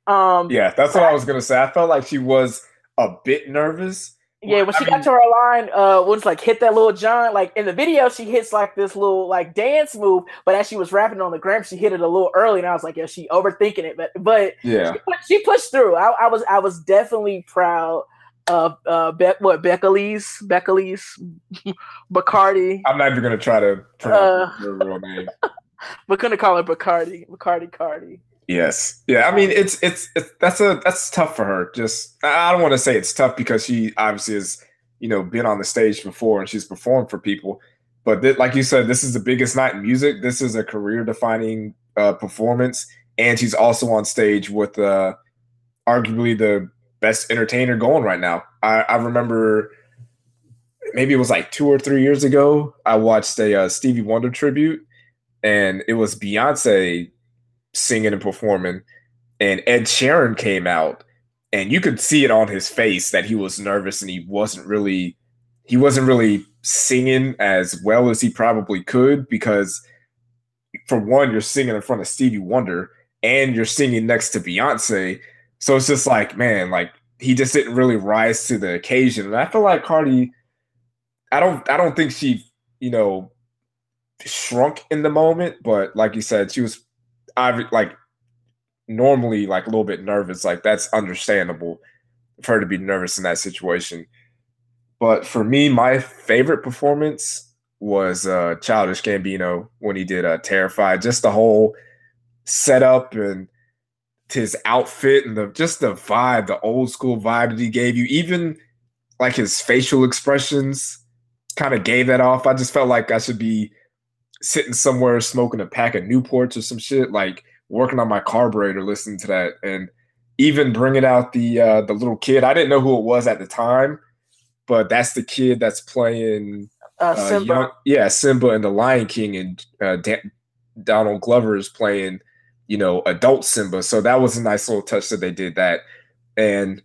Um Yeah, that's what I was gonna say. I felt like she was a bit nervous, Yeah, when she I got to her line, uh, was like hit that little John. Like in the video, she hits like this little like dance move, but as she was rapping on the gram, she hit it a little early, and I was like, yeah, she overthinking it. But but yeah, she, she pushed through. I, I, was I was definitely proud of uh, Be- what Becalis Becalis Bacardi. I'm not even gonna try to pronounce uh, her real name. We're gonna call her Bacardi Bacardi Cardi. Yes. Yeah. I mean, it's, it's, it's that's a that's tough for her. Just I don't want to say it's tough because she obviously has you know been on the stage before and she's performed for people. But th- like you said, this is the biggest night in music. This is a career defining uh, performance, and she's also on stage with uh, arguably the best entertainer going right now. I, I remember maybe it was like two or three years ago. I watched a uh, Stevie Wonder tribute, and it was Beyonce singing and performing, and Ed Sheeran came out, and you could see it on his face that he was nervous and he wasn't really he wasn't really singing as well as he probably could because for one, you're singing in front of Stevie Wonder and you're singing next to Beyonce. So it's just like, man, like he just didn't really rise to the occasion. And I feel like Cardi, I don't I don't think she, you know, shrunk in the moment, but like you said, she was I like normally like a little bit nervous. Like that's understandable for her to be nervous in that situation. But for me, my favorite performance was uh Childish Gambino when he did uh Terrified. Just the whole setup and his outfit and the just the vibe, the old school vibe that he gave you, even like his facial expressions kind of gave that off. I just felt like I should be sitting somewhere smoking a pack of Newports or some shit, like working on my carburetor, listening to that, and even bringing out the uh, the little kid. I didn't know who it was at the time, but that's the kid that's playing. Uh, uh, Young, yeah, Simba and the Lion King, and uh, Dan- Donald Glover is playing, you know, adult Simba. So that was a nice little touch that they did that, and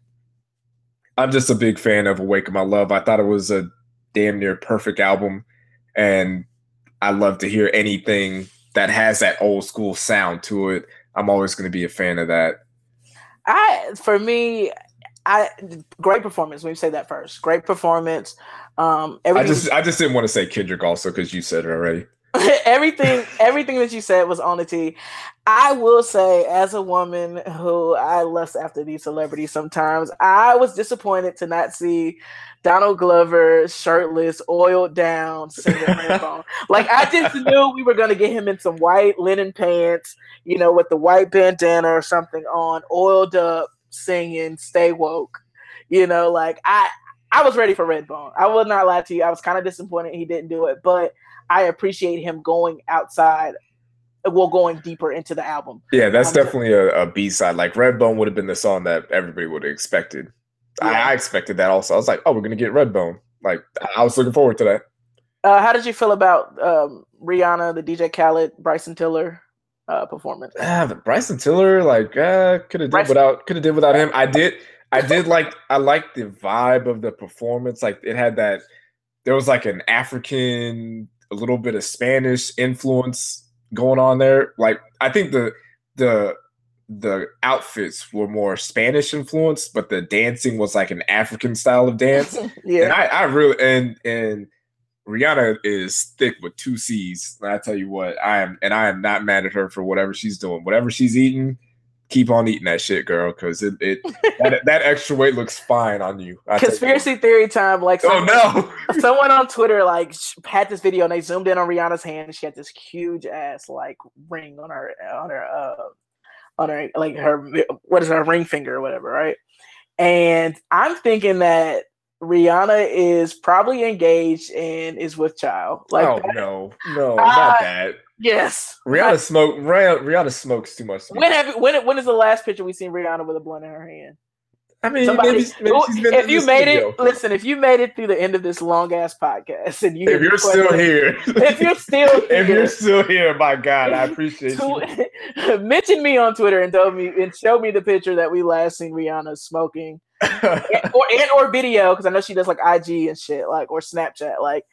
I'm just a big fan of Awaken My Love. I thought it was a damn near perfect album, and I love to hear anything that has that old school sound to it. I'm always going to be a fan of that. I, for me, I great performance. Let me say that first, great performance. Um, I just, I just didn't want to say Kendrick also because you said it already. everything, everything that you said was on the tee. I will say, as a woman who I lust after these celebrities, sometimes I was disappointed to not see Donald Glover shirtless, oiled down, singing like I just knew we were gonna get him in some white linen pants, you know, with the white bandana or something on, oiled up, singing "Stay Woke." You know, like I I was ready for Redbone. I will not lie to you. I was kind of disappointed he didn't do it, but I appreciate him going outside well going deeper into the album. Yeah, that's um, definitely a, a B side. Like Redbone would have been the song that everybody would have expected. Yeah. I, I, expected that also. I was like, oh, we're gonna get Redbone. Like I was looking forward to that. Uh, how did you feel about um, Rihanna, the DJ Khaled, Bryson Tiller uh, performance? Ah, Bryson Tiller, like, uh, could have did without, could have did without him. I did, I did like, I liked the vibe of the performance. Like, it had that. There was like an African, a little bit of Spanish influence going on there. Like, I think the the the outfits were more Spanish influenced, but the dancing was like an African style of dance. yeah, and I, I really and and Rihanna is thick with two C's. And I tell you what, I am, and I am not mad at her for whatever she's doing. Whatever she's eating, keep on eating that shit, girl, because it, it that, that, extra weight looks fine on you. I Conspiracy theory time. Like, oh no, someone on Twitter like had this video and they zoomed in on Rihanna's hand and she had this huge ass like ring on her on her uh on her like her what is her ring finger or whatever, right? And I'm thinking that Rihanna is probably engaged and is with child. Like, oh that. no, no, uh, not that. Yes, Rihanna smoke. Rihanna, Rihanna smokes too much. When have when when is the last picture we seen Rihanna with a blunt in her hand? I mean, Somebody, maybe, maybe if you made studio. it, listen. If you made it through the end of this long ass podcast, and you if you're still here, if you're still here, if you're still here, my God, I appreciate to, you. mention me on Twitter and tell me and show me the picture that we last seen Rihanna smoking, and, or and or video because I know she does like IG and shit, like or Snapchat. Like,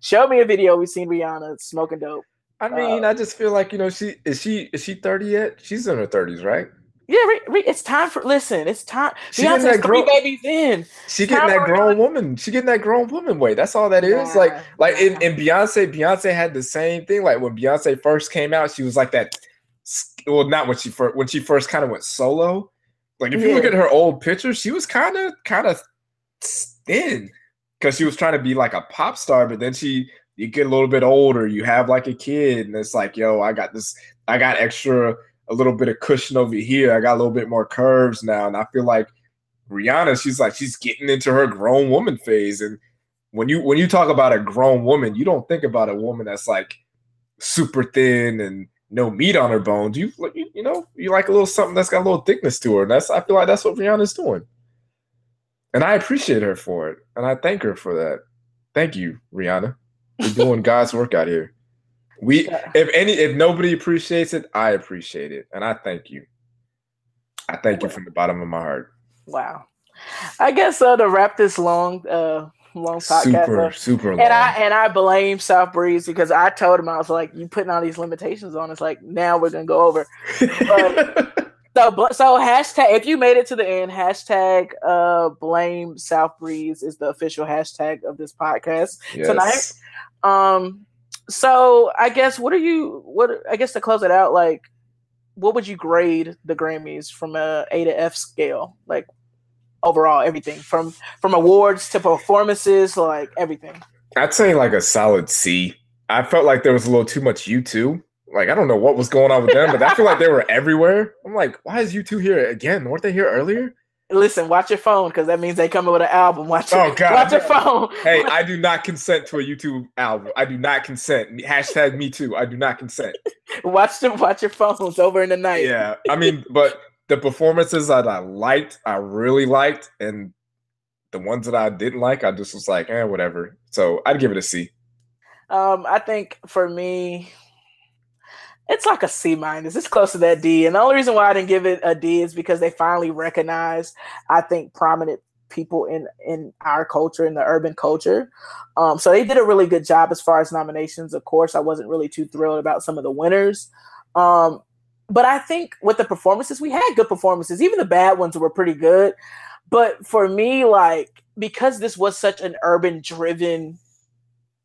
show me a video we seen Rihanna smoking dope. I mean, uh, I just feel like you know she is she is she thirty yet? She's in her thirties, right? Yeah, it's time for listen. It's time. She Beyonce's that three babies in. She getting that grown woman. She getting that grown woman way. That's all that is. like, like in, in Beyonce, Beyonce had the same thing. Like when Beyonce first came out, she was like that. Well, not when she first when she first kind of went solo. Like if you yeah. look at her old pictures, she was kind of kind of thin because she was trying to be like a pop star, but then she you get a little bit older, you have like a kid, and it's like, yo, I got this, I got extra a little bit of cushion over here. I got a little bit more curves now. And I feel like Rihanna, she's like, she's getting into her grown woman phase. And when you when you talk about a grown woman, you don't think about a woman that's like super thin and no meat on her bones. You you know, you like a little something that's got a little thickness to her. And that's I feel like that's what Rihanna's doing. And I appreciate her for it. And I thank her for that. Thank you, Rihanna. You're doing God's work out here. We if any if nobody appreciates it, I appreciate it. And I thank you. I thank you from the bottom of my heart. Wow. I guess uh, to wrap this long uh long podcast. Super, up, super long. And I and I blame South Breeze because I told him I was like, you putting all these limitations on us, like now we're gonna go over. But, so so hashtag if you made it to the end, hashtag uh blame South Breeze is the official hashtag of this podcast yes. tonight. Um so I guess what are you what I guess to close it out, like what would you grade the Grammys from a A to F scale? Like overall, everything from from awards to performances, like everything. I'd say like a solid C. I felt like there was a little too much U2. Like I don't know what was going on with them, but I feel like they were everywhere. I'm like, why is U2 here again? Weren't they here earlier? Listen, watch your phone because that means they coming with an album. Watch, oh, God. watch your phone. Hey, I do not consent to a YouTube album. I do not consent. Hashtag me too. I do not consent. watch them. Watch your phones over in the night. Yeah, I mean, but the performances that I liked, I really liked, and the ones that I didn't like, I just was like, eh, whatever. So I'd give it a C. Um, I think for me, it's like a C minus. It's close to that D. And the only reason why I didn't give it a D is because they finally recognized, I think, prominent people in in our culture, in the urban culture. Um, so they did a really good job as far as nominations. Of course, I wasn't really too thrilled about some of the winners. Um, but I think with the performances, we had good performances. Even the bad ones were pretty good. But for me, like because this was such an urban driven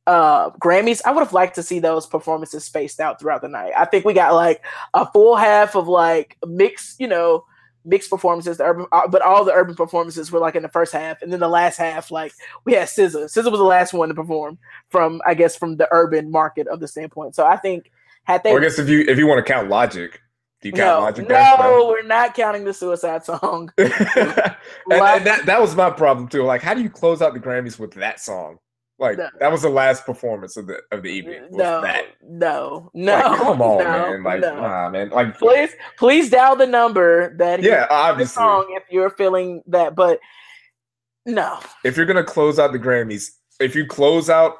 uh, Grammys, I would have liked to see those performances spaced out throughout the night. I think we got like a full half of like mixed, you know, mixed performances. The urban, uh, but all the urban performances were like in the first half, and then the last half, like we had SZA. SZA was the last one to perform from, I guess, from the urban market of the standpoint. So I think had they, or I guess if you if you want to count Logic, do you count no, Logic? No, we're not counting the Suicide song. and, and that that was my problem too. Like, how do you close out the Grammys with that song? Like no. that was the last performance of the of the evening. No, that. no, no. Like, come on, no, man. Like, no. nah, man. Like, please, please dial the number that. Yeah, obviously. Song if you're feeling that, but no. If you're gonna close out the Grammys, if you close out,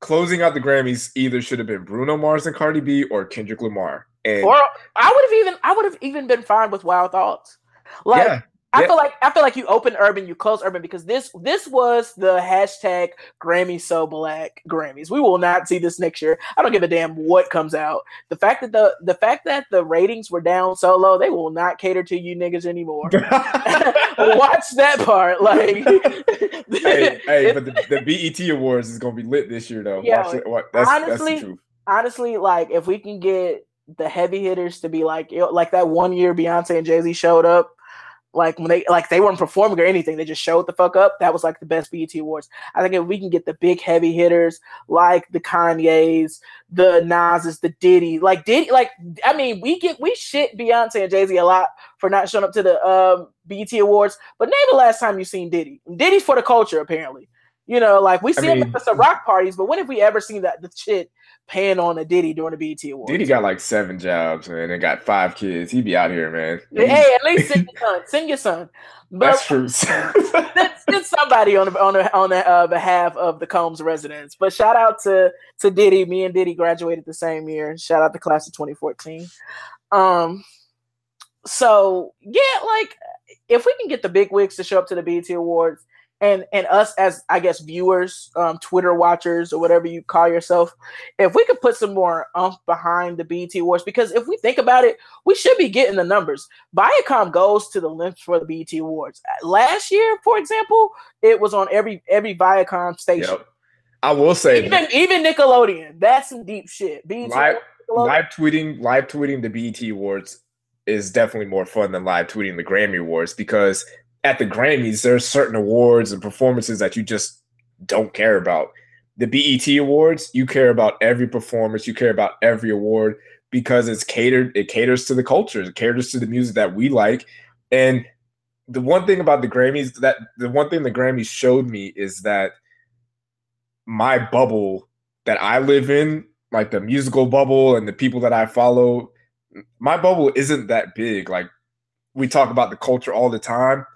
closing out the Grammys, either should have been Bruno Mars and Cardi B or Kendrick Lamar. And or I would have even, I would have even been fine with Wild Thoughts. Like, yeah. I feel like I feel like you open urban, you close urban because this this was the hashtag Grammy so black Grammys. We will not see this next year. I don't give a damn what comes out. The fact that the the fact that the ratings were down so low, they will not cater to you niggas anymore. Watch that part. Like hey, hey, but the, the, BET Awards is gonna be lit this year though. Yeah, that's, honestly, that's honestly, like if we can get the heavy hitters to be like like that one year Beyonce and Jay Z showed up like when they like they weren't performing or anything, they just showed the fuck up. That was like the best BET awards. I think if we can get the big heavy hitters like the Kanyes, the Nas's, the Diddy, like Diddy, like I mean, we get we shit Beyonce and Jay Z a lot for not showing up to the um, BET awards. But name the last time you seen Diddy? Diddy's for the culture apparently. You know, like we see I mean, him at the rock parties, but when have we ever seen that the shit paying on a Diddy during the BET Awards. Diddy got like seven jobs, man, and got five kids. He'd be out here, man. Hey, at least send your son. Send your son. But That's true. send, somebody on the on the, on the uh, behalf of the Combs residents. But shout out to to Diddy. Me and Diddy graduated the same year. Shout out to class of 2014. Um. So yeah, like if we can get the big wigs to show up to the BET Awards and and us as I guess viewers, um, Twitter watchers or whatever you call yourself, if we could put some more umph behind the BET Awards, because if we think about it, we should be getting the numbers. Viacom goes to the length for the BET Awards. Last year, for example, it was on every every Viacom station. Yep. I will say even even Nickelodeon. That's some deep shit. BET live, live tweeting live tweeting the BET Awards is definitely more fun than live tweeting the Grammy Awards because at the Grammys, there's certain awards and performances that you just don't care about. The BET Awards, you care about every performance, you care about every award because it's catered, it caters to the culture, it caters to the music that we like. And the one thing about the Grammys that the one thing the Grammys showed me is that my bubble that I live in, like the musical bubble and the people that I follow, my bubble isn't that big. Like we talk about the culture all the time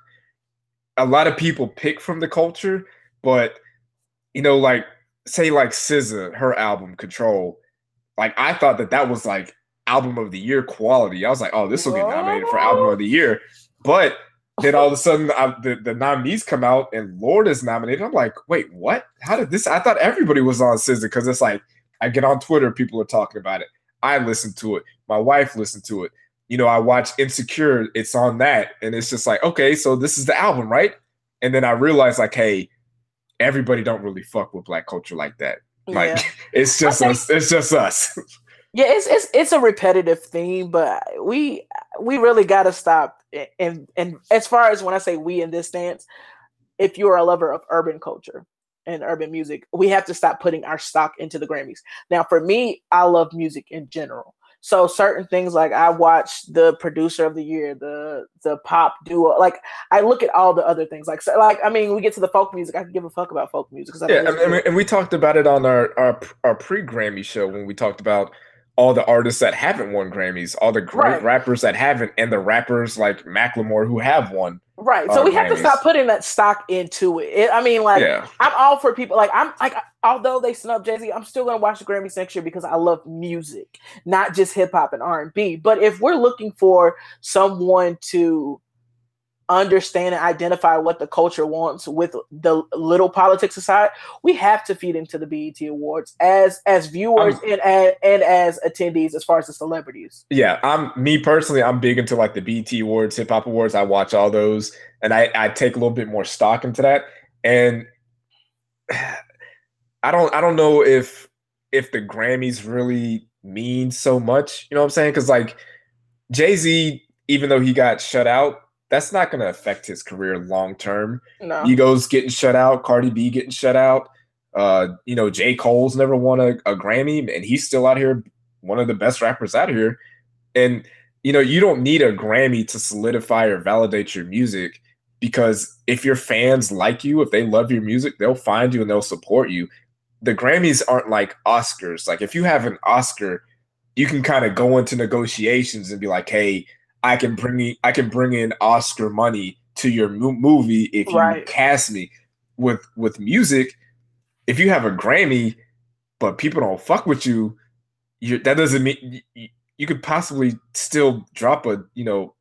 a lot of people pick from the culture, but you know, like say like SZA, her album Control, like I thought that that was like album of the year quality. I was like, oh, this will get nominated for album of the year, but then all of a sudden I, the, the nominees come out and Lorde is nominated. I'm like, wait, what? How did this? I thought everybody was on SZA because it's like I get on Twitter, people are talking about it. I listen to it. My wife listened to it you know, I watch Insecure, it's on that. And it's just like, okay, so this is the album, right? And then I realized like, hey, everybody don't really fuck with black culture like that. Like yeah. it's just us, it's just us. Yeah, it's it's it's a repetitive theme, but we we really gotta stop and and as far as when I say we in this stance, if you're a lover of urban culture and urban music, we have to stop putting our stock into the Grammys. Now, for me, I love music in general. So certain things like I watch the producer of the year, the the pop duo. Like I look at all the other things. Like so, like I mean, we get to the folk music. I can give a fuck about folk music. yeah, I mean, and we talked about it on our our, our pre Grammy show when we talked about all the artists that haven't won Grammys, all the great right. rappers that haven't, and the rappers like Macklemore who have won. Right. So we have to stop putting that stock into it. it I mean, like, yeah. I'm all for people. Like, I'm like, although they snub Jay Z, I'm still gonna watch the Grammys next year because I love music, not just hip hop and R and B. But if we're looking for someone to understand and identify what the culture wants with the little politics aside, we have to feed into the BET Awards as as viewers um, and, and and as attendees as far as the celebrities. Yeah, I'm me personally, I'm big into like the BET Awards, Hip Hop Awards. I watch all those and I, I take a little bit more stock into that. And I don't I don't know if if the Grammys really mean so much. You know what I'm saying? Because like Jay Z, even though he got shut out, that's not going to affect his career long term. No. Migos getting shut out, Cardi B getting shut out. Uh, you know, J. Cole's never won a, a Grammy, and he's still out here, one of the best rappers out here. And you know, you don't need a Grammy to solidify or validate your music because if your fans like you, if they love your music, they'll find you and they'll support you. The Grammys aren't like Oscars. Like if you have an Oscar, you can kind of go into negotiations and be like, "Hey, I can bring in, I can bring in Oscar money to your mo- movie if you right. cast me with with music. If you have a Grammy, but people don't fuck with you, you that doesn't mean you, you could possibly still drop a you know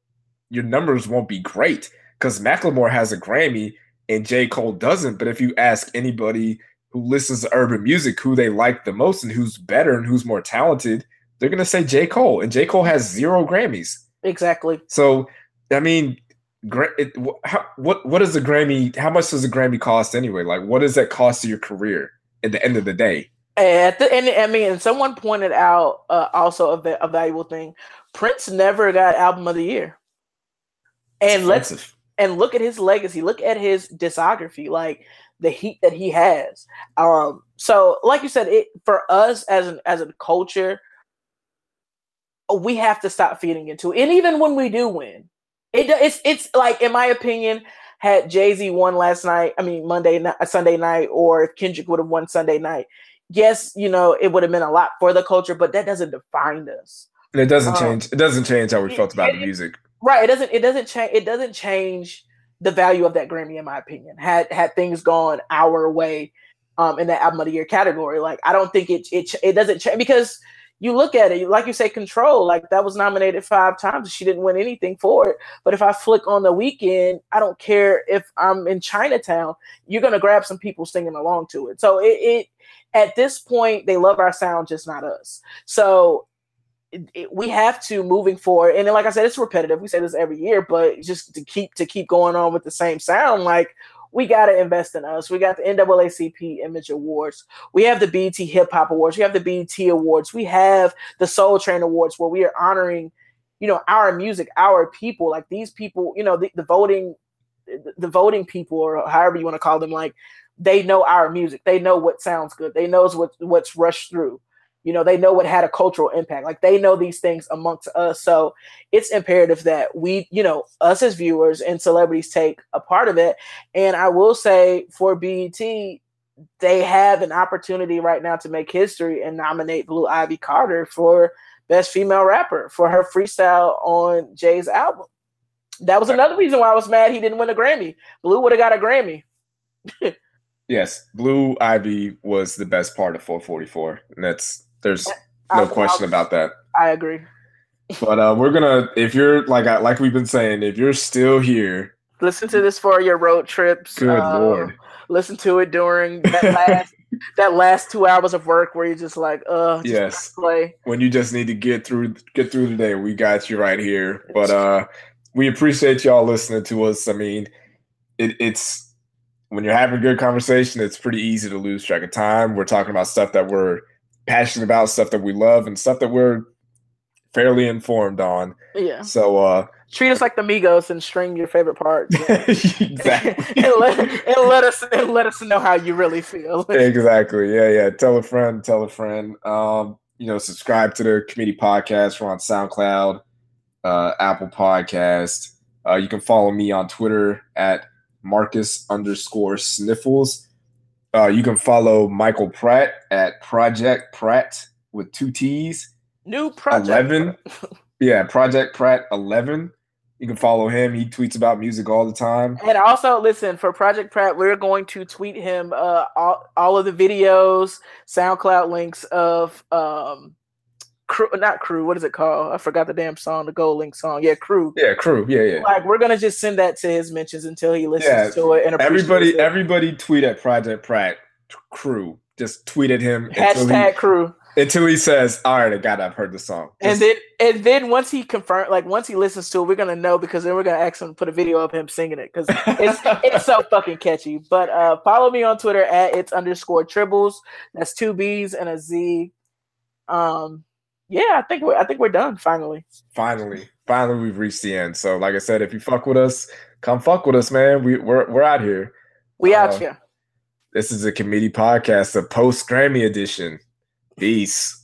your numbers won't be great because Macklemore has a Grammy and J Cole doesn't. But if you ask anybody who listens to urban music who they like the most and who's better and who's more talented, they're gonna say J Cole, and J Cole has zero Grammys. Exactly. So, I mean, it, how, what what does the Grammy? How much does the Grammy cost anyway? Like, what does that cost to your career at the end of the day? At the end, I mean, someone pointed out uh, also a, a valuable thing. Prince never got album of the year, and let's and look at his legacy. Look at his discography, like the heat that he has. Um, so, like you said, it for us as an as a culture, we have to stop feeding into it. And even when we do win, it it's it's like in my opinion, had Jay Z won last night, I mean Monday night, Sunday night, or if Kendrick would have won Sunday night, yes, you know it would have been a lot for the culture, but that doesn't define us. And it doesn't um, change. It doesn't change how we felt about it, the music. Right. It doesn't. It doesn't change. It doesn't change the value of that Grammy, in my opinion. Had had things gone our way, um, in that album of the year category, like I don't think it it it doesn't change because you look at it, like you say, Control, like that was nominated five times. She didn't win anything for it. But if I flick on the weekend, I don't care if I'm in Chinatown, you're gonna grab some people singing along to it. So it, it at this point, they love our sound, just not us. So it, it, we have to moving forward. And then, like I said, it's repetitive. We say this every year, but just to keep to keep going on with the same sound, like we got to invest in us. We got the NAACP Image Awards. We have the BET Hip Hop Awards. We have the BET Awards. We have the Soul Train Awards where we are honoring, you know, our music, our people. Like these people, you know, the, the voting, the, the voting people, or however you want to call them, like they know our music. They know what sounds good. They knows what what's rushed through. You know, they know what had a cultural impact. Like they know these things amongst us. So it's imperative that we, you know, us as viewers and celebrities take a part of it. And I will say for BET, they have an opportunity right now to make history and nominate Blue Ivy Carter for best female rapper for her freestyle on Jay's album. That was another reason why I was mad he didn't win a Grammy. Blue would have got a Grammy. yes, Blue Ivy was the best part of 444. And that's there's no question about that. I agree. But uh, we're gonna if you're like like we've been saying, if you're still here, listen to this for your road trips. Good uh, lord. Listen to it during that last that last two hours of work where you're just like, uh just yes. Play. When you just need to get through get through the day, we got you right here. But uh we appreciate y'all listening to us. I mean, it, it's when you're having a good conversation, it's pretty easy to lose track of time. We're talking about stuff that we're passionate about, stuff that we love, and stuff that we're fairly informed on. Yeah. So uh treat us like the Migos and string your favorite parts. exactly. and, let, and let us and let us know how you really feel. exactly. Yeah, yeah. Tell a friend, tell a friend. Um, you know, subscribe to the committee podcast. We're on SoundCloud, uh, Apple Podcast. Uh, you can follow me on Twitter at Marcus underscore sniffles. Uh, you can follow Michael Pratt at Project Pratt with two T's. New project. 11. yeah, Project Pratt 11. You can follow him. He tweets about music all the time. And also, listen, for Project Pratt, we're going to tweet him uh, all, all of the videos, SoundCloud links of um, crew not crew what is it called? I forgot the damn song the GoldLink song. Yeah crew. Yeah crew. Yeah yeah. Like we're gonna just send that to his mentions until he listens yeah. to it and everybody it. everybody tweet at project pratt crew. Just tweet at him hashtag he, crew. until he says all right i got it i've heard the song. Just, and then and then once he confirm like once he listens to it we're gonna know because then we're gonna ask him to put a video of him singing it because it's it's so fucking catchy. But uh follow me on twitter at it's underscore tribblez. That's two b's and a z. Um yeah, I think we're, I think we're done finally. Finally, finally, we've reached the end. So, like I said, if you fuck with us, come fuck with us, man. We we're we're out here. We uh, out here. This is a committee podcast, a post Grammy edition. Peace.